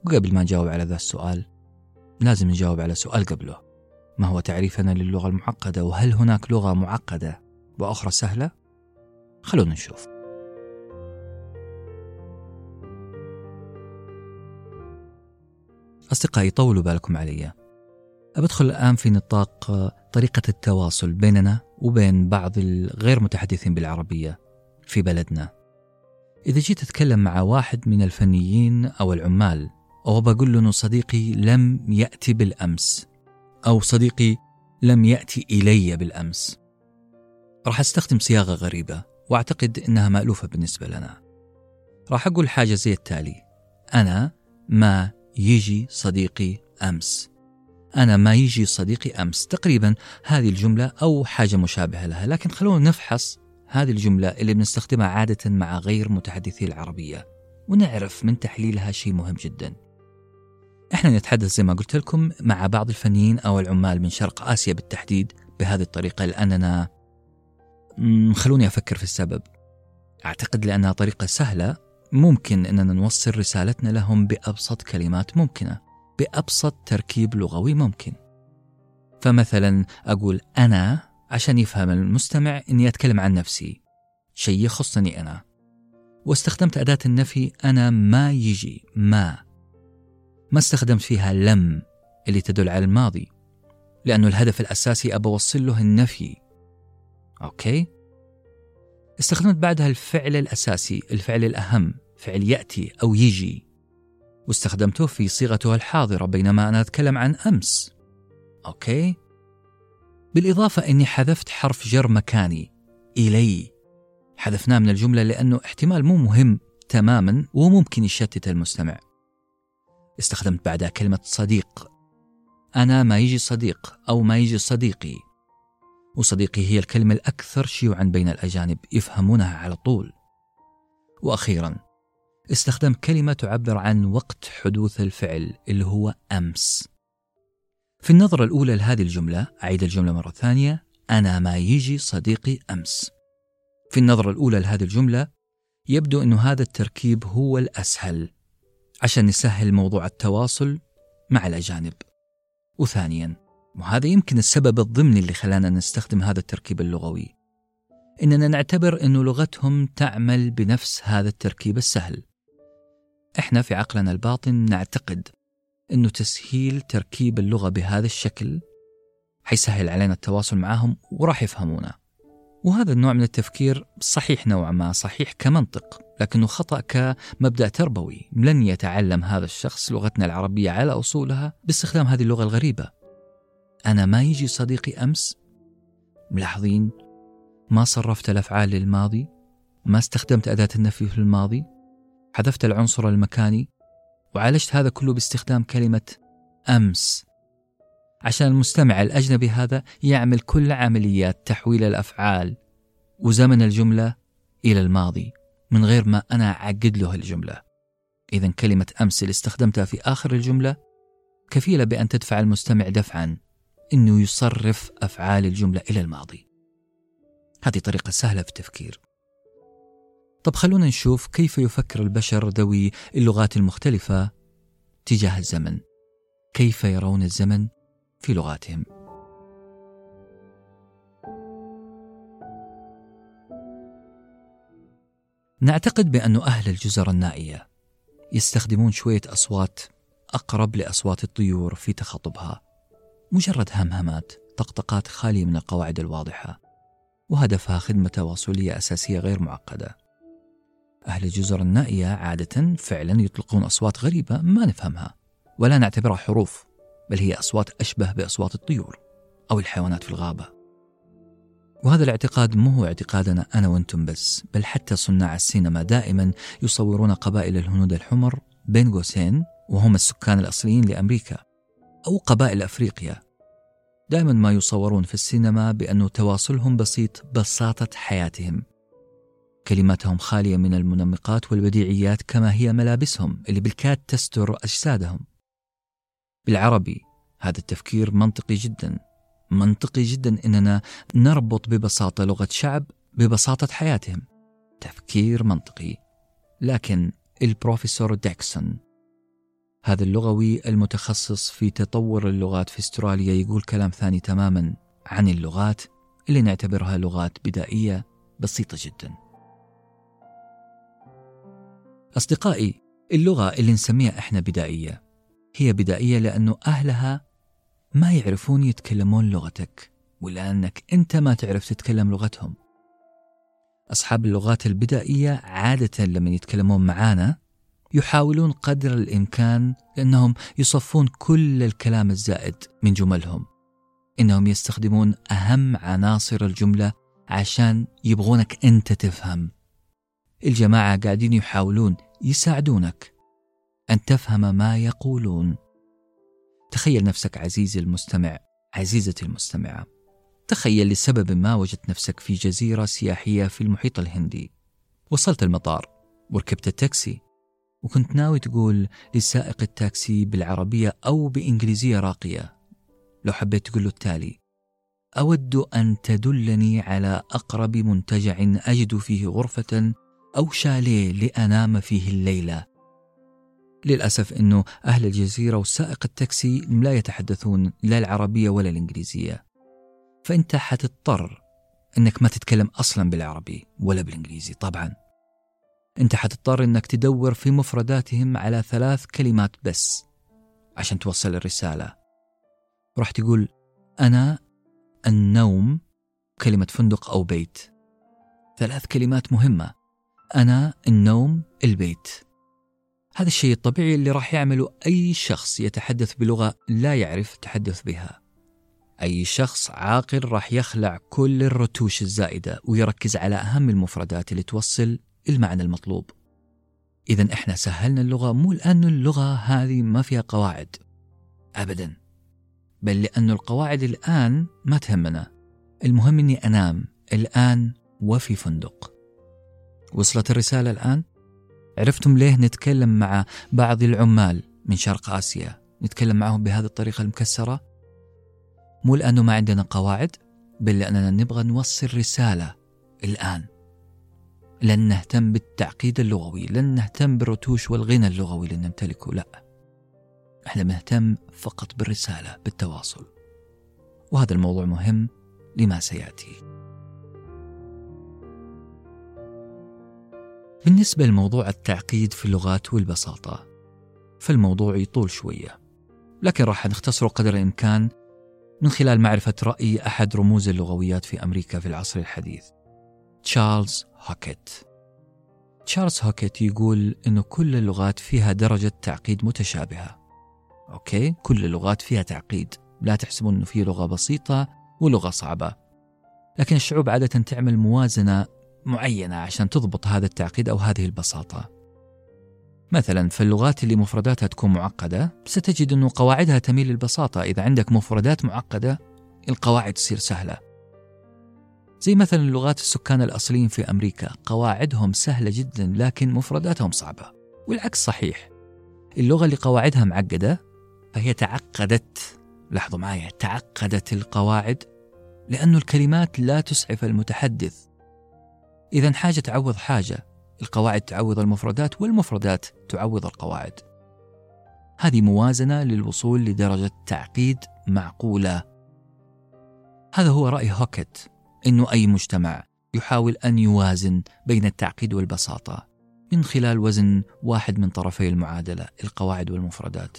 [SPEAKER 1] وقبل ما نجاوب على ذا السؤال لازم نجاوب على سؤال قبله. ما هو تعريفنا للغة المعقدة؟ وهل هناك لغة معقدة وأخرى سهلة؟ خلونا نشوف. أصدقائي طولوا بالكم علي. أدخل الآن في نطاق طريقة التواصل بيننا وبين بعض الغير متحدثين بالعربية في بلدنا. إذا جيت أتكلم مع واحد من الفنيين أو العمال أو بقول له أنه صديقي لم يأتي بالأمس أو صديقي لم يأتي إلي بالأمس راح أستخدم صياغة غريبة وأعتقد أنها مألوفة بالنسبة لنا. راح أقول حاجة زي التالي أنا ما يجي صديقي أمس. أنا ما يجي صديقي أمس. تقريبا هذه الجملة أو حاجة مشابهة لها. لكن خلونا نفحص هذه الجملة اللي بنستخدمها عادة مع غير متحدثي العربية. ونعرف من تحليلها شيء مهم جدا. إحنا نتحدث زي ما قلت لكم مع بعض الفنيين أو العمال من شرق آسيا بالتحديد بهذه الطريقة لأننا خلوني أفكر في السبب. أعتقد لأنها طريقة سهلة ممكن أننا نوصل رسالتنا لهم بأبسط كلمات ممكنة بأبسط تركيب لغوي ممكن. فمثلا أقول أنا عشان يفهم المستمع أني أتكلم عن نفسي. شيء يخصني أنا. واستخدمت أداة النفي أنا ما يجي ما. ما استخدمت فيها لم اللي تدل على الماضي لأنه الهدف الأساسي أبى أوصل له النفي. okay؟ استخدمت بعدها الفعل الأساسي الفعل الأهم. فعل يأتي أو يجي. واستخدمته في صيغته الحاضرة بينما أنا أتكلم عن أمس. okay؟ بالإضافة أني حذفت حرف جر مكاني إلي. حذفناه من الجملة لأنه احتمال مو مهم تماما وممكن يشتت المستمع. استخدمت بعدها كلمة صديق. أنا ما يجي صديق أو ما يجي صديقي. وصديقي هي الكلمة الأكثر شيوعا بين الأجانب يفهمونها على طول. وأخيرا استخدم كلمة تعبر عن وقت حدوث الفعل اللي هو أمس. في النظرة الأولى لهذه الجملة أعيد الجملة مرة ثانية أنا ما يجي صديقي أمس. في النظرة الأولى لهذه الجملة يبدو أن هذا التركيب هو الأسهل عشان نسهل موضوع التواصل مع الأجانب. وثانيا وهذا يمكن السبب الضمني اللي خلانا نستخدم هذا التركيب اللغوي. إننا نعتبر أن لغتهم تعمل بنفس هذا التركيب السهل. إحنا في عقلنا الباطن نعتقد أنه تسهيل تركيب اللغة بهذا الشكل حيسهل علينا التواصل معهم وراح يفهمونا. وهذا النوع من التفكير صحيح نوعا ما صحيح كمنطق لكنه خطأ كمبدأ تربوي لن يتعلم هذا الشخص لغتنا العربية على أصولها باستخدام هذه اللغة الغريبة. أنا ما يجي صديقي أمس؟ ملاحظين؟ ما صرفت الأفعال للماضي؟ ما استخدمت أداة النفي في الماضي؟ حذفت العنصر المكاني وعالجت هذا كله باستخدام كلمة أمس. عشان المستمع الأجنبي هذا يعمل كل عمليات تحويل الأفعال وزمن الجملة إلى الماضي من غير ما أنا أعقد له الجملة. إذا كلمة أمس اللي استخدمتها في آخر الجملة كفيلة بأن تدفع المستمع دفعا أنه يصرف أفعال الجملة إلى الماضي. هذه طريقة سهلة في التفكير. طب خلونا نشوف كيف يفكر البشر ذوي اللغات المختلفة تجاه الزمن. كيف يرون الزمن في لغاتهم؟ نعتقد بأن أهل الجزر النائية يستخدمون شوية أصوات أقرب لأصوات الطيور في تخاطبها مجرد همهمات طقطقات خالية من القواعد الواضحة وهدفها خدمة تواصلية أساسية غير معقدة. أهل الجزر النائية عادة فعلا يطلقون أصوات غريبة ما نفهمها ولا نعتبرها حروف بل هي أصوات أشبه بأصوات الطيور أو الحيوانات في الغابة. وهذا الاعتقاد مو هو اعتقادنا أنا وأنتم بس بل حتى صناع السينما دائما يصورون قبائل الهنود الحمر بين قوسين وهم السكان الأصليين لأمريكا أو قبائل أفريقيا. دائما ما يصورون في السينما بأن تواصلهم بسيط بساطة حياتهم. كلماتهم خالية من المنمقات والبديعيات كما هي ملابسهم اللي بالكاد تستر أجسادهم. بالعربي هذا التفكير منطقي جدا منطقي جدا إننا نربط ببساطة لغة شعب ببساطة حياتهم. تفكير منطقي لكن البروفيسور ديكسون هذا اللغوي المتخصص في تطور اللغات في أستراليا يقول كلام ثاني تماما عن اللغات اللي نعتبرها لغات بدائية بسيطة جدا. أصدقائي اللغة اللي نسميها إحنا بدائية. هي بدائية لأنه أهلها ما يعرفون يتكلمون لغتك ولأنك أنت ما تعرف تتكلم لغتهم. أصحاب اللغات البدائية عادة لما يتكلمون معانا يحاولون قدر الإمكان أنهم يصفون كل الكلام الزائد من جملهم. إنهم يستخدمون أهم عناصر الجملة عشان يبغونك أنت تفهم. الجماعة قاعدين يحاولون يساعدونك أن تفهم ما يقولون. تخيل نفسك عزيزي المستمع عزيزتي المستمعة. تخيل لسبب ما وجدت نفسك في جزيرة سياحية في المحيط الهندي. وصلت المطار وركبت التاكسي. وكنت ناوي تقول لسائق التاكسي بالعربية أو بإنجليزية راقية. لو حبيت تقول له التالي أود أن تدلني على أقرب منتجع أجد فيه غرفة أو شاليه لأنام فيه الليلة. للأسف أنه أهل الجزيرة وسائق التاكسي لا يتحدثون لا العربية ولا الإنجليزية. فأنت حتضطر أنك ما تتكلم أصلا بالعربي ولا بالإنجليزي طبعا. أنت حتضطر أنك تدور في مفرداتهم على ثلاث كلمات بس عشان توصل الرسالة. راح تقول أنا النوم كلمة فندق أو بيت. ثلاث كلمات مهمة. أنا النوم البيت. هذا الشيء الطبيعي اللي راح يعمله أي شخص يتحدث بلغة لا يعرف التحدث بها. أي شخص عاقل راح يخلع كل الرتوش الزائدة ويركز على أهم المفردات اللي توصل المعنى المطلوب. إذا إحنا سهلنا اللغة مو لأن اللغة هذه ما فيها قواعد. أبدا. بل لأن القواعد الآن ما تهمنا. المهم أني أنام. الآن وفي فندق. وصلت الرسالة الآن؟ عرفتم ليه نتكلم مع بعض العمال من شرق آسيا؟ نتكلم معهم بهذه الطريقة المكسرة؟ مو لأنه ما عندنا قواعد بل لأننا نبغى نوصل رسالة الآن. لن نهتم بالتعقيد اللغوي لن نهتم بالرتوش والغنى اللغوي اللي نمتلكه لا. إحنا بنهتم فقط بالرسالة بالتواصل. وهذا الموضوع مهم لما سيأتي. بالنسبة لموضوع التعقيد في اللغات والبساطة فالموضوع يطول شوية. لكن راح نختصره قدر الإمكان من خلال معرفة رأي أحد رموز اللغويات في أمريكا في العصر الحديث تشارلز هوكيت. تشارلز هوكيت يقول أنه كل اللغات فيها درجة تعقيد متشابهة. okay؟ كل اللغات فيها تعقيد. لا تحسبون أنه في لغة بسيطة ولغة صعبة. لكن الشعوب عادة تعمل موازنة معينة عشان تضبط هذا التعقيد أو هذه البساطة. مثلا في اللغات اللي مفرداتها تكون معقدة ستجد أنه قواعدها تميل للبساطة. إذا عندك مفردات معقدة القواعد تصير سهلة. زي مثلا اللغات السكان الأصليين في أمريكا قواعدهم سهلة جدا لكن مفرداتهم صعبة. والعكس صحيح. اللغة اللي قواعدها معقدة فهي تعقدت لاحظوا معي تعقدت القواعد لأن الكلمات لا تسعف المتحدث. إذا حاجة تعوض حاجة القواعد تعوض المفردات والمفردات تعوض القواعد. هذه موازنة للوصول لدرجة تعقيد معقولة. هذا هو رأي هوكيت أنه أي مجتمع يحاول أن يوازن بين التعقيد والبساطة من خلال وزن واحد من طرفي المعادلة القواعد والمفردات.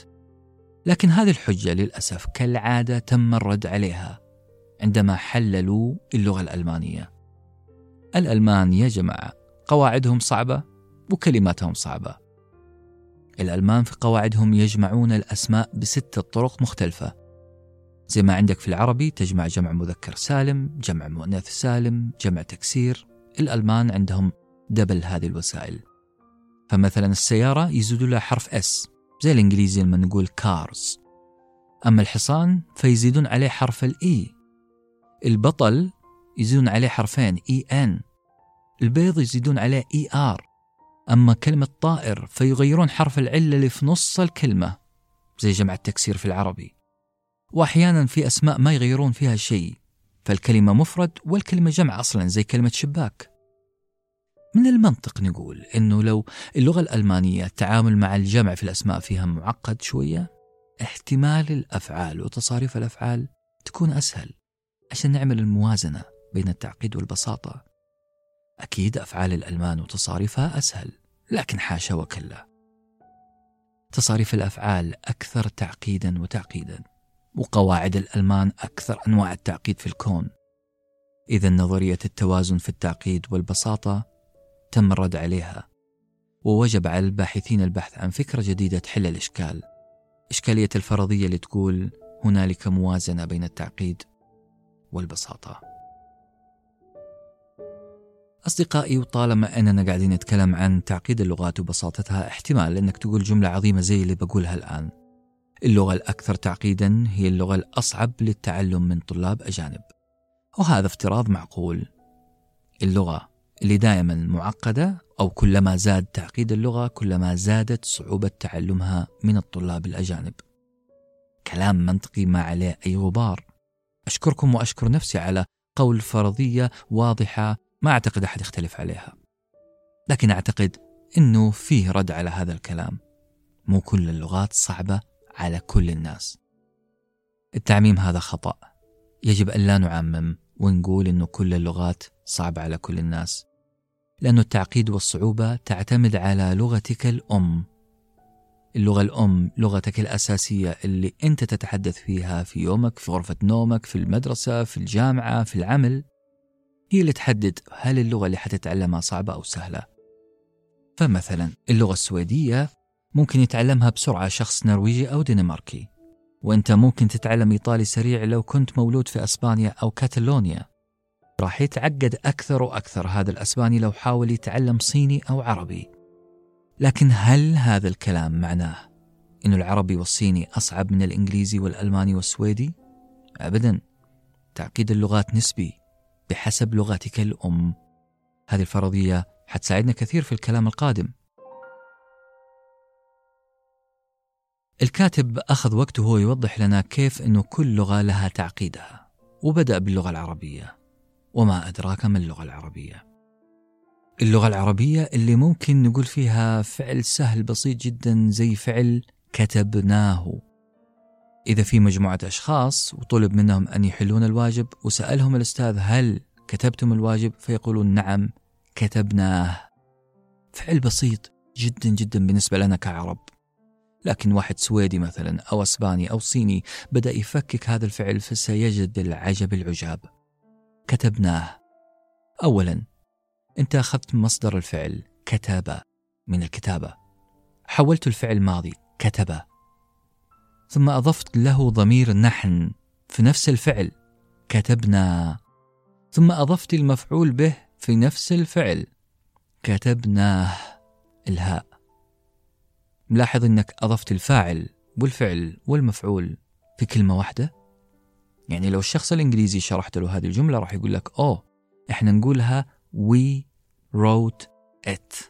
[SPEAKER 1] لكن هذه الحجة للأسف كالعادة تم الرد عليها عندما حللوا اللغة الألمانية. الألمان يا جماعة قواعدهم صعبة وكلماتهم صعبة. الألمان في قواعدهم يجمعون الأسماء بستة طرق مختلفة. زي ما عندك في العربي تجمع جمع مذكر سالم جمع مؤنث سالم جمع تكسير الألمان عندهم double هذه الوسائل. فمثلا السيارة يزيدوا لها حرف S زي الإنجليزي لما نقول cars أما الحصان فيزيدون عليه حرف ال E البطل يزيدون عليه حرفين EN البيض يزيدون عليه ER أما كلمة طائر فيغيرون حرف العلة اللي في نص الكلمة زي جمع التكسير في العربي. وأحيانا في أسماء ما يغيرون فيها شيء فالكلمة مفرد والكلمة جمع أصلا زي كلمة شباك. من المنطق نقول أنه لو اللغة الألمانية التعامل مع الجمع في الأسماء فيها معقد شوية احتمال الأفعال وتصاريف الأفعال تكون أسهل عشان نعمل الموازنة. بين التعقيد والبساطة. أكيد أفعال الألمان وتصاريفها أسهل لكن حاشا وكلا. تصاريف الأفعال أكثر تعقيدا وتعقيدا وقواعد الألمان أكثر أنواع التعقيد في الكون. إذا نظرية التوازن في التعقيد والبساطة تم الرد عليها ووجب على الباحثين البحث عن فكرة جديدة تحل الإشكال. إشكالية الفرضية اللي تقول هنالك موازنة بين التعقيد والبساطة. أصدقائي وطالما أننا قاعدين نتكلم عن تعقيد اللغات وبساطتها احتمال أنك تقول جملة عظيمة زي اللي بقولها الآن. اللغة الأكثر تعقيدا هي اللغة الأصعب للتعلم من طلاب أجانب. وهذا افتراض معقول. اللغة اللي دائما معقدة أو كلما زاد تعقيد اللغة كلما زادت صعوبة تعلمها من الطلاب الأجانب. كلام منطقي ما عليه أي غبار. أشكركم وأشكر نفسي على قول فرضية واضحة ما أعتقد أحد يختلف عليها. لكن أعتقد أنه فيه رد على هذا الكلام. مو كل اللغات صعبة على كل الناس. التعميم هذا خطأ. يجب أن لا نعمم ونقول أنه كل اللغات صعبة على كل الناس. لأن التعقيد والصعوبة تعتمد على لغتك الأم. اللغة الأم لغتك الأساسية اللي أنت تتحدث فيها في يومك في غرفة نومك في المدرسة في الجامعة في العمل. هي اللي تحدد هل اللغة اللي حتتعلمها صعبة أو سهلة. فمثلا اللغة السويدية ممكن يتعلمها بسرعة شخص نرويجي أو دنماركي. وأنت ممكن تتعلم إيطالي سريع لو كنت مولود في أسبانيا أو كاتالونيا. راح يتعقد أكثر وأكثر هذا الأسباني لو حاول يتعلم صيني أو عربي. لكن هل هذا الكلام معناه أن العربي والصيني أصعب من الإنجليزي والألماني والسويدي؟ أبدا. تعقيد اللغات نسبي. بحسب لغتك الأم. هذه الفرضية حتساعدنا كثير في الكلام القادم. الكاتب أخذ وقته هو يوضح لنا كيف أنه كل لغة لها تعقيدها وبدأ باللغة العربية. وما أدراك ما اللغة العربية؟ اللغة العربية اللي ممكن نقول فيها فعل سهل بسيط جدا زي فعل كتبناه. إذا في مجموعة أشخاص وطلب منهم أن يحلون الواجب وسألهم الأستاذ هل كتبتم الواجب؟ فيقولون نعم كتبناه. فعل بسيط جدا جدا بالنسبة لنا كعرب. لكن واحد سويدي مثلا أو أسباني أو صيني بدأ يفكك هذا الفعل فسيجد العجب العجاب. كتبناه. أولا أنت أخذت مصدر الفعل كتب من الكتابة. حولت الفعل ماضي كتب. ثم أضفت له ضمير نحن في نفس الفعل. كتبنا. ثم أضفت المفعول به في نفس الفعل. كتبناه. الهاء. ملاحظ أنك أضفت الفاعل والفعل والمفعول في كلمة واحدة؟ يعني لو الشخص الإنجليزي شرحت له هذه الجملة راح يقول لك أوه إحنا نقولها we wrote it.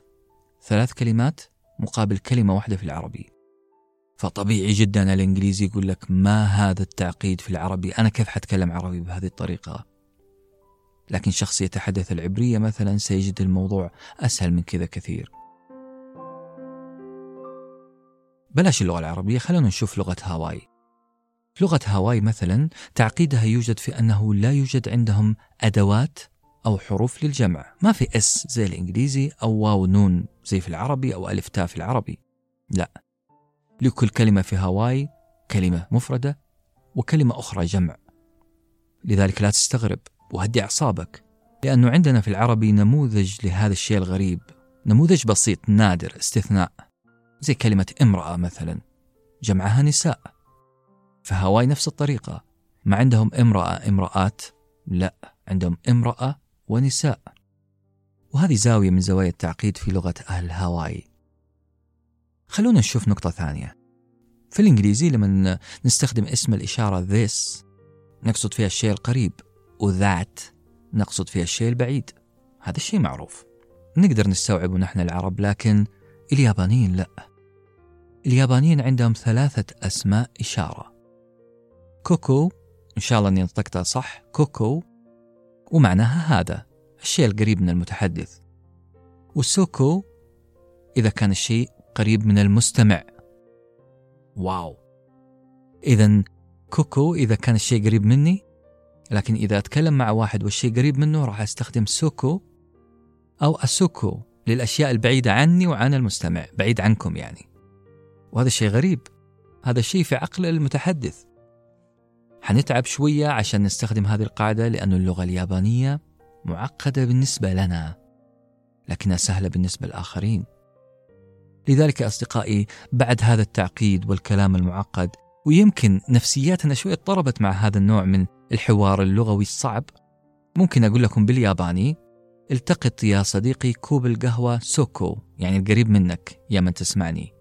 [SPEAKER 1] ثلاث كلمات مقابل كلمة واحدة في العربي. فطبيعي جدا الإنجليزي يقول لك ما هذا التعقيد في العربي. أنا كيف حتكلم عربي بهذه الطريقة؟ لكن شخص يتحدث العبرية مثلا سيجد الموضوع أسهل من كذا كثير. بلاش اللغة العربية خلونا نشوف لغة هاواي. لغة هاواي مثلا تعقيدها يوجد في أنه لا يوجد عندهم أدوات أو حروف للجمع. ما في s زي الإنجليزي أو واو نون زي في العربي أو ألف تاء في العربي. لا. لكل كلمة في هاواي كلمة مفردة وكلمة أخرى جمع. لذلك لا تستغرب وهدي أعصابك لأنه عندنا في العربي نموذج لهذا الشيء الغريب. نموذج بسيط نادر استثناء. زي كلمة امرأة مثلا. جمعها نساء. فهواي نفس الطريقة. ما عندهم امرأة امرأات. لا عندهم امرأة ونساء. وهذه زاوية من زوايا التعقيد في لغة أهل هاواي. خلونا نشوف نقطة ثانية. في الإنجليزي لما نستخدم اسم الإشارة this نقصد فيها الشيء القريب وذات نقصد فيها الشيء البعيد. هذا الشيء معروف. نقدر نستوعبه نحن العرب لكن اليابانيين لا. اليابانيين عندهم ثلاثة أسماء إشارة. كوكو إن شاء الله أني نطقتها صح كوكو ومعناها هذا الشيء القريب من المتحدث. وال そこ إذا كان الشيء قريب من المستمع. wow. إذا ここ إذا كان الشيء قريب مني لكن إذا أتكلم مع واحد والشيء قريب منه راح أستخدم そこ أو あそこ للأشياء البعيدة عني وعن المستمع بعيد عنكم يعني. وهذا الشيء غريب. هذا الشيء في عقل المتحدث. حنتعب شوية عشان نستخدم هذه القاعدة لأن اللغة اليابانية معقدة بالنسبة لنا. لكنها سهلة بالنسبة للآخرين. لذلك أصدقائي بعد هذا التعقيد والكلام المعقد ويمكن نفسياتنا شوي اضطربت مع هذا النوع من الحوار اللغوي الصعب ممكن أقول لكم بالياباني التقط يا صديقي كوب القهوة سوكو يعني القريب منك يا من تسمعني.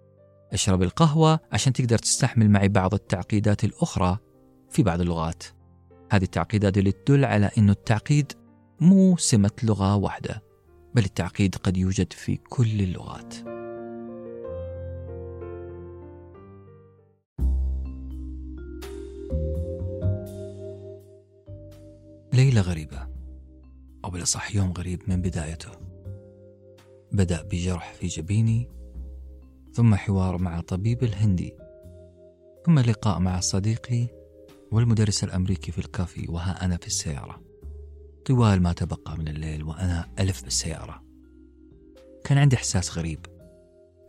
[SPEAKER 1] اشرب القهوة عشان تقدر تستحمل معي بعض التعقيدات الأخرى في بعض اللغات. هذه التعقيدات اللي تدل على أن التعقيد مو سمة لغة واحدة بل التعقيد قد يوجد في كل اللغات. ليلة غريبة أو بالأصح يوم غريب من بدايته. بدأ بجرح في جبيني ثم حوار مع طبيب الهندي ثم لقاء مع صديقي والمدرس الأمريكي في الكافي وها أنا في السيارة. طوال ما تبقى من الليل وأنا ألف بالسيارة. كان عندي إحساس غريب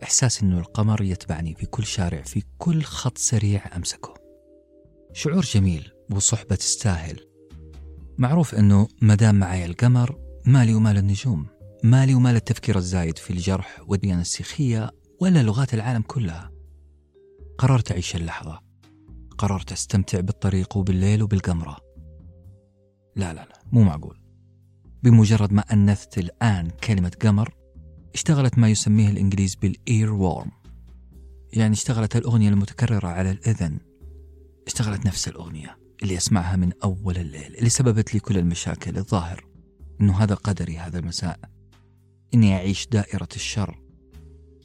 [SPEAKER 1] إحساس أنه القمر يتبعني في كل شارع في كل خط سريع أمسكه. شعور جميل وصحبة تستاهل. معروف أنه مدام معي القمر مالي ومال النجوم مالي ومال التفكير الزايد في الجرح والديانة السيخية ولا لغات العالم كلها. قررت أعيش اللحظة. قررت أستمتع بالطريق وبالليل وبالقمرة. لا لا لا مو معقول. بمجرد ما أنثت الآن كلمة قمر اشتغلت ما يسميه الإنجليز بالإير وورم يعني اشتغلت الأغنية المتكررة على الإذن. اشتغلت نفس الأغنية. اللي أسمعها من أول الليل اللي سببت لي كل المشاكل الظاهر أنه هذا قدري هذا المساء. إني أعيش دائرة الشر.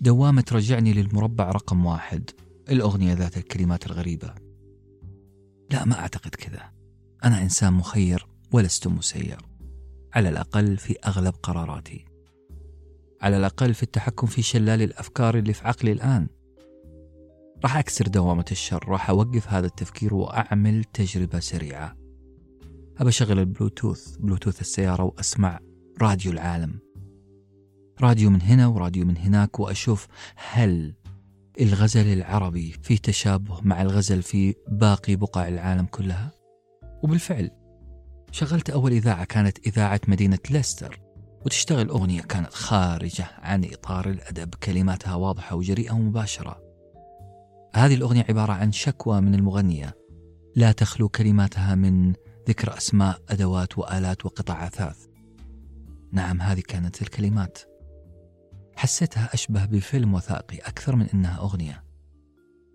[SPEAKER 1] دوامة ترجعني للمربع رقم واحد الأغنية ذات الكلمات الغريبة. لا ما أعتقد كذا. أنا إنسان مخير ولست مسير. على الأقل في أغلب قراراتي. على الأقل في التحكم في شلال الأفكار اللي في عقلي الآن. راح أكسر دوامة الشر راح أوقف هذا التفكير وأعمل تجربة سريعة. أبى أشغل البلوتوث بلوتوث السيارة وأسمع راديو العالم. راديو من هنا وراديو من هناك وأشوف هل الغزل العربي فيه تشابه مع الغزل في باقي بقاع العالم كلها؟ وبالفعل شغلت أول إذاعة كانت إذاعة مدينة ليستر وتشتغل أغنية كانت خارجة عن إطار الأدب كلماتها واضحة وجريئة ومباشرة. هذه الأغنية عبارة عن شكوى من المغنية. لا تخلو كلماتها من ذكر أسماء أدوات وآلات وقطع أثاث. نعم هذه كانت الكلمات. حسيتها أشبه بفيلم وثائقي أكثر من أنها أغنية.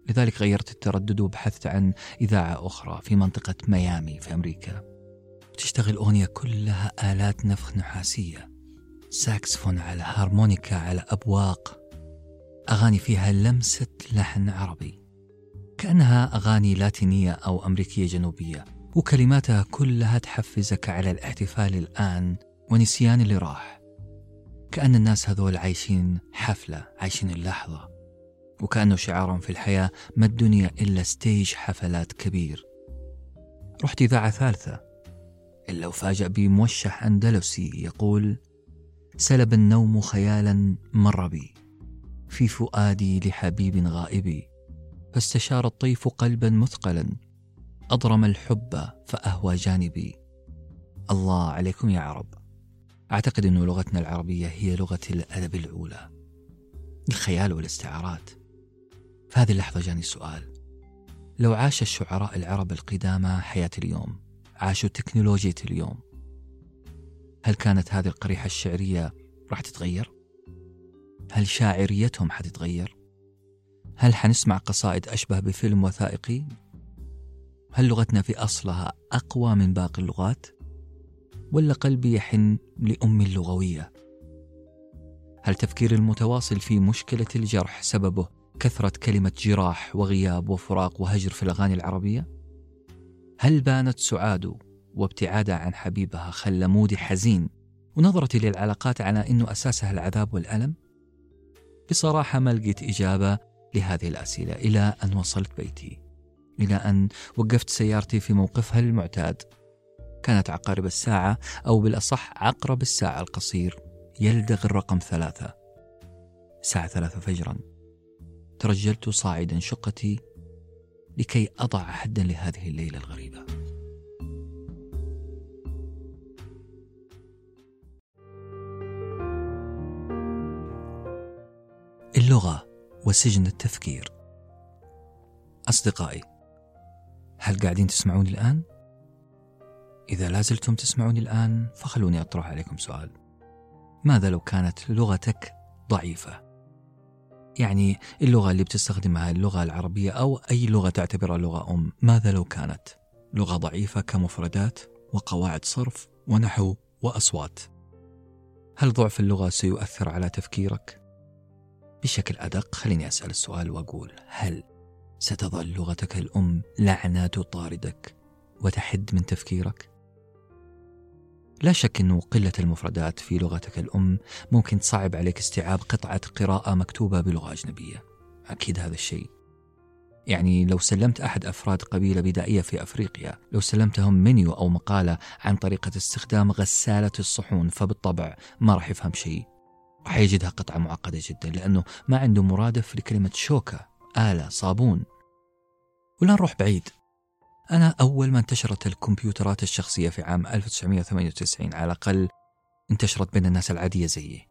[SPEAKER 1] لذلك غيرت التردد وبحثت عن إذاعة أخرى في منطقة ميامي في أمريكا. تشتغل أغنية كلها آلات نفخ نحاسية. ساكسفون على هارمونيكا على أبواق. أغاني فيها لمسة لحن عربي. كأنها أغاني لاتينية أو أمريكية جنوبية وكلماتها كلها تحفزك على الاحتفال الآن ونسيان اللي راح. كأن الناس هذول عايشين حفلة عايشين اللحظة. وكأنه شعارهم في الحياة ما الدنيا إلا ستيج حفلات كبير. رحت إذاعة ثالثة. إلا وفاجأ بموشح أندلسي يقول سلب النوم خيالا مر بي. في فؤادي لحبيب غائب. فاستشار الطيف قلبا مثقلا. أضرم الحب فأهوى جانبي. الله عليكم يا عرب أعتقد أن لغتنا العربية هي لغة الأدب الأولى. الخيال والاستعارات. في هذه اللحظة جاني سؤال لو عاش الشعراء العرب القدامى حياة اليوم عاشوا تكنولوجيا اليوم هل كانت هذه القريحة الشعرية راح تتغير؟ هل شاعريتهم حتتغير؟ هل حنسمع قصائد أشبه بفيلم وثائقي؟ هل لغتنا في أصلها أقوى من باقي اللغات؟ ولا قلبي يحن لأمي اللغوية هل تفكيري المتواصل في مشكلة الجرح سببه كثرة كلمة جراح وغياب وفراق وهجر في الأغاني العربية؟ هل بانت سعاد وابتعادها عن حبيبها خلى مودي حزين ونظرتي للعلاقات على أنه أساسها العذاب والألم؟ بصراحة ما لقيت إجابة لهذه الأسئلة إلى أن وصلت بيتي. إلى أن وقفت سيارتي في موقفها المعتاد كانت عقارب الساعة أو بالأصح عقرب الساعة القصير يلدغ الرقم ثلاثة. الساعة ثلاثة فجرا. ترجلت صاعدا شقتي لكي أضع حدا لهذه الليلة الغريبة. اللغة وسجن التفكير أصدقائي هل قاعدين تسمعوني الآن؟ إذا لازلتم تسمعوني الآن فخلوني أطرح عليكم سؤال ماذا لو كانت لغتك ضعيفة؟ يعني اللغة اللي بتستخدمها اللغة العربية أو أي لغة تعتبرها لغة أم ماذا لو كانت لغة ضعيفة كمفردات وقواعد صرف ونحو وأصوات هل ضعف اللغة سيؤثر على تفكيرك؟ بشكل أدق خليني أسأل السؤال وأقول هل ستظل لغتك الأم لعنة تطاردك وتحد من تفكيرك؟ لا شك أنه قلة المفردات في لغتك الأم ممكن تصعب عليك استيعاب قطعة قراءة مكتوبة بلغة أجنبية. أكيد هذا الشيء. يعني لو سلمت أحد أفراد قبيلة بدائية في أفريقيا لو سلمتهم منيو أو مقالة عن طريقة استخدام غسالة الصحون فبالطبع ما راح يفهم شيء. راح يجدها قطعة معقدة جدا لأنه ما عنده مرادف لكلمة شوكة آلة صابون. ولا نروح بعيد. أنا أول ما انتشرت الكمبيوترات الشخصية في عام 1998 على الأقل انتشرت بين الناس العادية زيي.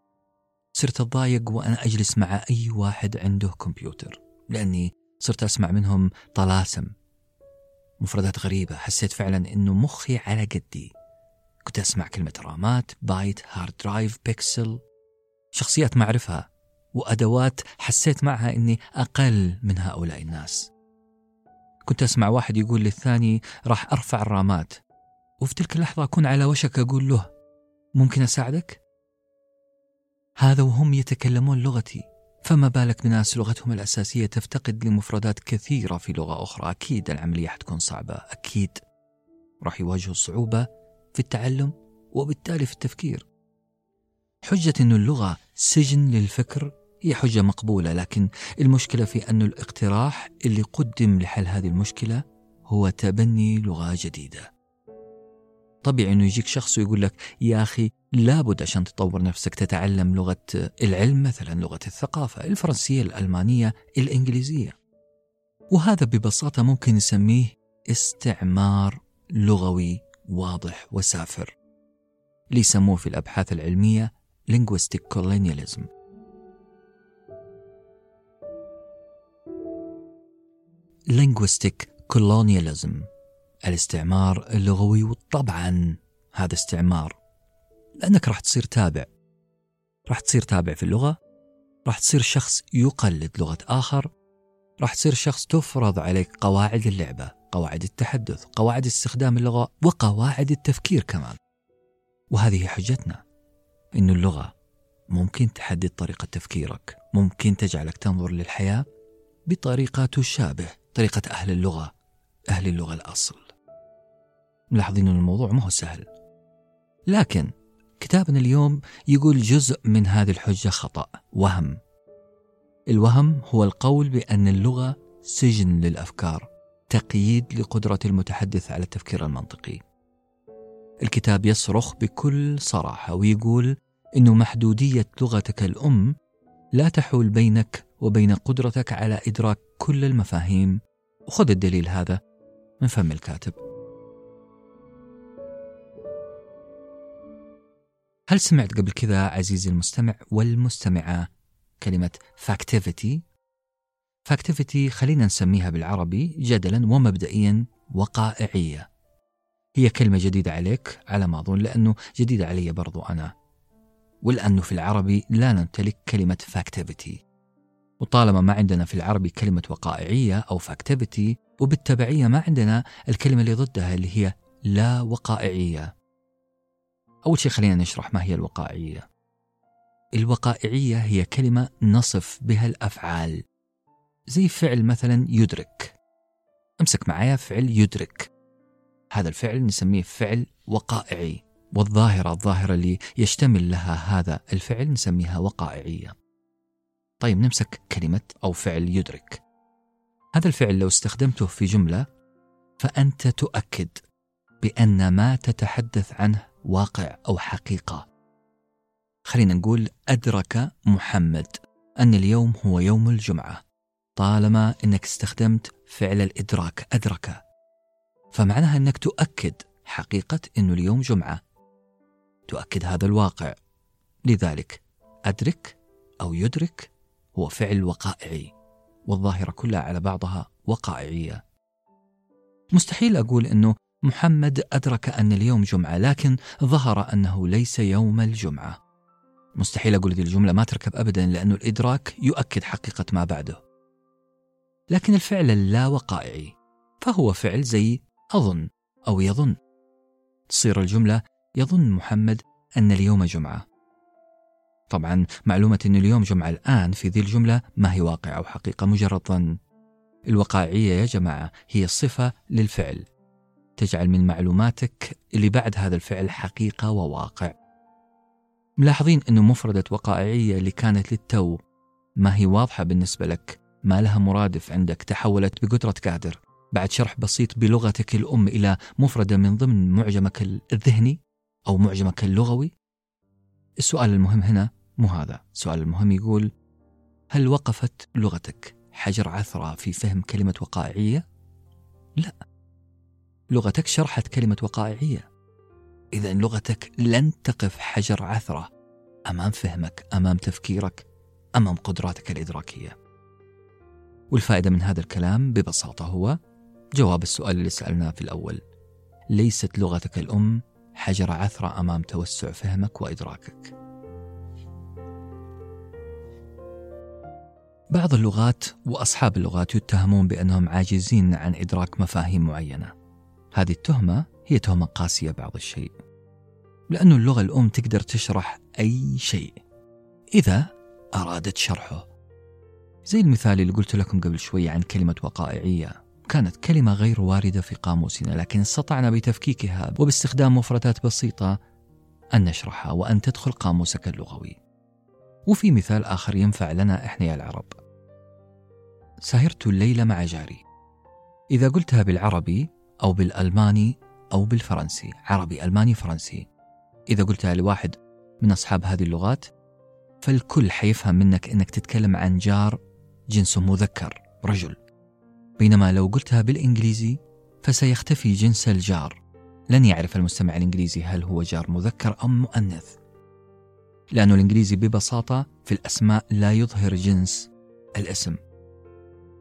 [SPEAKER 1] صرت أتضايق وأنا أجلس مع أي واحد عنده كمبيوتر لأني صرت أسمع منهم طلاسم. مفردات غريبة حسيت فعلا أنه مخي على قدي. كنت أسمع كلمة رامات byte hard drive pixel. شخصيات ما أعرفها وأدوات حسيت معها أني أقل من هؤلاء الناس. كنت أسمع واحد يقول للثاني راح أرفع الرامات وفي تلك اللحظة أكون على وشك أقول له ممكن أساعدك؟ هذا وهم يتكلمون لغتي فما بالك بناس لغتهم الأساسية تفتقد لمفردات كثيرة في لغة أخرى؟ أكيد العملية حتكون صعبة أكيد. راح يواجهوا صعوبة في التعلم وبالتالي في التفكير. حجة أن اللغة سجن للفكر هي حجة مقبولة لكن المشكلة في أن الاقتراح اللي قدم لحل هذه المشكلة هو تبني لغة جديدة. طبيعي أنه يجيك شخص ويقول لك يا أخي لابد عشان تطور نفسك تتعلم لغة العلم مثلا لغة الثقافة الفرنسية الألمانية الإنجليزية. وهذا ببساطة ممكن نسميه استعمار لغوي واضح وسافر. اللي يسموه في الأبحاث العلمية linguistic colonialism. Linguistic colonialism الاستعمار اللغوي وطبعا هذا استعمار لأنك راح تصير تابع. راح تصير تابع في اللغة راح تصير شخص يقلد لغة آخر راح تصير شخص تفرض عليك قواعد اللعبة قواعد التحدث قواعد استخدام اللغة وقواعد التفكير كمان. وهذه حجتنا. أن اللغة ممكن تحدد طريقة تفكيرك ممكن تجعلك تنظر للحياة بطريقة تشابه طريقة أهل اللغة أهل اللغة الأصل. ملاحظين أن الموضوع ما هو سهل. لكن كتابنا اليوم يقول جزء من هذه الحجة خطأ وهم. الوهم هو القول بأن اللغة سجن للأفكار تقييد لقدرة المتحدث على التفكير المنطقي. الكتاب يصرخ بكل صراحة ويقول إن محدودية لغتك الأم لا تحول بينك وبين قدرتك على إدراك كل المفاهيم. وخذ الدليل هذا من فم الكاتب. هل سمعت قبل كذا عزيزي المستمع والمستمعة كلمة factivity؟ factivity خلينا نسميها بالعربي جدلا ومبدئيا وقائعية. هي كلمة جديدة عليك على ما أظن لأنه جديدة علي برضو أنا. ولأنه في العربي لا نمتلك كلمة factivity وطالما ما عندنا في العربي كلمة وقائعية أو factivity وبالتبعية ما عندنا الكلمة اللي ضدها اللي هي لا وقائعية. أول شيء خلينا نشرح ما هي الوقائعية. الوقائعية هي كلمة نصف بها الأفعال. زي فعل مثلا يدرك. امسك معايا فعل يدرك. هذا الفعل نسميه فعل وقائعي. والظاهرة الظاهرة اللي يشتمل لها هذا الفعل نسميها وقائعية. طيب نمسك كلمة أو فعل يدرك. هذا الفعل لو استخدمته في جملة فأنت تؤكد بأن ما تتحدث عنه واقع أو حقيقة. خلينا نقول أدرك محمد أن اليوم هو يوم الجمعة طالما أنك استخدمت فعل الإدراك أدرك. فمعناها أنك تؤكد حقيقة أنه اليوم جمعة. تؤكد هذا الواقع. لذلك أدرك أو يدرك هو فعل وقائعي والظاهرة كلها على بعضها وقائعية. مستحيل أقول أنه محمد أدرك أن اليوم جمعة لكن ظهر أنه ليس يوم الجمعة. مستحيل أقول هذه الجملة ما تركب أبدا لأنه الإدراك يؤكد حقيقة ما بعده. لكن الفعل اللا وقائعي فهو فعل زي أظن أو يظن. تصير الجملة يظن محمد أن اليوم جمعة. طبعا معلومة أن اليوم جمعة الآن في ذي الجملة ما هي واقع أو حقيقة مجرد ظن. الوقائعية يا جماعة هي صفة للفعل. تجعل من معلوماتك اللي بعد هذا الفعل حقيقة وواقع. ملاحظين أنه مفردة وقائعية اللي كانت للتو ما هي واضحة بالنسبة لك ما لها مرادف عندك تحولت بقدرة قادر. بعد شرح بسيط بلغتك الأم إلى مفردة من ضمن معجمك الذهني أو معجمك اللغوي السؤال المهم هنا مو هذا. السؤال المهم يقول هل وقفت لغتك حجر عثرة في فهم كلمة وقائعية؟ لا. لغتك شرحت كلمة وقائعية. إذا لغتك لن تقف حجر عثرة أمام فهمك أمام تفكيرك أمام قدراتك الإدراكية. والفائدة من هذا الكلام ببساطة هو جواب السؤال اللي سألناه في الأول ليست لغتك الأم حجر عثرة أمام توسع فهمك وإدراكك. بعض اللغات وأصحاب اللغات يتهمون بأنهم عاجزين عن إدراك مفاهيم معينة. هذه التهمة هي تهمة قاسية بعض الشيء. لأن اللغة الأم تقدر تشرح أي شيء. إذا أرادت شرحه. زي المثال اللي قلت لكم قبل شوي عن كلمة وقائعية. كانت كلمة غير واردة في قاموسنا لكن استطعنا بتفكيكها وباستخدام مفردات بسيطة أن نشرحها وأن تدخل قاموسك اللغوي. وفي مثال آخر ينفع لنا إحنا يا العرب. سهرت الليلة مع جاري. إذا قلتها بالعربي أو بالألماني أو بالفرنسي عربي ألماني فرنسي. إذا قلتها لواحد من أصحاب هذه اللغات فالكل حيفهم منك أنك تتكلم عن جار جنسه مذكر رجل. بينما لو قلتها بالإنجليزي فسيختفي جنس الجار. لن يعرف المستمع الإنجليزي هل هو جار مذكر أم مؤنث. لأن الإنجليزي ببساطة في الأسماء لا يظهر جنس الاسم.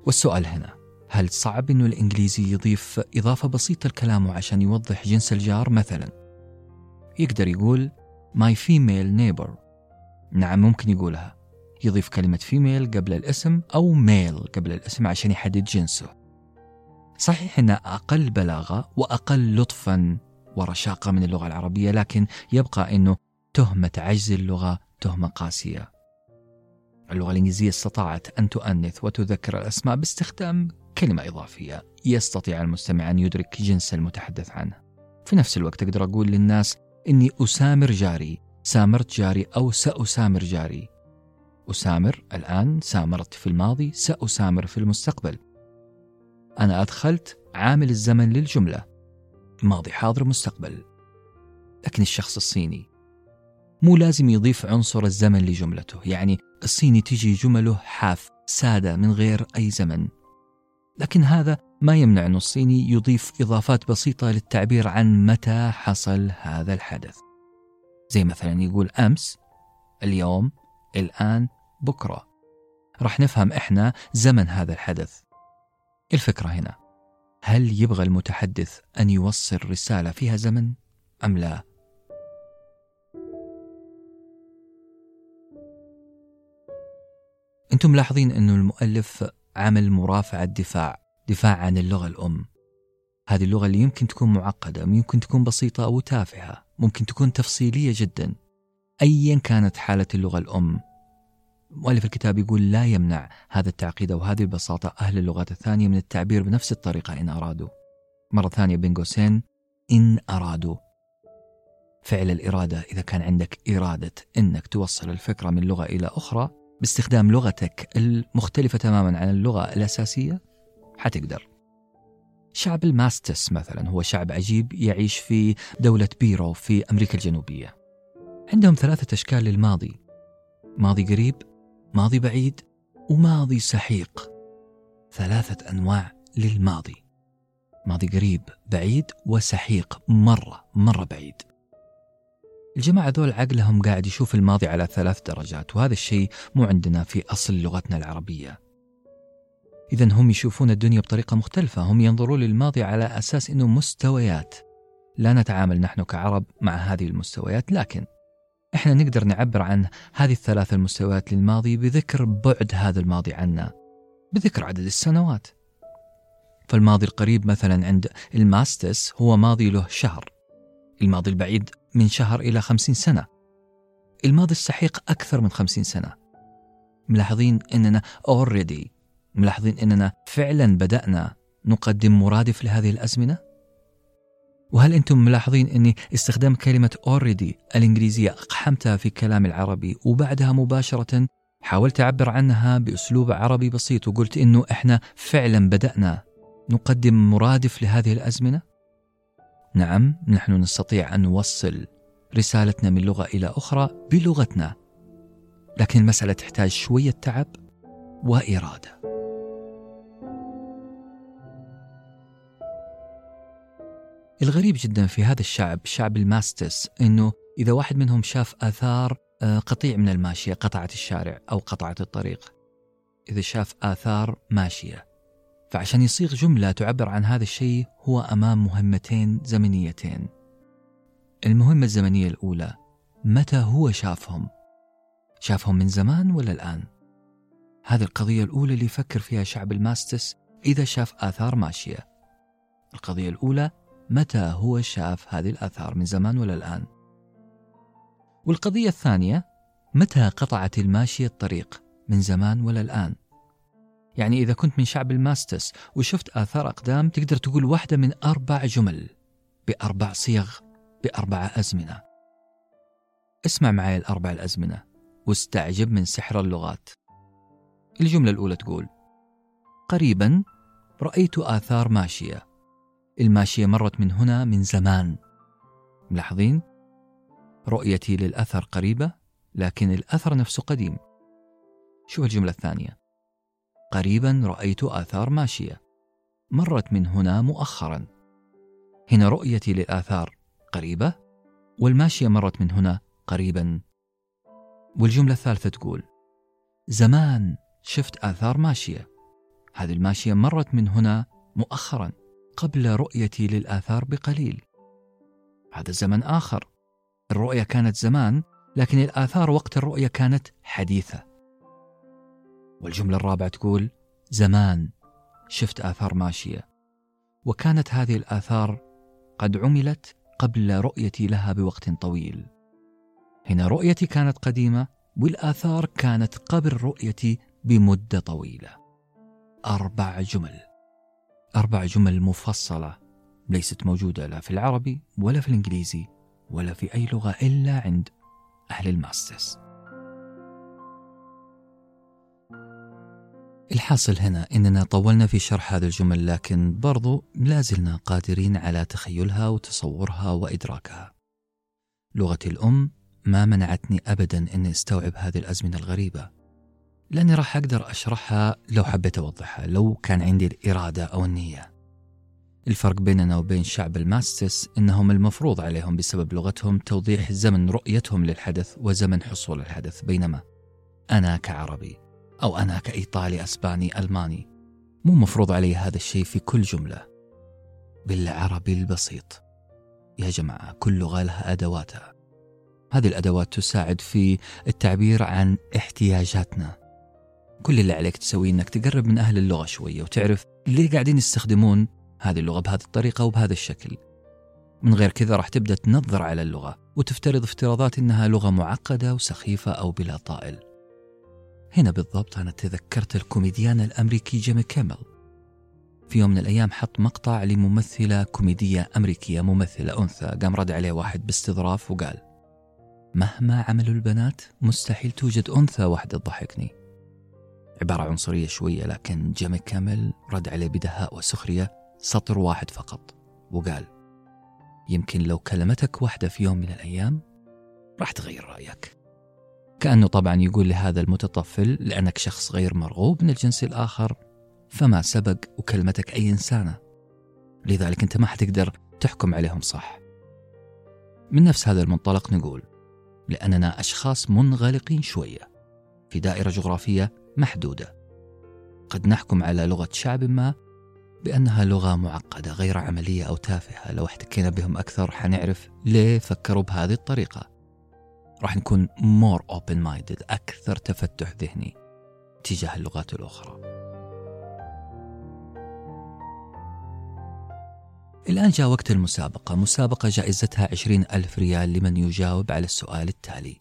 [SPEAKER 1] والسؤال هنا هل صعب أنه الإنجليزي يضيف إضافة بسيطة لكلامه عشان يوضح جنس الجار مثلا؟ يقدر يقول my female neighbor. نعم ممكن يقولها. يضيف كلمة فيميل قبل الاسم أو ميل قبل الاسم عشان يحدد جنسه. صحيح أنها أقل بلاغة وأقل لطفا ورشاقة من اللغة العربية لكن يبقى أنه تهمة عجز اللغة تهمة قاسية. اللغة الإنجليزية استطاعت أن تؤنث وتذكر الأسماء باستخدام كلمة إضافية يستطيع المستمع أن يدرك جنس المتحدث عنه. في نفس الوقت أقدر أقول للناس إني أسامر جاري سامرت جاري أو سأسامر جاري. أسامر الآن سامرت في الماضي سأسامر في المستقبل. أنا أدخلت عامل الزمن للجملة. ماضي حاضر مستقبل. لكن الشخص الصيني. مو لازم يضيف عنصر الزمن لجملته. يعني الصيني تجي جمله حاف سادة من غير أي زمن. لكن هذا ما يمنع أن الصيني يضيف إضافات بسيطة للتعبير عن متى حصل هذا الحدث. زي مثلا يقول أمس اليوم الآن بكرة. راح نفهم إحنا زمن هذا الحدث. الفكرة هنا هل يبغى المتحدث أن يوصل رسالة فيها زمن أم لا؟ أنتم ملاحظين أنه المؤلف عمل مرافعة دفاع دفاع عن اللغة الأم. هذه اللغة اللي يمكن تكون معقدة يمكن تكون بسيطة أو تافهة ممكن تكون تفصيلية جدا. أيا كانت حالة اللغة الأم. مؤلف الكتاب يقول لا يمنع هذا التعقيد أو هذه البساطة أهل اللغات الثانية من التعبير بنفس الطريقة إن أرادوا. مرة ثانية بين قوسين إن أرادوا. فعل الإرادة إذا كان عندك إرادة أنك توصل الفكرة من لغة إلى أخرى باستخدام لغتك المختلفة تماما عن اللغة الأساسية حتقدر. شعب الماستس مثلا هو شعب عجيب يعيش في دولة بيرو في أمريكا الجنوبية. عندهم ثلاثة أشكال للماضي. ماضي قريب ماضي بعيد وماضي سحيق. ثلاثة أنواع للماضي. ماضي قريب بعيد وسحيق مرة مرة بعيد. الجماعة ذول عقلهم قاعد يشوف الماضي على ثلاث درجات وهذا الشيء مو عندنا في أصل لغتنا العربية. إذا هم يشوفون الدنيا بطريقة مختلفة. هم ينظرون للماضي على أساس أنه مستويات. لا نتعامل نحن كعرب مع هذه المستويات لكن إحنا نقدر نعبر عن هذه الثلاث المستويات للماضي بذكر بعد هذا الماضي عنا بذكر عدد السنوات. فالماضي القريب مثلا عند الماستس هو ماضي له شهر الماضي البعيد من شهر إلى خمسين سنة الماضي السحيق أكثر من خمسين سنة. ملاحظين أننا already ملاحظين أننا فعلا بدأنا نقدم مرادف لهذه الأزمنة؟ وهل أنتم ملاحظين أني استخدام كلمة already الإنجليزية أقحمتها في كلامي العربي وبعدها مباشرة حاولت أعبر عنها بأسلوب عربي بسيط وقلت أنه إحنا فعلا بدأنا. نقدم مرادف لهذه الأزمنة؟ نعم نحن نستطيع أن نوصل رسالتنا من لغة إلى أخرى بلغتنا. لكن المسألة تحتاج شوية تعب وإرادة. الغريب جدا في هذا الشعب شعب الماستس إنه إذا واحد منهم شاف آثار آه، قطيع من الماشية قطعت الشارع أو قطعت الطريق. إذا شاف آثار ماشية. فعشان يصيغ جملة تعبر عن هذا الشيء هو أمام مهمتين زمنيتين. المهمة الزمنية الأولى متى هو شافهم؟ شافهم من زمان ولا الآن؟ هذه القضية الأولى اللي يفكر فيها شعب الماستس إذا شاف آثار ماشية. القضية الأولى متى هو شاف هذه الآثار من زمان ولا الآن؟ والقضية الثانية متى قطعت الماشية الطريق من زمان ولا الآن؟ يعني إذا كنت من شعب الماستس وشفت آثار أقدام تقدر تقول واحدة من أربع جمل بأربع صيغ بأربع أزمنة. اسمع معي الأربع الأزمنة واستعجب من سحر اللغات. الجملة الأولى تقول قريبا رأيت آثار ماشية. الماشية مرت من هنا من زمان. ملاحظين؟ رؤيتي للأثر قريبة لكن الأثر نفسه قديم. شوف الجملة الثانية؟ قريبا رأيت آثار ماشية. مرت من هنا مؤخرا. هنا رؤيتي للآثار قريبة والماشية مرت من هنا قريبا. والجملة الثالثة تقول زمان شفت آثار ماشية. هذه الماشية مرت من هنا مؤخرا. قبل رؤيتي للآثار بقليل. هذا زمن آخر. الرؤية كانت زمان لكن الآثار وقت الرؤية كانت حديثة. والجملة الرابعة تقول زمان شفت آثار ماشية. وكانت هذه الآثار قد عملت قبل رؤيتي لها بوقت طويل. هنا رؤيتي كانت قديمة والآثار كانت قبل رؤيتي بمدة طويلة. أربع جمل. أربع جمل مفصلة ليست موجودة لا في العربي ولا في الإنجليزي ولا في أي لغة إلا عند أهل الماسترز. الحاصل هنا إننا طولنا في شرح هذه الجمل لكن برضو لازلنا قادرين على تخيلها وتصورها وإدراكها. لغتي الأم ما منعتني أبدا أني أستوعب هذه الأزمنة الغريبة. لأني راح أقدر أشرحها لو حبيت أوضحها لو كان عندي الإرادة أو النية. الفرق بيننا وبين شعب الماستس إنهم المفروض عليهم بسبب لغتهم توضيح زمن رؤيتهم للحدث وزمن حصول الحدث بينما أنا كعربي أو أنا كإيطالي أسباني ألماني مو مفروض علي هذا الشيء في كل جملة. بالعربي البسيط. يا جماعة كل لغة لها أدواتها. هذه الأدوات تساعد في التعبير عن احتياجاتنا. كل اللي عليك تسويه إنك تقرب من أهل اللغة شوية وتعرف ليه قاعدين يستخدمون هذه اللغة بهذه الطريقة وبهذا الشكل. من غير كذا راح تبدأ تنظر على اللغة وتفترض افتراضات إنها لغة معقدة وسخيفة أو بلا طائل. هنا بالضبط أنا تذكرت الكوميديان الأمريكي جيمي كيمل. في يوم من الأيام حط مقطع لممثلة كوميدية أمريكية ممثلة أنثى قام رد عليه واحد باستظراف وقال: مهما عملوا البنات مستحيل توجد أنثى واحدة تضحكني. عبارة عنصرية شوية لكن جيمي كامل رد عليه بدهاء وسخرية سطر واحد فقط. وقال يمكن لو كلمتك واحدة في يوم من الأيام راح تغير رأيك. كأنه طبعا يقول لهذا المتطفل لأنك شخص غير مرغوب من الجنس الآخر فما سبق وكلمتك أي إنسانة. لذلك أنت ما حتقدر تحكم عليهم صح؟ من نفس هذا المنطلق نقول لأننا أشخاص منغلقين شوية. في دائرة جغرافية محدودة. قد نحكم على لغة شعب ما بأنها لغة معقدة غير عملية أو تافهة. لو احتكينا بهم أكثر حنعرف ليه فكروا بهذه الطريقة. راح نكون more open minded أكثر تفتح ذهني تجاه اللغات الأخرى. الآن جاء وقت المسابقة. مسابقة جائزتها 20 ألف ريال لمن يجاوب على السؤال التالي.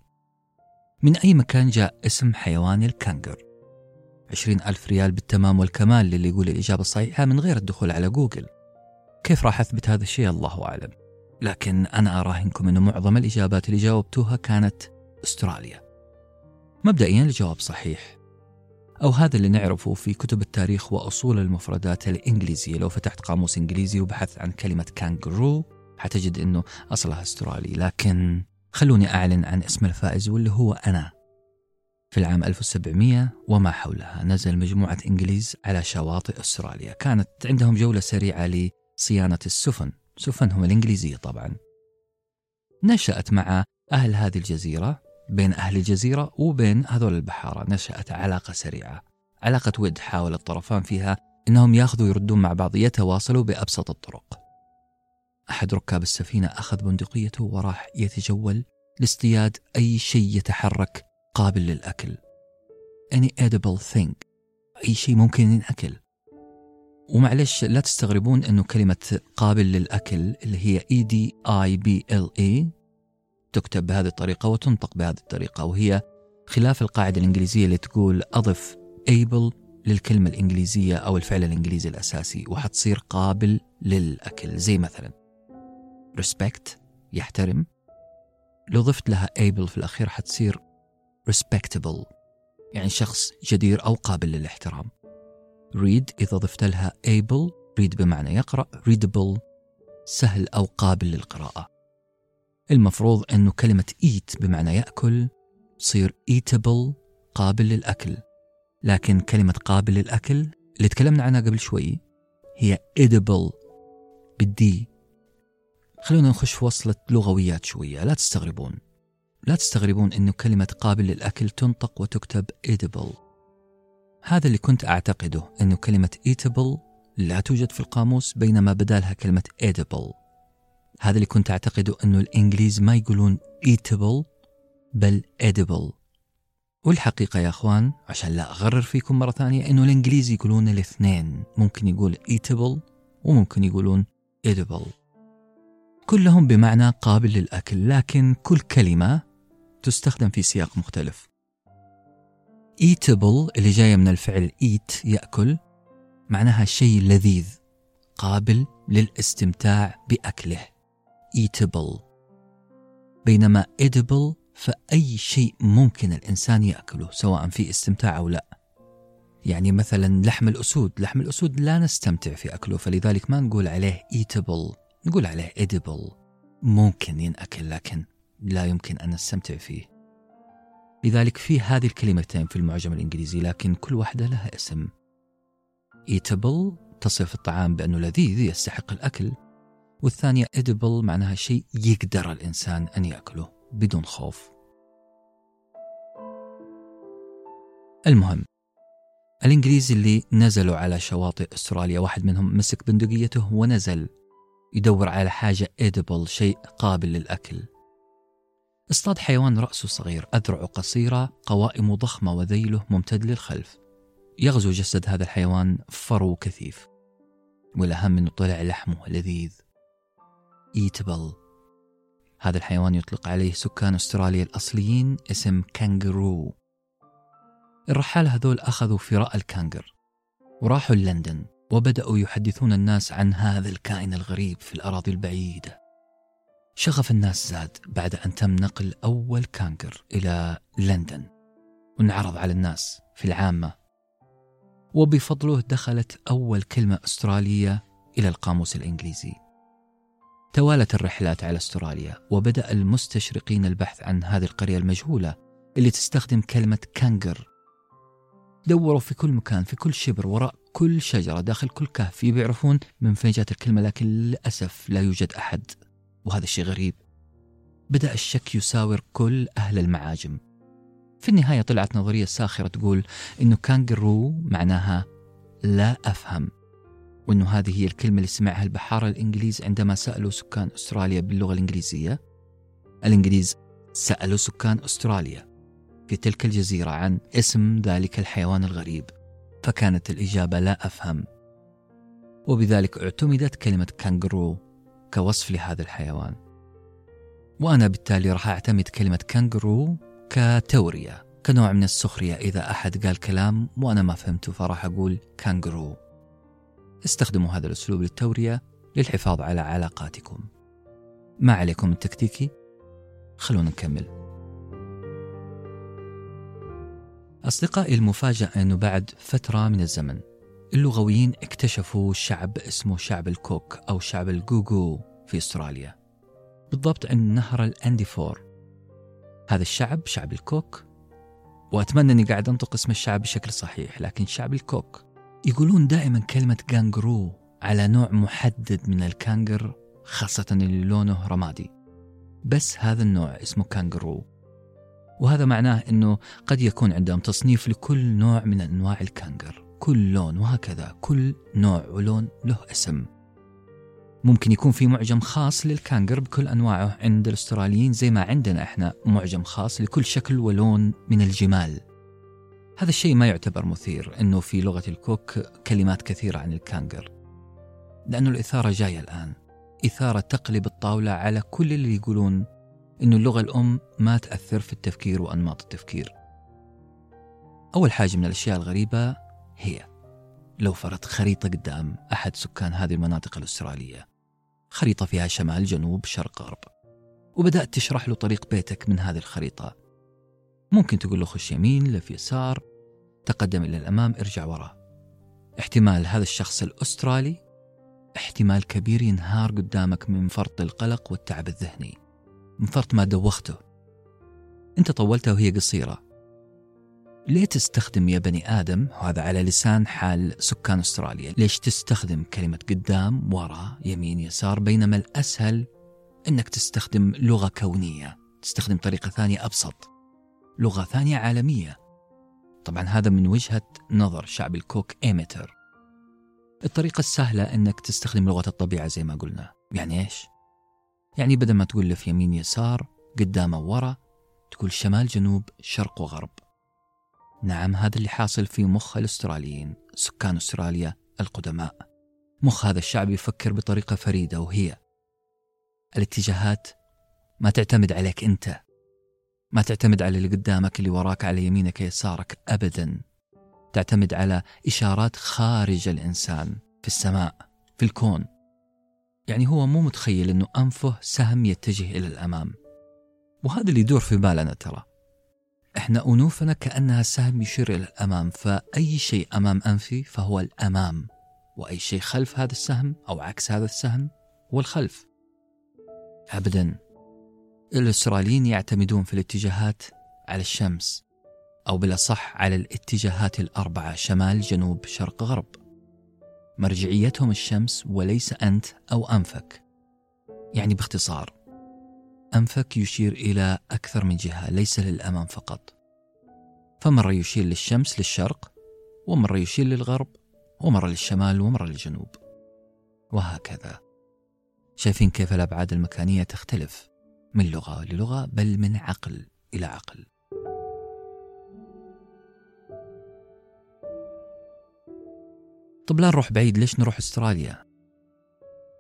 [SPEAKER 1] من أي مكان جاء اسم حيوان الكنغر؟ 20 ألف ريال بالتمام والكمال للي يقول الإجابة الصحيحة من غير الدخول على جوجل. كيف راح أثبت هذا الشيء؟ الله أعلم. لكن أنا أراهنكم أن معظم الإجابات اللي جاوبتوها كانت أستراليا. مبدئيا الجواب صحيح. أو هذا اللي نعرفه في كتب التاريخ وأصول المفردات الإنجليزية. لو فتحت قاموس إنجليزي وبحثت عن كلمة كانجرو حتجد أنه أصلها أسترالي. لكن خلوني أعلن عن اسم الفائز واللي هو أنا. في العام 1700 وما حولها نزل مجموعة إنجليز على شواطئ أستراليا. كانت عندهم جولة سريعة لصيانة السفن. سفنهم الإنجليزية طبعا. نشأت مع أهل هذه الجزيرة بين أهل الجزيرة وبين هذول البحارة. نشأت علاقة سريعة. علاقة ود حاول الطرفان فيها أنهم يأخذوا يردون مع بعض يتواصلوا بأبسط الطرق. أحد ركاب السفينة أخذ بندقيته وراح يتجول لاصطياد أي شيء يتحرك قابل للأكل. Any edible thing. أي شيء ممكن ينأكل. ومعلش لا تستغربون أنه كلمة قابل للأكل اللي هي E D I B L E تكتب بهذه الطريقة وتنطق بهذه الطريقة وهي خلاف القاعدة الإنجليزية اللي تقول أضف able للكلمة الإنجليزية أو الفعل الإنجليزي الأساسي وحتصير قابل للأكل. زي مثلا respect يحترم. لو ضفت لها able في الأخير حتصير respectable. يعني شخص جدير أو قابل للاحترام. Read إذا ضفت لها able read بمعنى يقرأ. Readable سهل أو قابل للقراءة. المفروض أنه كلمة eat بمعنى يأكل تصير eatable قابل للأكل. لكن كلمة قابل للأكل اللي تكلمنا عنها قبل شوي هي edible بالدي خلونا نخش في وصلة لغويات شوية لا تستغربون. لا تستغربون أنه كلمة قابل للأكل تنطق وتكتب edible. هذا اللي كنت أعتقده أنه كلمة eatable لا توجد في القاموس بينما بدالها كلمة edible. هذا اللي كنت أعتقده أنه الإنجليز ما يقولون eatable بل edible. والحقيقة يا أخوان عشان لا أغرر فيكم مرة ثانية أنه الإنجليز يقولون الاثنين. ممكن يقول eatable وممكن يقولون edible. كلهم بمعنى قابل للأكل لكن كل كلمة تستخدم في سياق مختلف. Eatable اللي جاية من الفعل eat يأكل معناها شيء لذيذ قابل للاستمتاع بأكله. Eatable. بينما edible فأي شيء ممكن الإنسان يأكله سواء في استمتاع أو لا. يعني مثلا لحم الأسود. لحم الأسود لا نستمتع في أكله فلذلك ما نقول عليه eatable نقول عليه edible. ممكن ينأكل لكن لا يمكن أن نستمتع فيه. لذلك في هذه الكلمتين في المعجم الإنجليزي لكن كل واحدة لها اسم. Eatable تصف الطعام بأنه لذيذ يستحق الأكل. والثانية edible معناها شيء يقدر الإنسان أن يأكله بدون خوف. المهم الإنجليز اللي نزلوا على شواطئ أستراليا واحد منهم مسك بندقيته ونزل يدور على حاجة edible شيء قابل للأكل. اصطاد حيوان رأسه صغير أذرعه قصيرة قوائم ضخمة وذيله ممتد للخلف. يغزو جسد هذا الحيوان فرو كثيف والأهم أنه طلع لحمه لذيذ. Eatable. هذا الحيوان يطلق عليه سكان أستراليا الأصليين اسم كانجرو. الرحالة هذول أخذوا فراء الكانجر وراحوا لندن وبدأوا يحدثون الناس عن هذا الكائن الغريب في الأراضي البعيدة. شغف الناس زاد بعد أن تم نقل أول كانجر إلى لندن. وانعرض على الناس في العامة. وبفضله دخلت أول كلمة أسترالية إلى القاموس الإنجليزي. توالت الرحلات على أستراليا وبدأ المستشرقين البحث عن هذه القرية المجهولة اللي تستخدم كلمة كانجر دوروا في كل مكان في كل شبر وراء كل شجرة داخل كل كهف. يعرفون من فين جات الكلمة لكن للأسف لا يوجد أحد. وهذا الشيء غريب. بدأ الشك يساور كل أهل المعاجم. في النهاية طلعت نظرية ساخرة تقول إنه كانجرو معناها لا أفهم وأنه هذه هي الكلمة اللي سمعها البحارة الإنجليز عندما سألوا سكان أستراليا باللغة الإنجليزية. الإنجليز سألوا سكان أستراليا في تلك الجزيرة عن اسم ذلك الحيوان الغريب فكانت الإجابة لا أفهم. وبذلك اعتمدت كلمة كانجرو كوصف لهذا الحيوان. وأنا بالتالي راح أعتمد كلمة كانجرو كتورية كنوع من السخرية. إذا أحد قال كلام وأنا ما فهمته فراح أقول كانجرو استخدموا هذا الأسلوب للتورية للحفاظ على علاقاتكم. ما عليكم التكتيكي؟ خلونا نكمل. أصدقائي المفاجأة أنه بعد فترة من الزمن اللغويين اكتشفوا شعب اسمه شعب الكوك أو شعب الجوجو في أستراليا. بالضبط عند نهر الأنديفور. هذا الشعب شعب الكوك وأتمنى أني قاعد أنطق اسم الشعب بشكل صحيح لكن شعب الكوك. يقولون دائما كلمة كانجرو على نوع محدد من الكانجر خاصة اللي لونه رمادي. بس هذا النوع اسمه كانجرو وهذا معناه أنه قد يكون عندهم تصنيف لكل نوع من أنواع الكانجر كل لون وهكذا كل نوع ولون له اسم. ممكن يكون في معجم خاص للكانجر بكل أنواعه عند الأستراليين زي ما عندنا إحنا معجم خاص لكل شكل ولون من الجمال. هذا الشيء ما يعتبر مثير أنه في لغة الكوك كلمات كثيرة عن الكانجر. لأنه الإثارة جاية الآن. إثارة تقلب الطاولة على كل اللي يقولون أنه اللغة الأم ما تأثر في التفكير وأنماط التفكير. أول حاجة من الأشياء الغريبة هي. لو فرضت خريطة قدام أحد سكان هذه المناطق الأسترالية. خريطة فيها شمال جنوب شرق غرب. وبدأت تشرح له طريق بيتك من هذه الخريطة. ممكن تقول له خش يمين لف يسار تقدم إلى الأمام ارجع ورا احتمال هذا الشخص الأسترالي. احتمال كبير ينهار قدامك من فرط القلق والتعب الذهني. من فرط ما دوخته. انت طولتها وهي قصيرة. ليه تستخدم يا بني آدم وهذا على لسان حال سكان أستراليا؟ ليش تستخدم كلمة قدام وراء يمين يسار بينما الأسهل أنك تستخدم لغة كونية تستخدم طريقة ثانية أبسط لغة ثانية عالمية. طبعا هذا من وجهة نظر شعب الكوك إيميتر. الطريقة السهلة أنك تستخدم لغة الطبيعة زي ما قلنا. يعني إيش؟ يعني بدل ما تقول لف يمين يسار قدام ورا تقول شمال جنوب شرق وغرب. نعم هذا اللي حاصل في مخ الأستراليين سكان أستراليا القدماء. مخ هذا الشعب يفكر بطريقة فريدة وهي الاتجاهات ما تعتمد عليك أنت ما تعتمد على اللي قدامك اللي وراك على يمينك يسارك أبدا. تعتمد على إشارات خارج الإنسان في السماء في الكون. يعني هو مو متخيل أنه أنفه سهم يتجه إلى الأمام. وهذا اللي يدور في بالنا ترى. إحنا أنوفنا كأنها سهم يشير إلى الأمام فأي شيء أمام أنفي فهو الأمام وأي شيء خلف هذا السهم أو عكس هذا السهم هو الخلف. أبدا. الأستراليين يعتمدون في الاتجاهات على الشمس أو بالأصح على الاتجاهات الأربعة شمال جنوب شرق غرب. مرجعيتهم الشمس وليس أنت أو أنفك. يعني باختصار أنفك يشير إلى أكثر من جهة ليس للأمام فقط. فمرة يشير للشمس للشرق ومرة يشير للغرب ومرة للشمال ومرة للجنوب. وهكذا. شايفين كيف الأبعاد المكانية تختلف من لغة للغة بل من عقل إلى عقل. طب لا نروح بعيد ليش نروح أستراليا؟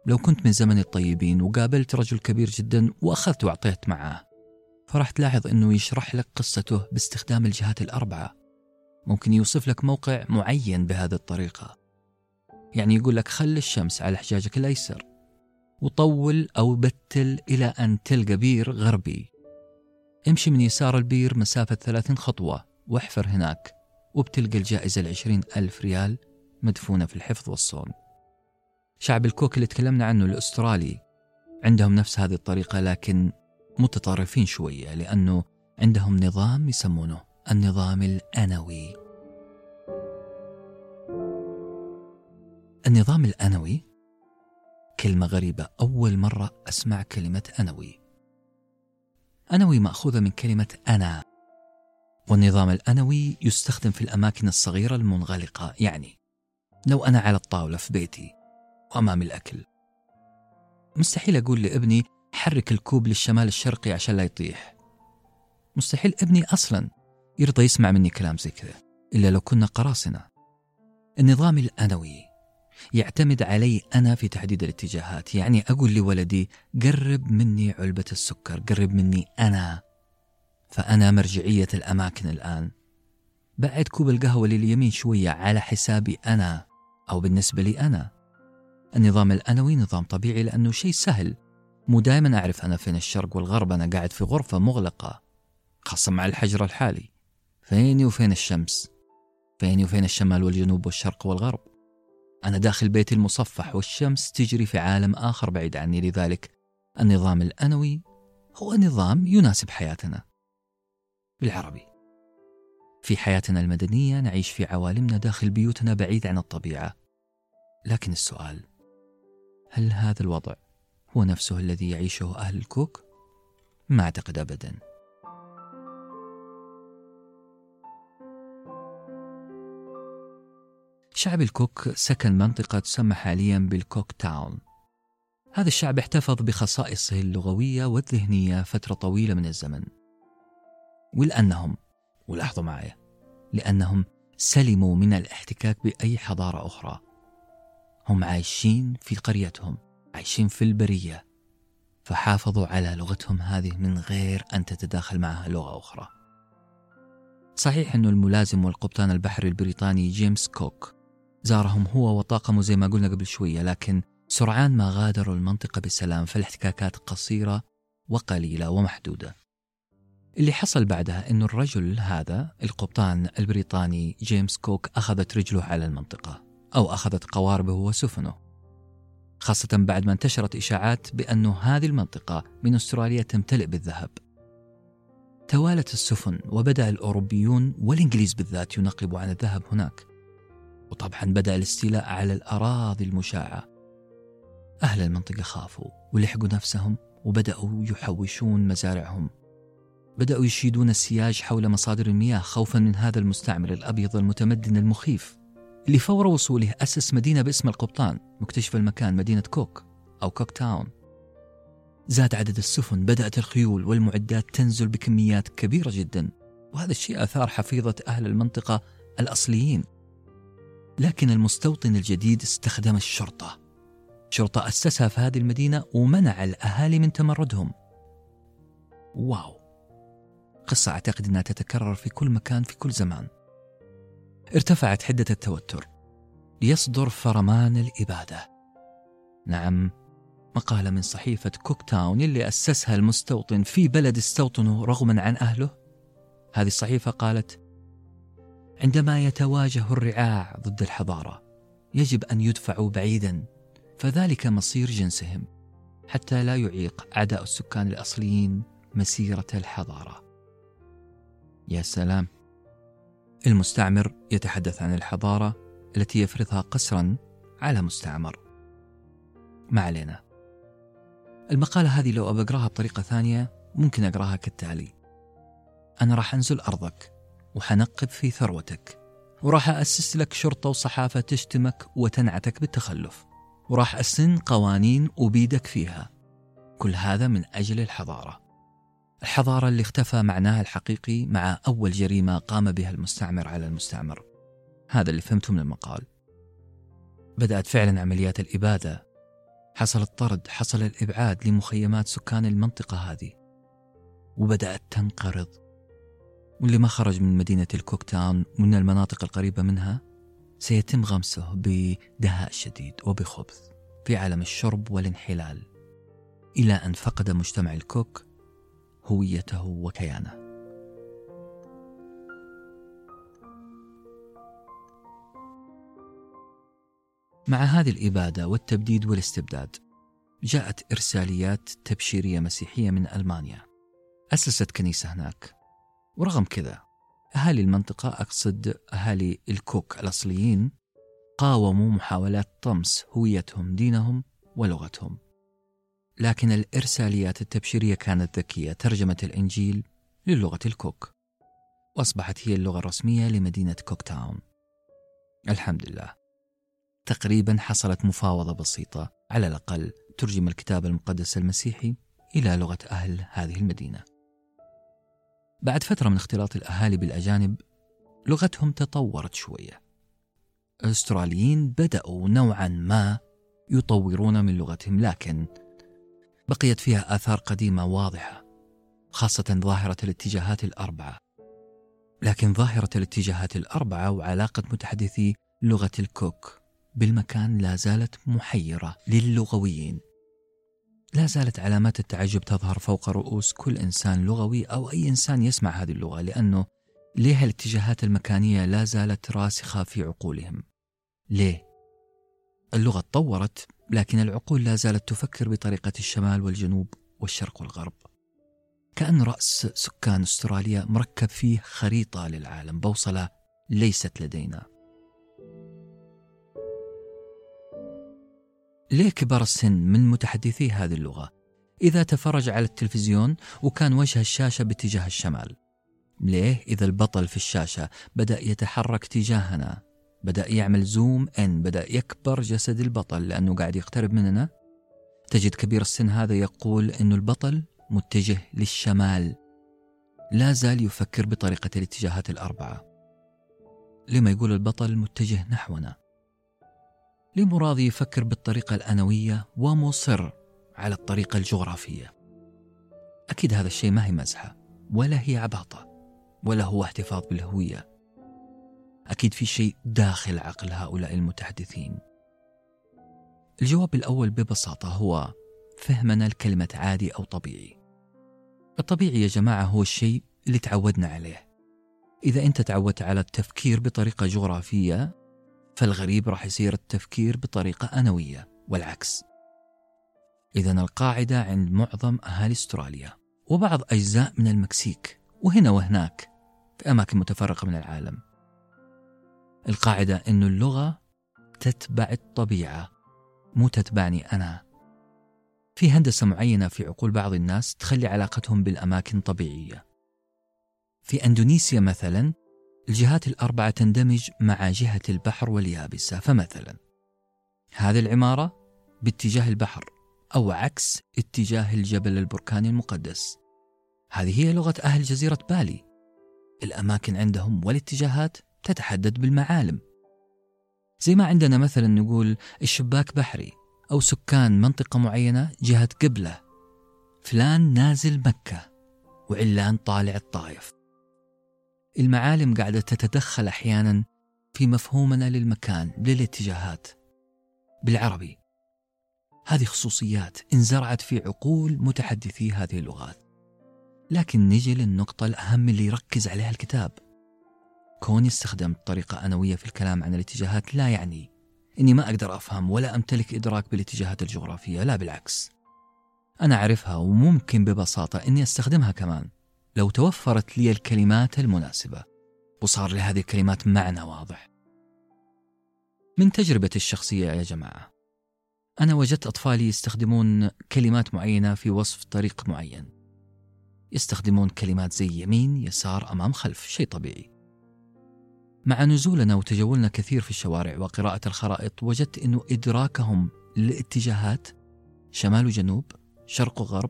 [SPEAKER 1] لو كنت من زمن الطيبين وقابلت رجل كبير جدا وأخذت وأعطيت معاه فراح تلاحظ أنه يشرح لك قصته باستخدام الجهات الأربعة. ممكن يوصف لك موقع معين بهذه الطريقة. يعني يقول لك خل الشمس على حجاجك الأيسر وطول أو بتل إلى أن تلقى بير غربي. امشي من يسار البير مسافة ثلاثين خطوة واحفر هناك وبتلقى الجائزة العشرين ألف ريال مدفونة في الحفظ والصون. شعب الكوك اللي تكلمنا عنه الأسترالي عندهم نفس هذه الطريقة لكن متطرفين شوية لأنه عندهم نظام يسمونه النظام الأنوي. النظام الأنوي كلمة غريبة أول مرة أسمع كلمة أنوي. أنوي مأخوذة من كلمة أنا. والنظام الأنوي يستخدم في الأماكن الصغيرة المنغلقة يعني لو أنا على الطاولة في بيتي وأمامي الأكل. مستحيل أقول لابني حرك الكوب للشمال الشرقي عشان لا يطيح. مستحيل ابني أصلا يرضى يسمع مني كلام زي كذا إلا لو كنا قراصنة. النظام الأنوي يعتمد علي أنا في تحديد الاتجاهات. يعني أقول لولدي قرب مني علبة السكر قرب مني أنا. فأنا مرجعية الأماكن الآن. بعد كوب القهوة لليمين شوية على حسابي أنا أو بالنسبة لي أنا. النظام الأنوي نظام طبيعي لأنه شيء سهل. مو دائما أعرف أنا فين الشرق والغرب أنا قاعد في غرفة مغلقة خاصة مع الحجر الحالي. فيني وفين الشمس؟ فيني وفين الشمال والجنوب والشرق والغرب؟ أنا داخل بيتي المصفح والشمس تجري في عالم آخر بعيد عني. لذلك النظام الأنوي هو نظام يناسب حياتنا. بالعربي في حياتنا المدنية نعيش في عوالمنا داخل بيوتنا بعيد عن الطبيعة. لكن السؤال هل هذا الوضع هو نفسه الذي يعيشه أهل الكوك؟ ما أعتقد أبدا. شعب الكوك سكن منطقة تسمى حاليا بالكوك تاون. هذا الشعب احتفظ بخصائصه اللغوية والذهنية فترة طويلة من الزمن. ولأنهم ولاحظوا معي لأنهم سلموا من الاحتكاك بأي حضارة أخرى. هم عايشين في قريتهم عايشين في البرية فحافظوا على لغتهم هذه من غير أن تتداخل معها لغة أخرى. صحيح أن الملازم والقبطان البحري البريطاني جيمس كوك زارهم هو وطاقمه زي ما قلنا قبل شوية لكن سرعان ما غادروا المنطقة بسلام فالاحتكاكات قصيرة وقليلة ومحدودة. اللي حصل بعدها أن الرجل هذا القبطان البريطاني جيمس كوك أخذت رجله على المنطقة. أو أخذت قواربه وسفنه خاصة بعد ما انتشرت إشاعات بأن هذه المنطقة من أستراليا تمتلئ بالذهب. توالت السفن وبدأ الأوروبيون والإنجليز بالذات ينقبوا عن الذهب هناك وطبعا بدأ الاستيلاء على الأراضي المشاعة. أهل المنطقة خافوا ولحقوا نفسهم وبدأوا يحوشون مزارعهم. بدأوا يشيدون السياج حول مصادر المياه خوفا من هذا المستعمر الأبيض المتمدن المخيف. اللي فور وصوله أسس مدينة باسم القبطان مكتشف المكان مدينة كوك أو كوك تاون. زاد عدد السفن بدأت الخيول والمعدات تنزل بكميات كبيرة جدا وهذا الشيء أثار حفيظة أهل المنطقة الأصليين. لكن المستوطن الجديد استخدم الشرطة. شرطة أسسها في هذه المدينة ومنع الأهالي من تمردهم. wow! قصة أعتقد أنها تتكرر في كل مكان في كل زمان. ارتفعت حدة التوتر. ليصدر فرمان الإبادة. نعم مقالة من صحيفة كوك تاون اللي أسسها المستوطن في بلد استوطنه رغما عن أهله. هذه الصحيفة قالت عندما يتواجه الرعاع ضد الحضارة يجب أن يدفعوا بعيدا فذلك مصير جنسهم حتى لا يعيق أعداء السكان الأصليين مسيرة الحضارة. يا سلام. المستعمر يتحدث عن الحضارة التي يفرضها قسرا على مستعمر. ما علينا. المقالة هذه لو أقرأها بطريقة ثانية ممكن أقرأها كالتالي. أنا راح أنزل أرضك وحنقب في ثروتك وراح أسس لك شرطة وصحافة تشتمك وتنعتك بالتخلف وراح أسن قوانين أبيدك فيها. كل هذا من أجل الحضارة. الحضارة اللي اختفى معناها الحقيقي مع أول جريمة قام بها المستعمر على المستعمر. هذا اللي فهمته من المقال. بدأت فعلا عمليات الإبادة. حصل الطرد حصل الإبعاد لمخيمات سكان المنطقة هذه. وبدأت تنقرض. واللي ما خرج من مدينة الكوك تاون ومن المناطق القريبة منها سيتم غمسه بدهاء شديد وبخبث في عالم الشرب والانحلال. إلى أن فقد مجتمع الكوك هويته وكيانه. مع هذه الإبادة والتبديد والاستبداد جاءت إرساليات تبشيرية مسيحية من ألمانيا. أسست كنيسة هناك. ورغم كذا أهالي المنطقة أقصد أهالي الكوك الأصليين قاوموا محاولات طمس هويتهم دينهم ولغتهم. لكن الإرساليات التبشيرية كانت ذكية. ترجمت الإنجيل للغة الكوك. وأصبحت هي اللغة الرسمية لمدينة كوك تاون. الحمد لله. تقريبا حصلت مفاوضة بسيطة. على الأقل ترجم الكتاب المقدس المسيحي إلى لغة أهل هذه المدينة. بعد فترة من اختلاط الأهالي بالأجانب لغتهم تطورت شوية. الأستراليين بدأوا نوعا ما يطورون من لغتهم لكن بقيت فيها آثار قديمة واضحة خاصة ظاهرة الاتجاهات الأربعة. لكن ظاهرة الاتجاهات الأربعة وعلاقة متحدثي لغة الكوك بالمكان لا زالت محيرة للغويين. لا زالت علامات التعجب تظهر فوق رؤوس كل إنسان لغوي أو أي إنسان يسمع هذه اللغة لأنه ليه الاتجاهات المكانية لا زالت راسخة في عقولهم. ليه؟ اللغة تطورت لكن العقول لا زالت تفكر بطريقة الشمال والجنوب والشرق والغرب. كأن رأس سكان أستراليا مركب فيه خريطة للعالم بوصلة ليست لدينا. ليه كبار السن من متحدثي هذه اللغة. إذا تفرج على التلفزيون وكان وجه الشاشة باتجاه الشمال. ليه؟ إذا البطل في الشاشة بدأ يتحرك تجاهنا. بدأ يعمل زوم إن بدأ يكبر جسد البطل لأنه قاعد يقترب مننا تجد كبير السن هذا يقول أنه البطل متجه للشمال. لا زال يفكر بطريقة الاتجاهات الأربعة. لما يقول البطل متجه نحونا. لمراضي يفكر بالطريقة الأنوية ومصر على الطريقة الجغرافية. أكيد هذا الشيء ما هي مزحة ولا هي عباطة ولا هو احتفاظ بالهوية. أكيد في شيء داخل عقل هؤلاء المتحدثين. الجواب الأول ببساطة هو فهمنا لكلمة عادي أو طبيعي. الطبيعي يا جماعة هو الشيء اللي تعودنا عليه. إذا أنت تعودت على التفكير بطريقة جغرافية فالغريب راح يصير التفكير بطريقة أنوية والعكس. إذا القاعدة عند معظم أهالي أستراليا وبعض أجزاء من المكسيك وهنا وهناك في أماكن متفرقة من العالم. القاعدة أن اللغة تتبع الطبيعة مو تتبعني أنا. في هندسة معينة في عقول بعض الناس تخلي علاقتهم بالأماكن طبيعية. في أندونيسيا مثلا الجهات الأربعة تندمج مع جهة البحر واليابسة فمثلا هذه العمارة باتجاه البحر أو عكس اتجاه الجبل البركاني المقدس. هذه هي لغة أهل جزيرة بالي. الأماكن عندهم والاتجاهات تتحدد بالمعالم. زي ما عندنا مثلا نقول الشباك بحري أو سكان منطقة معينة جهة قبلة. فلان نازل مكة وعلان طالع الطايف المعالم قاعدة تتدخل أحيانا في مفهومنا للمكان للاتجاهات. بالعربي هذه خصوصيات انزرعت في عقول متحدثي هذه اللغات. لكن نجي للنقطة الأهم اللي يركز عليها الكتاب. كوني استخدمت طريقة أنوية في الكلام عن الاتجاهات لا يعني إني ما أقدر أفهم ولا أمتلك إدراك بالاتجاهات الجغرافية لا بالعكس. أنا أعرفها وممكن ببساطة إني أستخدمها كمان. لو توفرت لي الكلمات المناسبة وصار لهذه الكلمات معنى واضح. من تجربتي الشخصية يا جماعة أنا وجدت أطفالي يستخدمون كلمات معينة في وصف طريق معين. يستخدمون كلمات زي يمين يسار أمام خلف شيء طبيعي. مع نزولنا وتجولنا كثير في الشوارع وقراءة الخرائط وجدت أنه إدراكهم للاتجاهات شمال وجنوب شرق وغرب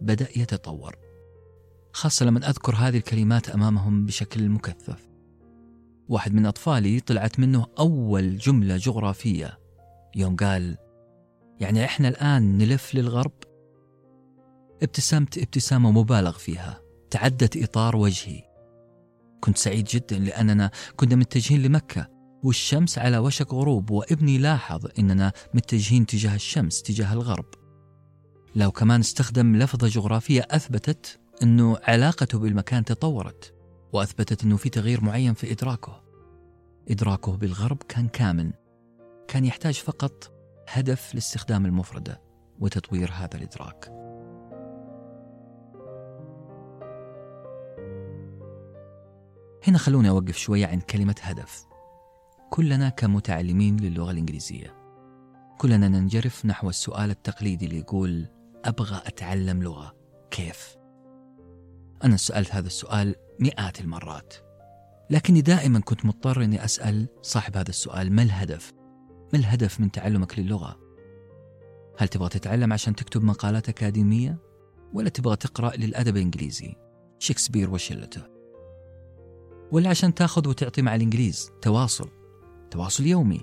[SPEAKER 1] بدأ يتطور. خاصة لما أذكر هذه الكلمات أمامهم بشكل مكثف. واحد من أطفالي طلعت منه أول جملة جغرافية. يوم قال يعني إحنا الآن نلف للغرب؟ ابتسمت ابتسامة مبالغ فيها. تعدت إطار وجهي. كنت سعيد جدا لأننا كنا متجهين لمكة والشمس على وشك غروب وابني لاحظ أننا متجهين تجاه الشمس تجاه الغرب. لو كمان استخدم لفظة جغرافية أثبتت أنه علاقته بالمكان تطورت وأثبتت أنه في تغيير معين في إدراكه. إدراكه بالغرب كان كامل كان يحتاج فقط هدف لاستخدام المفردة وتطوير هذا الإدراك. هنا خلوني أوقف شوية عند كلمة هدف كلنا كمتعلمين للغة الإنجليزية كلنا ننجرف نحو السؤال التقليدي اللي يقول أبغى أتعلم لغة كيف؟ أنا سألت هذا السؤال مئات المرات لكني دائما كنت مضطر أني أسأل صاحب هذا السؤال ما الهدف؟ ما الهدف من تعلمك للغة؟ هل تبغى تتعلم عشان تكتب مقالات أكاديمية؟ ولا تبغى تقرأ للأدب الإنجليزي؟ شكسبير وشلته ولا عشان تاخذ وتعطي مع الإنجليز. تواصل. تواصل يومي.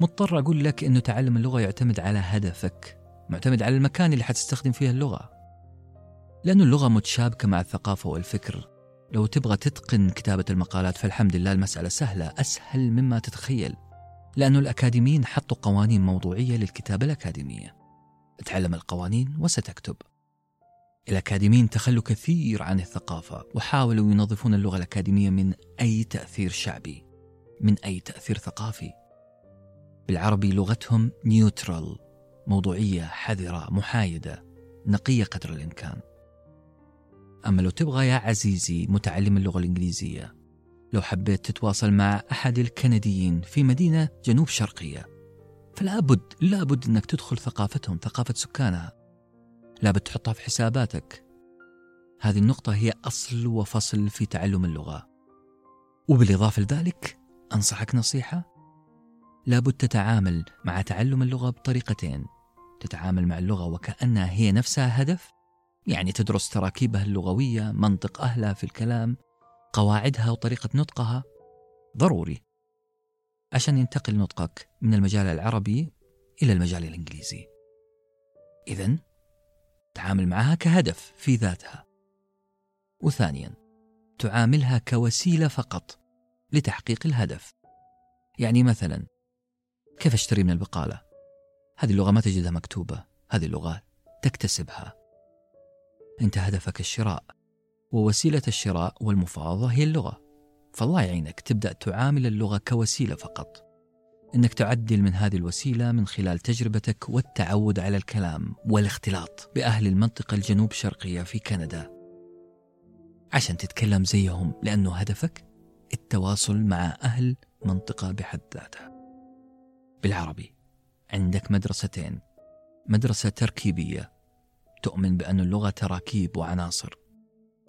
[SPEAKER 1] مضطر أقول لك أنه تعلم اللغة يعتمد على هدفك معتمد على المكان اللي حتستخدم فيه اللغة. لأن اللغة متشابكة مع الثقافة والفكر. لو تبغى تتقن كتابة المقالات فالحمد لله المسألة سهلة أسهل مما تتخيل. لأن الأكاديميين حطوا قوانين موضوعية للكتابة الأكاديمية. تعلم القوانين وستكتب. الأكاديميين تخلوا كثير عن الثقافة وحاولوا ينظفون اللغة الأكاديمية من أي تأثير شعبي من أي تأثير ثقافي. بالعربي لغتهم نيوترال موضوعية حذرة محايدة نقية قدر الإمكان. أما لو تبغى يا عزيزي متعلم اللغة الإنجليزية لو حبيت تتواصل مع أحد الكنديين في مدينة جنوب شرقية فلا بد لا بد أنك تدخل ثقافتهم ثقافة سكانها. لا بد تحطها في حساباتك. هذه النقطة هي أصل وفصل في تعلم اللغة. وبالإضافة لذلك أنصحك نصيحة. لابد تتعامل مع تعلم اللغة بطريقتين. تتعامل مع اللغة وكأنها هي نفسها هدف يعني تدرس تراكيبها اللغوية منطق أهلها في الكلام قواعدها وطريقة نطقها. ضروري. عشان ينتقل نطقك من المجال العربي إلى المجال الإنجليزي. إذا تعامل معها كهدف في ذاتها. وثانيا تعاملها كوسيلة فقط لتحقيق الهدف. يعني مثلا كيف أشتري من البقالة؟ هذه اللغة ما تجدها مكتوبة هذه اللغة تكتسبها. أنت هدفك الشراء ووسيلة الشراء والمفاوضة هي اللغة. فالله يعينك تبدأ تعامل اللغة كوسيلة فقط. إنك تعدل من هذه الوسيلة من خلال تجربتك والتعود على الكلام والاختلاط بأهل المنطقة الجنوب شرقية في كندا. عشان تتكلم زيهم لأنه هدفك التواصل مع أهل منطقة بحد ذاتها. بالعربي عندك مدرستين. مدرسة تركيبية. تؤمن بأن اللغة تراكيب وعناصر.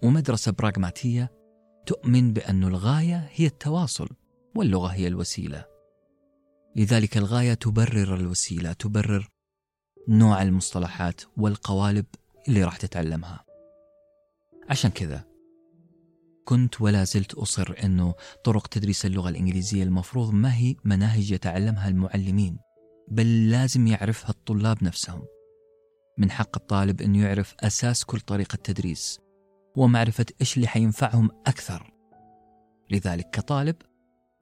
[SPEAKER 1] ومدرسة براغماتية. تؤمن بأن الغاية هي التواصل واللغة هي الوسيلة. لذلك الغاية تبرر الوسيلة تبرر نوع المصطلحات والقوالب اللي راح تتعلمها. عشان كذا كنت ولا زلت أصر أنه طرق تدريس اللغة الإنجليزية المفروض ما هي مناهج يتعلمها المعلمين بل لازم يعرفها الطلاب نفسهم. من حق الطالب أنه يعرف أساس كل طريقة تدريس ومعرفة إيش اللي حينفعهم أكثر. لذلك كطالب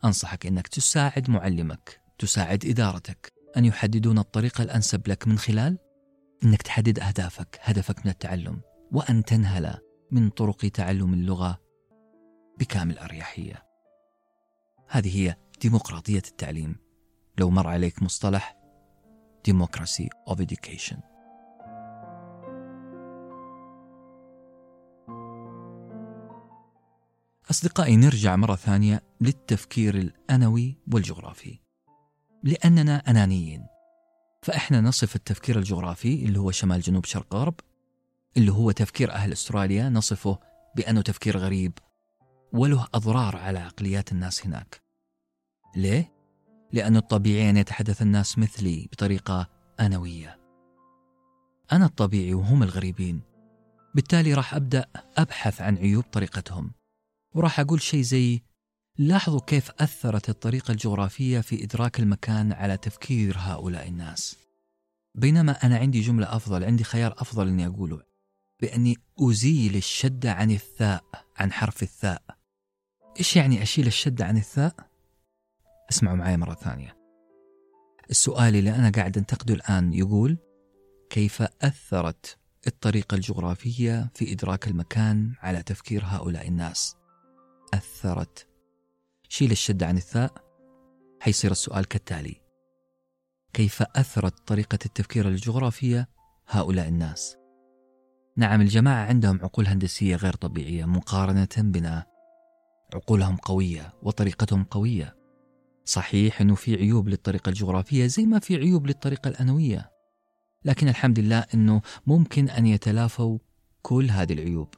[SPEAKER 1] أنصحك أنك تساعد معلمك. تساعد إدارتك. أن يحددون الطريقة الأنسب لك من خلال أنك تحدد أهدافك هدفك من التعلم وأن تنهل من طرق تعلم اللغة بكامل أريحية. هذه هي ديمقراطية التعليم. لو مر عليك مصطلح democracy of education. أصدقائي نرجع مرة ثانية للتفكير الأنوي والجغرافي. لأننا أنانيين. فإحنا نصف التفكير الجغرافي اللي هو شمال جنوب شرق غرب اللي هو تفكير أهل أستراليا نصفه بأنه تفكير غريب وله أضرار على عقليات الناس هناك. ليه؟ لأن الطبيعي أن يتحدث الناس مثلي بطريقة أنوية. أنا الطبيعي وهم الغريبين. بالتالي راح أبدأ أبحث عن عيوب طريقتهم وراح أقول شيء زي لاحظوا كيف أثرت الطريقة الجغرافية في إدراك المكان على تفكير هؤلاء الناس. بينما أنا عندي جملة أفضل عندي خيار أفضل أني أقوله بأني أزيل الشدة عن الثاء عن حرف الثاء. إيش يعني أشيل الشدة عن الثاء؟ أسمعوا معي مرة ثانية. السؤال اللي أنا قاعد أنتقده الآن يقول كيف أثرت الطريقة الجغرافية في إدراك المكان على تفكير هؤلاء الناس؟ أثرت شيل الشدة عن الثاء حيصير السؤال كالتالي. كيف أثرت طريقة التفكير الجغرافية هؤلاء الناس؟ نعم الجماعة عندهم عقول هندسية غير طبيعية مقارنة بنا. عقولهم قوية وطريقتهم قوية. صحيح أنه في عيوب للطريقة الجغرافية زي ما في عيوب للطريقة الأنوية. لكن الحمد لله أنه ممكن أن يتلافوا كل هذه العيوب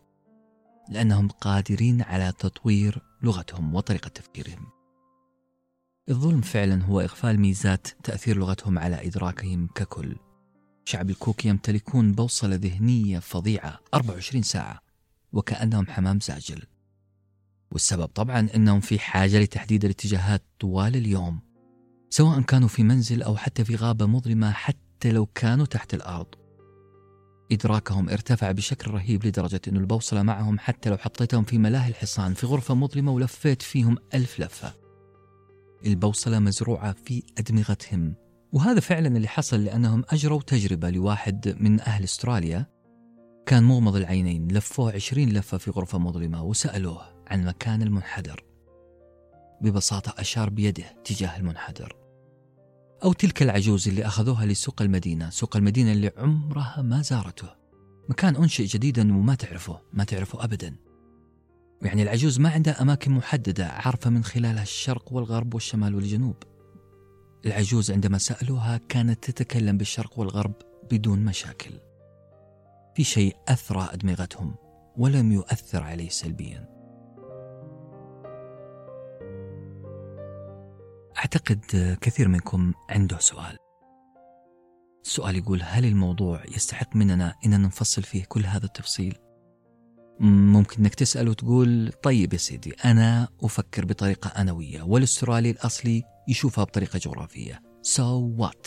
[SPEAKER 1] لأنهم قادرين على تطوير لغتهم وطريقة تفكيرهم. الظلم فعلا هو إغفال ميزات تأثير لغتهم على إدراكهم ككل. شعب الكوك يمتلكون بوصلة ذهنية فظيعة 24 ساعة وكأنهم حمام زاجل. والسبب طبعا أنهم في حاجة لتحديد الاتجاهات طوال اليوم سواء كانوا في منزل أو حتى في غابة مظلمة حتى لو كانوا تحت الأرض إدراكهم ارتفع بشكل رهيب لدرجة أن البوصلة معهم حتى لو حطيتهم في ملاهي الحصان في غرفة مظلمة ولفيت فيهم ألف لفة. البوصلة مزروعة في أدمغتهم وهذا فعلا اللي حصل لأنهم أجروا تجربة لواحد من أهل أستراليا. كان مغمض العينين لفوه عشرين لفة في غرفة مظلمة وسألوه عن مكان المنحدر. ببساطة أشار بيده تجاه المنحدر. أو تلك العجوز اللي أخذوها لسوق المدينة سوق المدينة اللي عمرها ما زارته. مكان أنشئ جديدا وما تعرفه ما تعرفه أبدا. يعني العجوز ما عندها أماكن محددة عارفة من خلالها الشرق والغرب والشمال والجنوب. العجوز عندما سألوها كانت تتكلم بالشرق والغرب بدون مشاكل. في شيء أثرى أدمغتهم ولم يؤثر عليه سلبيا. أعتقد كثير منكم عنده سؤال السؤال يقول هل الموضوع يستحق مننا أننا نفصل فيه كل هذا التفصيل؟ ممكن إنك تسأل وتقول طيب يا سيدي أنا أفكر بطريقة أنوية والأسترالي الأصلي يشوفها بطريقة جغرافية. so so what؟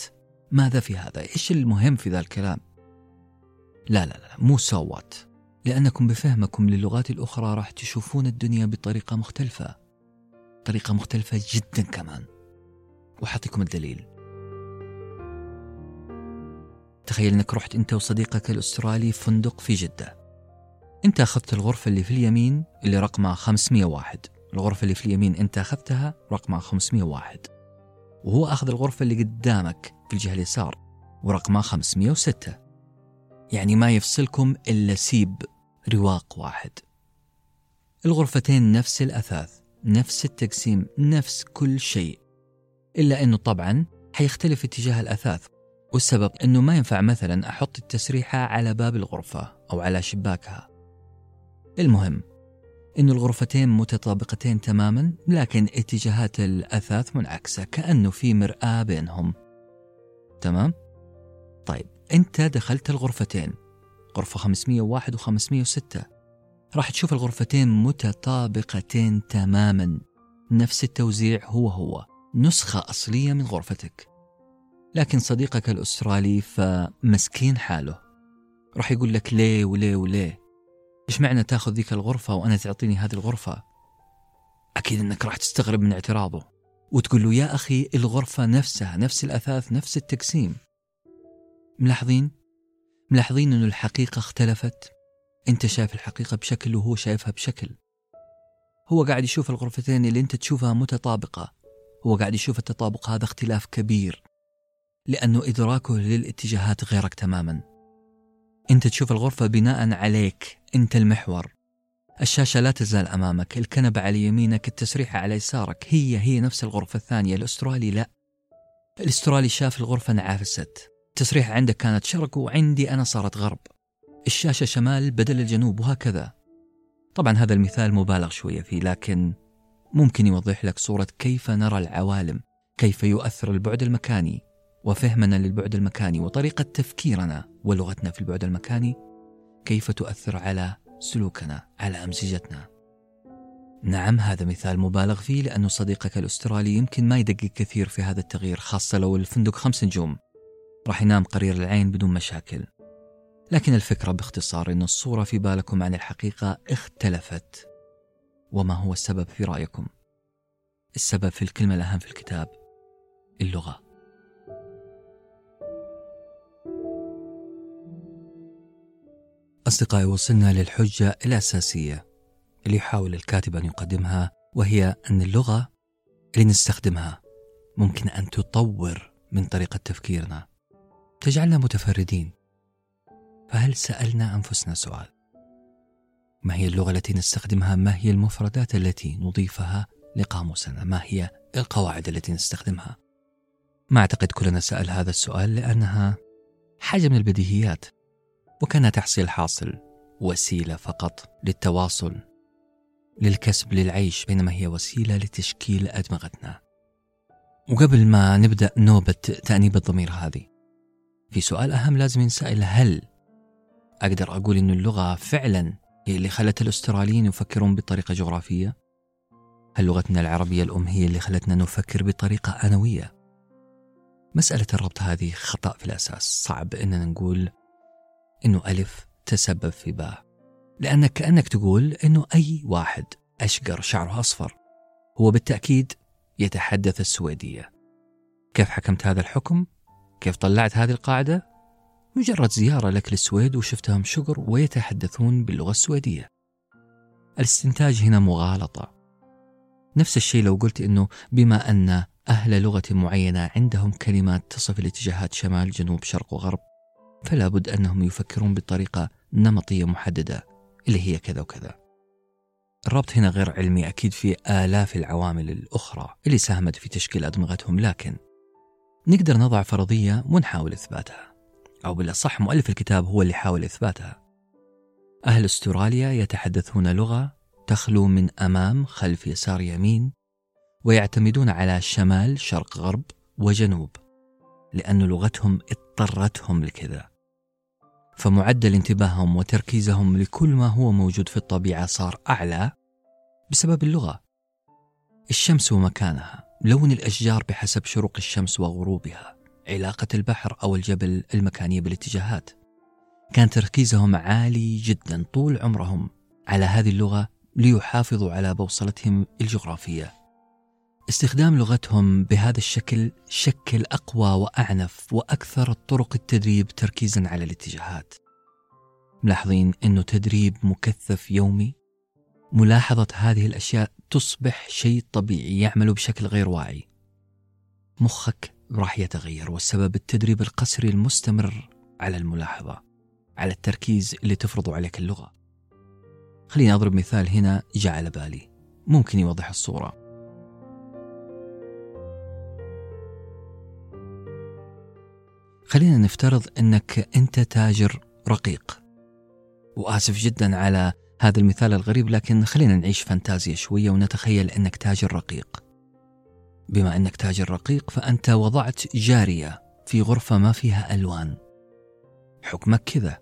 [SPEAKER 1] ماذا في هذا؟ إيش المهم في ذا الكلام؟ لا لا لا مو so what لأنكم بفهمكم للغات الأخرى راح تشوفون الدنيا بطريقة مختلفة. طريقة مختلفة جدا كمان. وحاعطيكم الدليل. تخيل إنك رحت أنت وصديقك الأسترالي فندق في جدة. أنت أخذت الغرفة اللي في اليمين اللي رقمها 501 الغرفة اللي في اليمين أنت أخذتها رقمها 501 وهو أخذ الغرفة اللي قدامك في الجهة اليسار ورقمها 506 يعني ما يفصلكم إلا سيب رواق واحد. الغرفتين نفس الأثاث نفس التقسيم نفس كل شيء. إلا أنه طبعا حيختلف اتجاه الأثاث والسبب أنه ما ينفع مثلا أحط التسريحة على باب الغرفة أو على شباكها. المهم إن الغرفتين متطابقتين تماما لكن اتجاهات الأثاث منعكسة كأنه في مرآة بينهم. تمام؟ طيب أنت دخلت الغرفتين. غرفة 501 و 506 راح تشوف الغرفتين متطابقتين تماما. نفس التوزيع هو هو. نسخة أصلية من غرفتك. لكن صديقك الأسترالي فمسكين حاله. راح يقول لك ليه وليه وليه. إيش معنى تاخذ ذيك الغرفة وأنا تعطيني هذه الغرفة؟ أكيد أنك راح تستغرب من اعتراضه. وتقول له يا أخي الغرفة نفسها نفس الأثاث نفس التقسيم. ملاحظين؟ ملاحظين أن الحقيقة اختلفت؟ أنت شايف الحقيقة بشكل وهو شايفها بشكل. هو قاعد يشوف الغرفتين اللي أنت تشوفها متطابقة. هو قاعد يشوف التطابق هذا اختلاف كبير لأنه إدراكه للاتجاهات غيرك تماما. أنت تشوف الغرفة بناء عليك أنت المحور. الشاشة لا تزال أمامك الكنبة على يمينك التسريحة على يسارك هي هي نفس الغرفة الثانية. الأسترالي لا. الأسترالي شاف الغرفة انعافست التسريحة عندك كانت شرق وعندي أنا صارت غرب. الشاشة شمال بدل الجنوب وهكذا. طبعا هذا المثال مبالغ شوية فيه لكن ممكن يوضح لك صورة كيف نرى العوالم كيف يؤثر البعد المكاني وفهمنا للبعد المكاني وطريقة تفكيرنا ولغتنا في البعد المكاني كيف تؤثر على سلوكنا على أمزجتنا. نعم هذا مثال مبالغ فيه لأن صديقك الأسترالي يمكن ما يدقق كثير في هذا التغيير خاصة لو الفندق خمس نجوم. راح ينام قرير العين بدون مشاكل. لكن الفكرة باختصار أن الصورة في بالكم عن الحقيقة اختلفت. وما هو السبب في رأيكم؟ السبب في الكلمة الأهم في الكتاب اللغة. أصدقائي وصلنا للحجة الأساسية اللي يحاول الكاتب أن يقدمها وهي أن اللغة اللي نستخدمها ممكن أن تطور من طريقة تفكيرنا. تجعلنا متفردين. فهل سألنا أنفسنا سؤال؟ ما هي اللغة التي نستخدمها؟ ما هي المفردات التي نضيفها؟ لقاموسنا ما هي القواعد التي نستخدمها؟ ما أعتقد كلنا سأل هذا السؤال لأنها حاجة من البديهيات وكان تحصيل حاصل وسيلة فقط للتواصل للكسب للعيش بينما هي وسيلة لتشكيل أدمغتنا. وقبل ما نبدأ نوبة تأنيب الضمير هذه في سؤال أهم لازم ينسأل هل أقدر أقول إن اللغة فعلا هي اللي خلت الأستراليين يفكرون بطريقة جغرافية؟ هل لغتنا العربية الأم هي اللي خلتنا نفكر بطريقة أنوية؟ مسألة الربط هذه خطأ في الأساس. صعب إننا نقول إنه ألف تسبب في باء لأنك كأنك تقول إنه أي واحد أشقر شعره أصفر. هو بالتأكيد يتحدث السويدية. كيف حكمت هذا الحكم؟ كيف طلعت هذه القاعدة؟ مجرد زيارة لك للسويد وشفتهم شقر ويتحدثون باللغة السويدية. الاستنتاج هنا مغالطة. نفس الشيء لو قلت أنه بما أن أهل لغة معينة عندهم كلمات تصف الاتجاهات شمال جنوب شرق وغرب فلا بد أنهم يفكرون بطريقة نمطية محددة اللي هي كذا وكذا. الربط هنا غير علمي أكيد في آلاف العوامل الأخرى اللي ساهمت في تشكيل أدمغتهم لكن نقدر نضع فرضية ونحاول إثباتها. أو بالأصح مؤلف الكتاب هو اللي حاول إثباتها. أهل أستراليا يتحدثون لغة تخلو من أمام خلف يسار يمين ويعتمدون على شمال شرق غرب وجنوب لأن لغتهم اضطرتهم لكذا. فمعدل انتباههم وتركيزهم لكل ما هو موجود في الطبيعة صار أعلى بسبب اللغة. الشمس ومكانها لون الأشجار بحسب شروق الشمس وغروبها. علاقة البحر أو الجبل المكانية بالاتجاهات. كان تركيزهم عالي جدا طول عمرهم على هذه اللغة ليحافظوا على بوصلتهم الجغرافية. استخدام لغتهم بهذا الشكل شكل أقوى وأعنف وأكثر طرق التدريب تركيزا على الاتجاهات. ملاحظين أنه تدريب مكثف يومي؟ ملاحظة هذه الأشياء تصبح شيء طبيعي يعمل بشكل غير واعي. مخك راح يتغير والسبب التدريب القسري المستمر على الملاحظة على التركيز اللي تفرضه عليك اللغة. خليني أضرب مثال هنا جاء على بالي. ممكن يوضح الصورة. خلينا نفترض أنك أنت تاجر رقيق. وآسف جدا على هذا المثال الغريب لكن خلينا نعيش فانتازيا شوية ونتخيل أنك تاجر رقيق. بما أنك تاجر رقيق فأنت وضعت جارية في غرفة ما فيها ألوان. حكمك كذا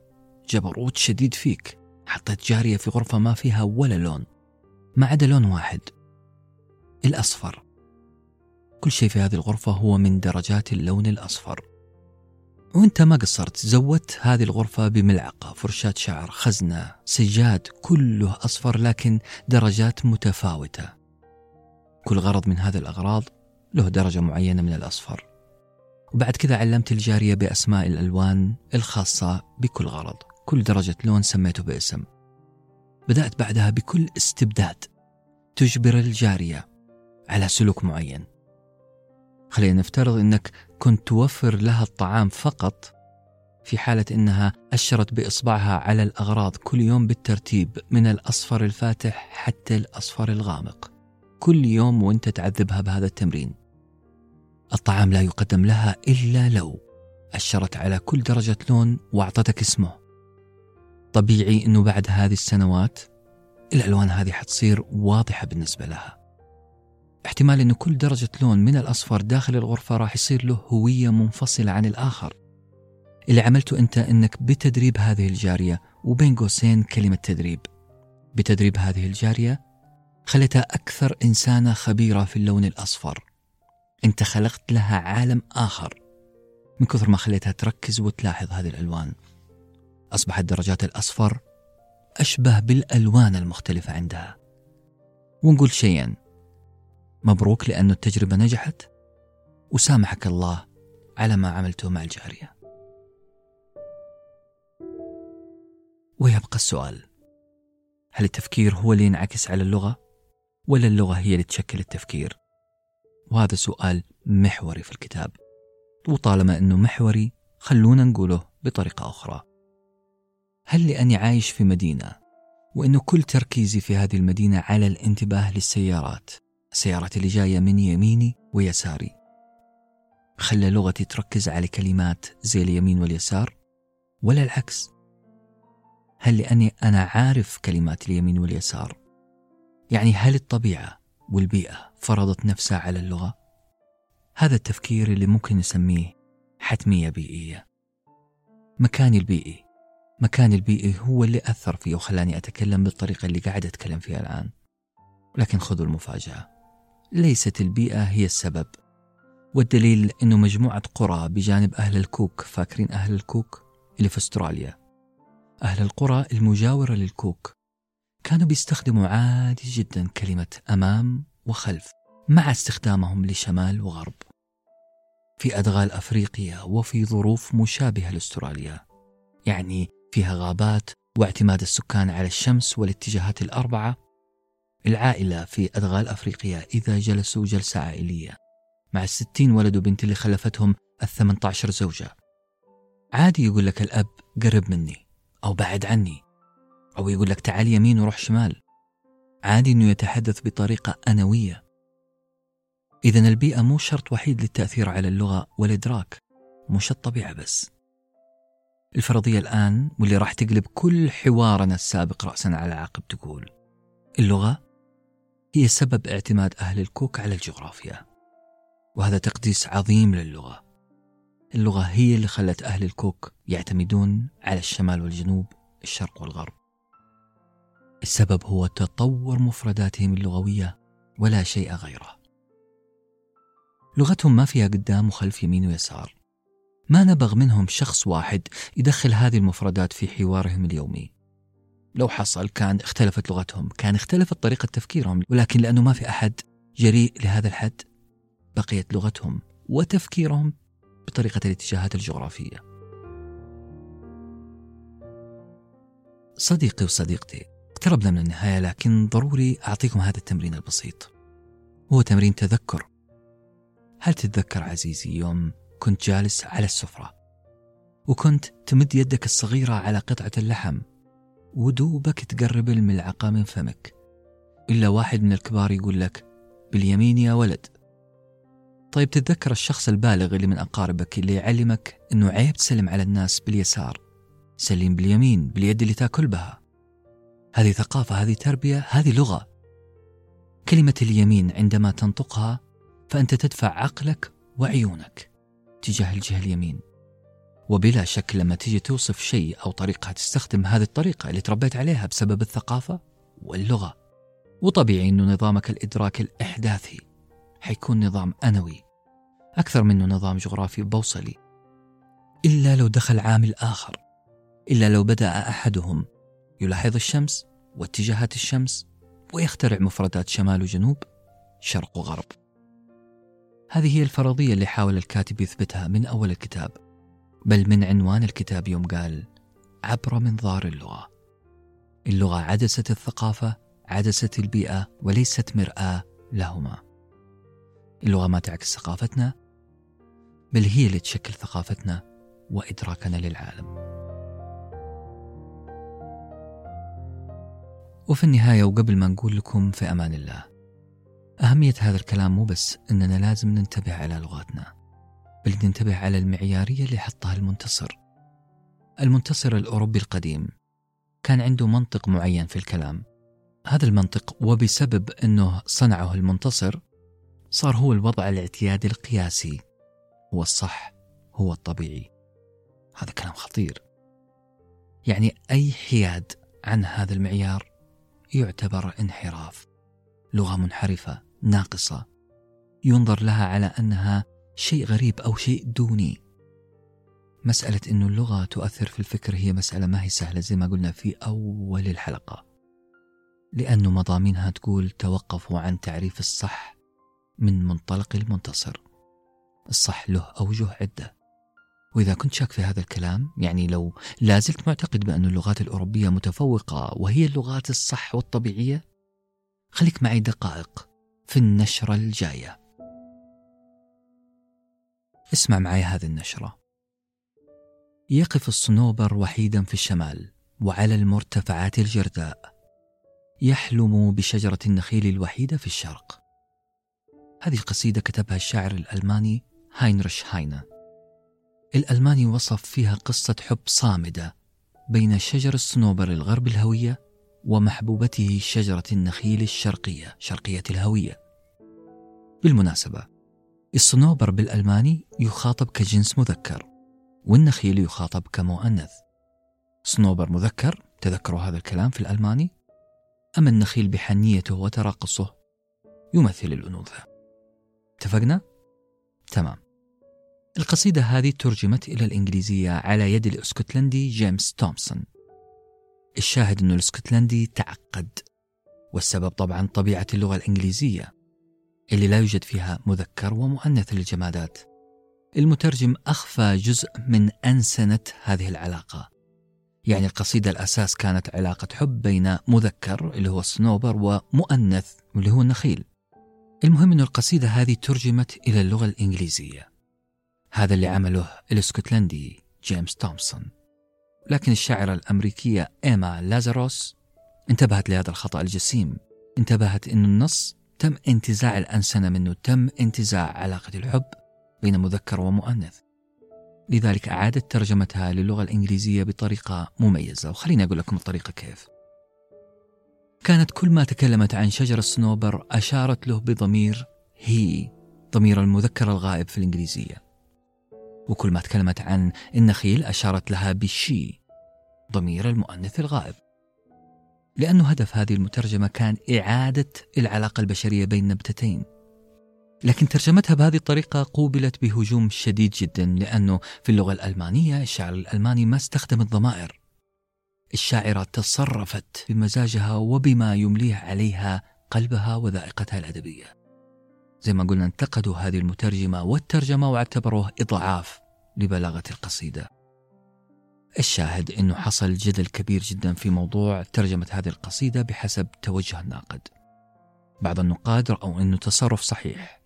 [SPEAKER 1] جبروت شديد فيك. حطيت جارية في غرفة ما فيها ولا لون ما عدا لون واحد الأصفر. كل شيء في هذه الغرفة هو من درجات اللون الأصفر. وإنت ما قصرت زودت هذه الغرفة بملعقة فرشاة شعر خزنة سجاد كله أصفر لكن درجات متفاوتة. كل غرض من هذه الأغراض له درجة معينة من الأصفر. وبعد كذا علمت الجارية بأسماء الألوان الخاصة بكل غرض. كل درجة لون سميته باسم. بدأت بعدها بكل استبداد تجبر الجارية على سلوك معين. خلينا نفترض أنك كنت توفر لها الطعام فقط في حالة أنها أشرت بإصبعها على الأغراض كل يوم بالترتيب من الأصفر الفاتح حتى الأصفر الغامق. كل يوم وأنت تعذبها بهذا التمرين. الطعام لا يقدم لها إلا لو أشرت على كل درجة لون وأعطتك اسمه. طبيعي أنه بعد هذه السنوات الألوان هذه حتصير واضحة بالنسبة لها. احتمال أنه كل درجة لون من الأصفر داخل الغرفة راح يصير له هوية منفصلة عن الآخر. اللي عملته أنت أنك بتدريب هذه الجارية وبين قوسين كلمة تدريب. بتدريب هذه الجارية خلتها أكثر إنسانة خبيرة في اللون الأصفر. أنت خلقت لها عالم آخر. من كثر ما خليتها تركز وتلاحظ هذه الألوان. أصبحت درجات الأصفر أشبه بالألوان المختلفة عندها. ونقول شيئا. مبروك لأن التجربة نجحت. وسامحك الله على ما عملته مع الجارية. ويبقى السؤال. هل التفكير هو اللي ينعكس على اللغة؟ ولا اللغة هي اللي تشكل التفكير؟ وهذا سؤال محوري في الكتاب. وطالما أنه محوري خلونا نقوله بطريقة أخرى. هل لأني عايش في مدينة وأنه كل تركيزي في هذه المدينة على الانتباه للسيارات السيارات اللي جاية من يميني ويساري. خلى لغتي تركز على كلمات زي اليمين واليسار ولا العكس؟ هل لأني أنا عارف كلمات اليمين واليسار؟ يعني هل الطبيعة والبيئة فرضت نفسها على اللغة؟ هذا التفكير اللي ممكن نسميه حتمية بيئية. مكاني البيئي. مكاني البيئي هو اللي أثر فيه وخلاني أتكلم بالطريقة اللي قاعد أتكلم فيها الآن. لكن خذوا المفاجأة. ليست البيئة هي السبب. والدليل أنه مجموعة قرى بجانب أهل الكوك فاكرين أهل الكوك؟ اللي في أستراليا. أهل القرى المجاورة للكوك. كانوا بيستخدموا عادي جدا كلمة أمام وخلف مع استخدامهم لشمال وغرب. في أدغال أفريقيا وفي ظروف مشابهة لأستراليا. يعني فيها غابات واعتماد السكان على الشمس والاتجاهات الأربعة. العائلة في أدغال أفريقيا إذا جلسوا جلسة عائلية. مع الستين ولد وبنت اللي خلفتهم الثمنة عشر زوجة. عادي يقول لك الأب قرب مني أو بعد عني أو يقول لك تعال يمين وروح شمال عادي أنه يتحدث بطريقة أنوية. إذا البيئة مو شرط وحيد للتأثير على اللغة والإدراك مش الطبيعة بس. الفرضية الآن واللي راح تقلب كل حوارنا السابق رأسا على عقب تقول اللغة هي سبب اعتماد أهل الكوك على الجغرافيا وهذا تقديس عظيم للغة. اللغة هي اللي خلت أهل الكوك يعتمدون على الشمال والجنوب الشرق والغرب. السبب هو تطور مفرداتهم اللغوية ولا شيء غيره. لغتهم ما فيها قدام وخلف يمين ويسار. ما نبغ منهم شخص واحد يدخل هذه المفردات في حوارهم اليومي. لو حصل كان اختلفت لغتهم كان اختلفت طريقة تفكيرهم ولكن لأنه ما في أحد جريء لهذا الحد بقيت لغتهم وتفكيرهم بطريقة الاتجاهات الجغرافية. صديقي وصديقتي اقتربنا من النهاية لكن ضروري أعطيكم هذا التمرين البسيط. هو تمرين تذكر. هل تتذكر عزيزي يوم كنت جالس على السفرة وكنت تمد يدك الصغيرة على قطعة اللحم ودوبك تقرب الملعقة من فمك إلا واحد من الكبار يقول لك باليمين يا ولد. طيب تتذكر الشخص البالغ اللي من أقاربك اللي يعلمك أنه عيب تسلم على الناس باليسار سلم باليمين باليد اللي تأكل بها. هذه ثقافة هذه تربية هذه لغة. كلمة اليمين عندما تنطقها فأنت تدفع عقلك وعيونك تجاه الجهة اليمين. وبلا شك لما تيجي توصف شيء أو طريقة تستخدم هذه الطريقة اللي تربيت عليها بسبب الثقافة واللغة. وطبيعي أنه نظامك الإدراك الإحداثي حيكون نظام أنوي أكثر منه نظام جغرافي بوصلي. إلا لو دخل عامل آخر إلا لو بدأ أحدهم يلاحظ الشمس واتجاهات الشمس ويخترع مفردات شمال وجنوب شرق وغرب. هذه هي الفرضية اللي حاول الكاتب يثبتها من أول الكتاب بل من عنوان الكتاب يوم قال عبر منظار اللغة اللغة عدسة الثقافة عدسة البيئة وليست مرآة لهما. اللغة ما تعكس ثقافتنا بل هي اللي تشكل ثقافتنا وإدراكنا للعالم. وفي النهاية وقبل ما نقول لكم في أمان الله أهمية هذا الكلام مو بس أننا لازم ننتبه على لغاتنا بل ننتبه على المعيارية اللي حطها المنتصر. المنتصر الأوروبي القديم كان عنده منطق معين في الكلام. هذا المنطق وبسبب أنه صنعه المنتصر صار هو الوضع الاعتيادي القياسي هو الصح هو الطبيعي. هذا كلام خطير. يعني أي حياد عن هذا المعيار يعتبر انحراف لغة منحرفة ناقصة. ينظر لها على أنها شيء غريب أو شيء دوني. مسألة أن اللغة تؤثر في الفكر هي مسألة ما هي سهلة زي ما قلنا في أول الحلقة. لأن مضامينها تقول توقفوا عن تعريف الصح من منطلق المنتصر. الصح له أوجه عدة. وإذا كنت شاك في هذا الكلام يعني لو لازلت معتقد بأن اللغات الأوروبية متفوقة وهي اللغات الصح والطبيعية خليك معي دقائق في النشرة الجاية. اسمع معي هذه النشرة. يقف الصنوبر وحيدا في الشمال وعلى المرتفعات الجرداء. يحلم بشجرة النخيل الوحيدة في الشرق. هذه قصيدة كتبها الشاعر الألماني هاينريش هاينه. الألماني وصف فيها قصة حب صامدة بين شجر الصنوبر الغرب الهوية ومحبوبته شجرة النخيل الشرقية شرقية الهوية. بالمناسبة الصنوبر بالألماني يخاطب كجنس مذكر والنخيل يخاطب كمؤنث. صنوبر مذكر تذكروا هذا الكلام في الألماني؟ أما النخيل بحنيته وتراقصه؟ يمثل الأنوثة. اتفقنا؟ تمام. القصيدة هذه ترجمت إلى الإنجليزية على يد الأسكتلندي جيمس تومسون. الشاهد أنه الأسكتلندي تعقد والسبب طبعا طبيعة اللغة الإنجليزية اللي لا يوجد فيها مذكر ومؤنث للجمادات. المترجم أخفى جزء من أنسنة هذه العلاقة. يعني القصيدة الأساس كانت علاقة حب بين مذكر اللي هو الصنوبر ومؤنث اللي هو النخيل المهم أن القصيدة هذه ترجمت إلى اللغة الإنجليزية. هذا اللي عمله الاسكتلندي جيمس تومسون. لكن الشاعرة الأمريكية إيما لازاروس انتبهت لهذا الخطأ الجسيم. انتبهت أن النص تم انتزاع الأنسنة منه تم انتزاع علاقة الحب بين مذكر ومؤنث. لذلك أعادت ترجمتها للغة الإنجليزية بطريقة مميزة. وخليني أقول لكم الطريقة كيف. كانت كل ما تكلمت عن شجر الصنوبر أشارت له بضمير هي ضمير المذكر الغائب في الإنجليزية. وكل ما تكلمت عن النخيل أشارت لها بشي ضمير المؤنث الغائب. لأن هدف هذه المترجمة كان إعادة العلاقة البشرية بين نبتتين. لكن ترجمتها بهذه الطريقة قوبلت بهجوم شديد جدا لأنه في اللغة الألمانية الشاعر الألماني ما استخدم الضمائر. الشاعرة تصرفت بمزاجها وبما يمليه عليها قلبها وذائقتها الأدبية. زي ما قلنا انتقدوا هذه المترجمة والترجمة واعتبروه إضعاف لبلاغة القصيدة. الشاهد أنه حصل جدل كبير جدا في موضوع ترجمة هذه القصيدة بحسب توجه الناقد. بعض النقاد رأوا أنه تصرف صحيح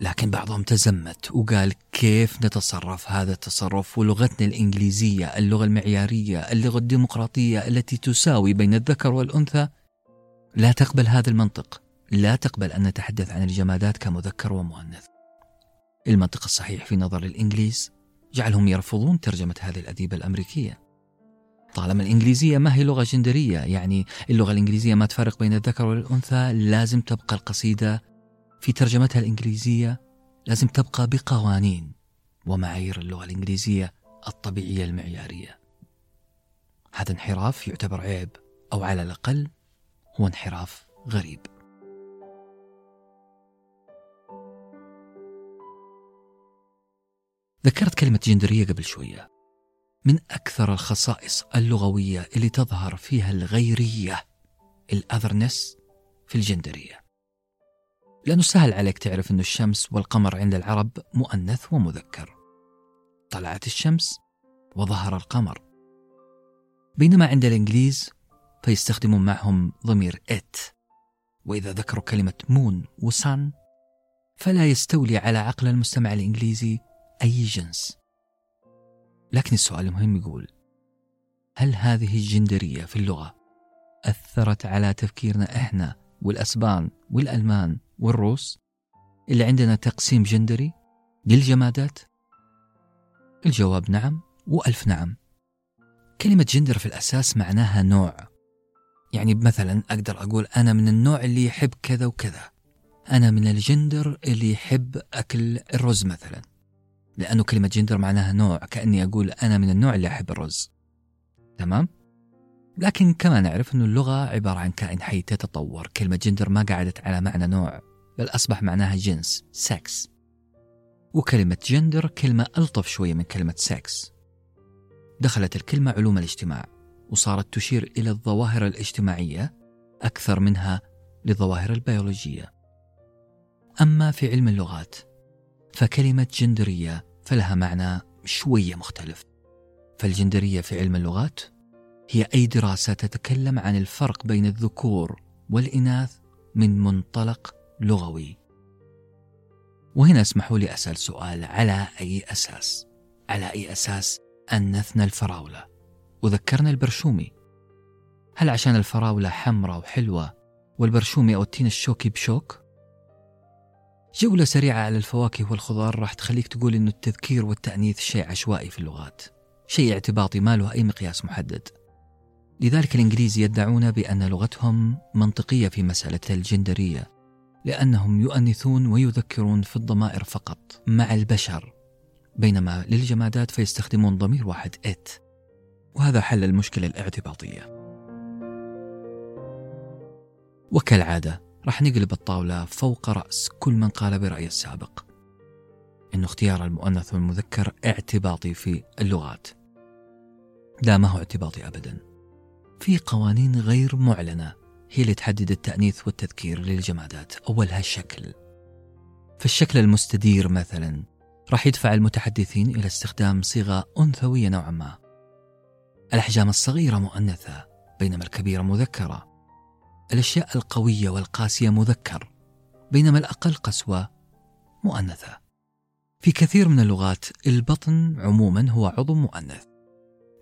[SPEAKER 1] لكن بعضهم تزمت وقال كيف نتصرف هذا التصرف ولغتنا الإنجليزية اللغة المعيارية اللغة الديمقراطية التي تساوي بين الذكر والأنثى؟ لا تقبل هذا المنطق. لا تقبل أن نتحدث عن الجمادات كمذكر ومؤنث. المنطق الصحيح في نظر الإنجليز جعلهم يرفضون ترجمة هذه الأديبة الأمريكية. طالما الإنجليزية ما هي لغة جندرية يعني اللغة الإنجليزية ما تفرق بين الذكر والأنثى لازم تبقى القصيدة في ترجمتها الإنجليزية لازم تبقى بقوانين ومعايير اللغة الإنجليزية الطبيعية المعيارية. هذا انحراف يعتبر عيب أو على الأقل هو انحراف غريب. ذكرت كلمة جندرية قبل شوية. من أكثر الخصائص اللغوية اللي تظهر فيها الغيرية ال otherness في الجندرية. لأنه سهل عليك تعرف أن الشمس والقمر عند العرب مؤنث ومذكر. طلعت الشمس وظهر القمر. بينما عند الإنجليز فيستخدمون معهم ضمير it. وإذا ذكروا كلمة moon و sun فلا يستولي على عقل المستمع الإنجليزي أي جنس. لكن السؤال المهم يقول هل هذه الجندرية في اللغة أثرت على تفكيرنا إحنا والأسبان والألمان والروس؟ اللي عندنا تقسيم جندري للجمادات؟ الجواب نعم وألف نعم. كلمة جندر في الأساس معناها نوع. يعني مثلا أقدر أقول أنا من النوع اللي يحب كذا وكذا. أنا من الجندر اللي يحب أكل الرز مثلا. لأنه كلمة جندر معناها نوع كأني أقول أنا من النوع اللي أحب الرز. تمام؟ لكن كما نعرف أن اللغة عبارة عن كائن حي تتطور كلمة جندر ما قعدت على معنى نوع بل أصبح معناها جنس sex وكلمة جندر كلمة ألطف شوية من كلمة سكس دخلت الكلمة علوم الاجتماع وصارت تشير إلى الظواهر الاجتماعية أكثر منها للظواهر البيولوجية. أما في علم اللغات فكلمة جندرية فلها معنى شوية مختلف فالجندرية في علم اللغات هي أي دراسة تتكلم عن الفرق بين الذكور والإناث من منطلق لغوي وهنا اسمحوا لي أسأل سؤال على أي أساس؟ على أي أساس أنثنا الفراولة وذكرنا البرشومي هل عشان الفراولة حمراء وحلوة والبرشومي أو التين الشوكي بشوك؟ جولة سريعة على الفواكه والخضار راح تخليك تقول إنه التذكير والتأنيث شيء عشوائي في اللغات شيء اعتباطي ما له أي مقياس محدد. لذلك الإنجليز يدعون بأن لغتهم منطقية في مسألة الجندرية لأنهم يؤنثون ويذكرون في الضمائر فقط مع البشر بينما للجمادات فيستخدمون ضمير واحد it. وهذا حل المشكلة الاعتباطية. وكالعادة راح نقلب الطاولة فوق رأس كل من قال برأي السابق. إن اختيار المؤنث والمذكر اعتباطي في اللغات. لا ما هو اعتباطي أبدا. في قوانين غير معلنة هي اللي تحدد التأنيث والتذكير للجمادات أولها الشكل فالشكل المستدير مثلا راح يدفع المتحدثين إلى استخدام صيغة أنثوية نوعا ما. الأحجام الصغيرة مؤنثة بينما الكبيرة مذكرة. الأشياء القوية والقاسية مذكر بينما الأقل قسوة مؤنثة. في كثير من اللغات البطن عموما هو عضو مؤنث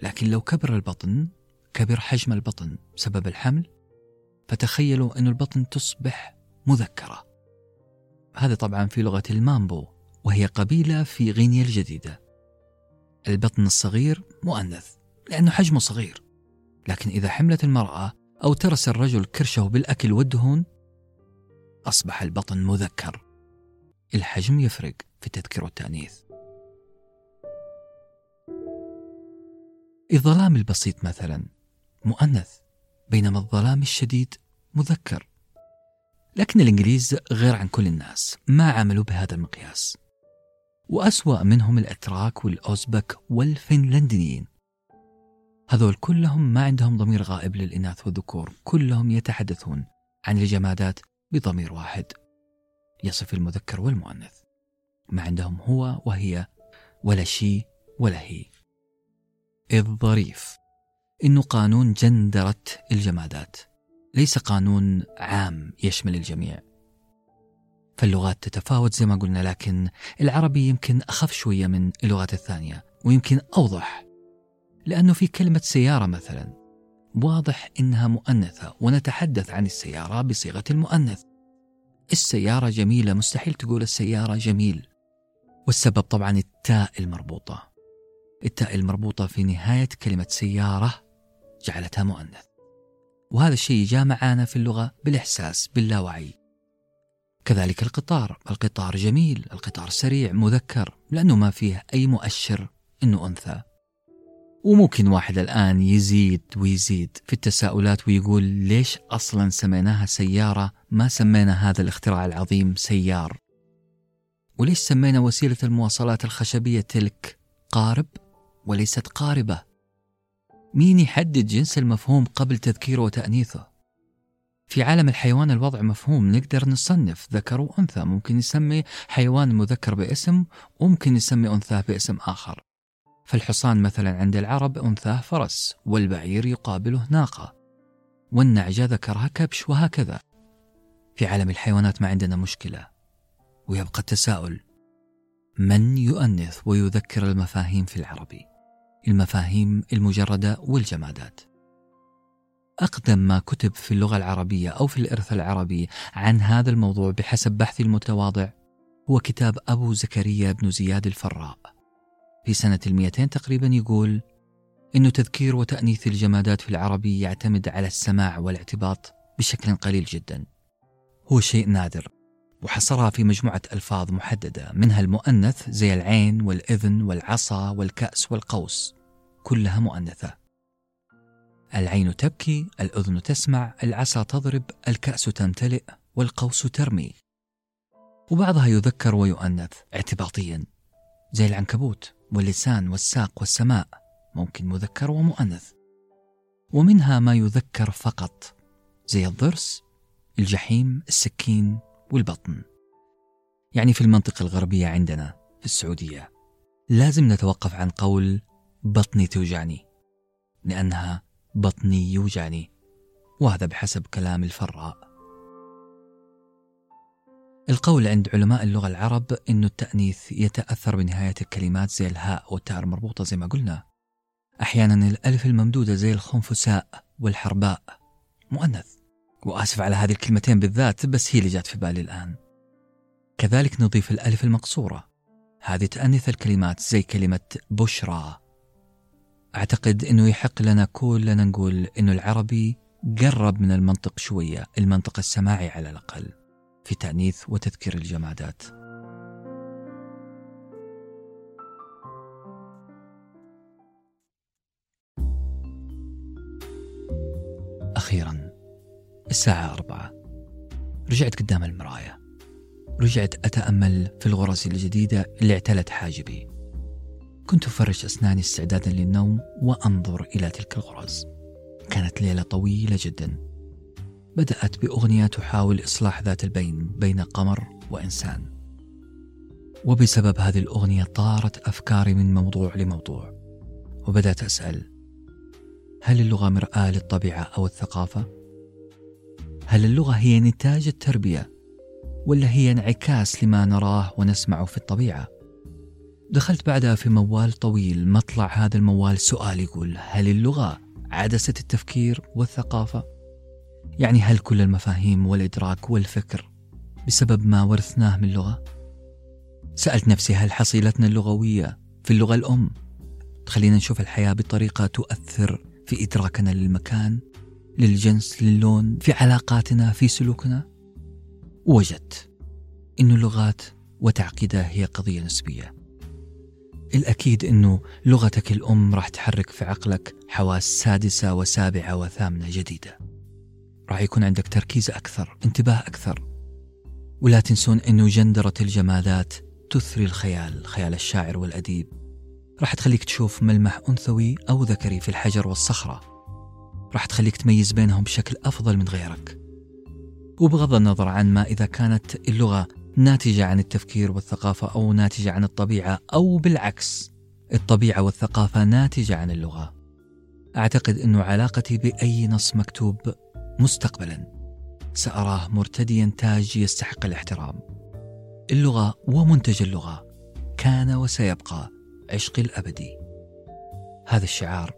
[SPEAKER 1] لكن لو كبر البطن كبر حجم البطن بسبب الحمل فتخيلوا أن البطن تصبح مذكرة. هذا طبعا في لغة المامبو وهي قبيلة في غينيا الجديدة. البطن الصغير مؤنث لأنه حجمه صغير لكن إذا حملت المرأة أو ترس الرجل كرشه بالأكل والدهون؟ أصبح البطن مذكر. الحجم يفرق في التذكير والتأنيث الظلام البسيط مثلا مؤنث بينما الظلام الشديد مذكر. لكن الإنجليز غير عن كل الناس ما عملوا بهذا المقياس. وأسوأ منهم الأتراك والأوزبك والفنلنديين. هذول كلهم ما عندهم ضمير غائب للإناث والذكور كلهم يتحدثون عن الجمادات بضمير واحد. يصف المذكر والمؤنث. ما عندهم هو وهي ولا شي ولا هي. الظريف. إنه قانون جندرة الجمادات. ليس قانون عام يشمل الجميع. فاللغات تتفاوت زي ما قلنا لكن العربي يمكن أخف شوية من اللغات الثانية ويمكن أوضح لأنه في كلمة سيارة مثلا. واضح إنها مؤنثة ونتحدث عن السيارة بصيغة المؤنث. السيارة جميلة مستحيل تقول السيارة جميل. والسبب طبعا التاء المربوطة. التاء المربوطة في نهاية كلمة سيارة جعلتها مؤنث. وهذا الشيء جاء معانا في اللغة بالإحساس باللاوعي. كذلك القطار. القطار جميل القطار سريع مذكر لأنه ما فيه أي مؤشر أنه أنثى. وممكن واحد الآن يزيد ويزيد في التساؤلات ويقول ليش أصلا سميناها سيارة؟ ما سمينا هذا الاختراع العظيم سيار. وليش سمينا وسيلة المواصلات الخشبية تلك قارب وليست قاربة؟ مين يحدد جنس المفهوم قبل تذكيره وتأنيثه؟ في عالم الحيوان الوضع مفهوم نقدر نصنف ذكر وأنثى. ممكن يسمي حيوان مذكر باسم وممكن يسمي أنثاه باسم آخر. فالحصان مثلا عند العرب أنثاه فرس والبعير يقابله ناقة والنعجة ذكرها كبش وهكذا. في عالم الحيوانات ما عندنا مشكلة ويبقى التساؤل من يؤنث ويذكر المفاهيم في العربي المفاهيم المجردة والجمادات. أقدم ما كتب في اللغة العربية أو في الإرث العربي عن هذا الموضوع بحسب بحثي المتواضع هو كتاب أبو زكريا بن زياد الفراء. في سنة المئتين تقريبا يقول إنه تذكير وتأنيث الجمادات في العربي يعتمد على السماع والاعتباط بشكل قليل جدا. هو شيء نادر وحصرها في مجموعة ألفاظ محددة منها المؤنث زي العين والإذن والعصا والكأس والقوس كلها مؤنثة. العين تبكي الأذن تسمع العصا تضرب الكأس تمتلئ والقوس ترمي. وبعضها يذكر ويؤنث اعتباطيا زي العنكبوت. واللسان والساق والسماء ممكن مذكر ومؤنث. ومنها ما يذكر فقط زي الضرس الجحيم السكين والبطن. يعني في المنطقة الغربية عندنا في السعودية لازم نتوقف عن قول بطني توجعني لأنها بطني يوجعني وهذا بحسب كلام الفراء. القول عند علماء اللغة العرب أن التأنيث يتأثر بنهاية الكلمات زي الهاء والتاء المربوطة زي ما قلنا. أحيانا الألف الممدودة زي الخنفساء والحرباء. مؤنث. وآسف على هذه الكلمتين بالذات بس هي اللي جات في بالي الآن. كذلك نضيف الألف المقصورة. هذه تأنث الكلمات زي كلمة بشرى. أعتقد أنه يحق لنا كلنا نقول أنه العربي قرب من المنطق شوية المنطق السماعي على الأقل. في تأنيث وتذكير الجمادات. أخيرا الساعة أربعة. رجعت قدام المراية رجعت أتأمل في الغرز الجديدة اللي اعتلت حاجبي. كنت أفرش أسناني استعدادا للنوم وأنظر إلى تلك الغرز. كانت ليلة طويلة جدا. بدأت بأغنية تحاول إصلاح ذات البين بين قمر وإنسان وبسبب هذه الأغنية طارت أفكاري من موضوع لموضوع وبدأت أسأل هل اللغة مرآة للطبيعة أو الثقافة؟ هل اللغة هي نتاج التربية ولا هي انعكاس لما نراه ونسمعه في الطبيعة؟ دخلت بعدها في موال طويل مطلع هذا الموال سؤال يقول هل اللغة عدسة التفكير والثقافة؟ يعني هل كل المفاهيم والإدراك والفكر بسبب ما ورثناه من اللغة؟ سألت نفسي هل حصيلتنا اللغوية في اللغة الأم تخلينا نشوف الحياة بطريقة تؤثر في إدراكنا للمكان للجنس للون في علاقاتنا في سلوكنا؟ وجدت أن اللغات وتعقيدها هي قضية نسبية. الأكيد أنه لغتك الأم راح تحرك في عقلك حواس سادسة وسابعة وثامنة جديدة. راح يكون عندك تركيز أكثر انتباه أكثر. ولا تنسون أنه جندرة الجمادات تثري الخيال خيال الشاعر والأديب. راح تخليك تشوف ملمح أنثوي أو ذكري في الحجر والصخرة. راح تخليك تميز بينهم بشكل أفضل من غيرك. وبغض النظر عن ما إذا كانت اللغة ناتجة عن التفكير والثقافة أو ناتجة عن الطبيعة أو بالعكس الطبيعة والثقافة ناتجة عن اللغة. أعتقد أن علاقتي بأي نص مكتوب مستقبلا. سأراه مرتديا تاج يستحق الاحترام. اللغة ومنتج اللغة كان وسيبقى عشقي الأبدي هذا الشعار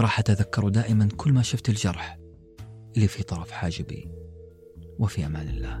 [SPEAKER 1] راح أتذكره دائما كل ما شفت الجرح اللي في طرف حاجبي. وفي أمان الله.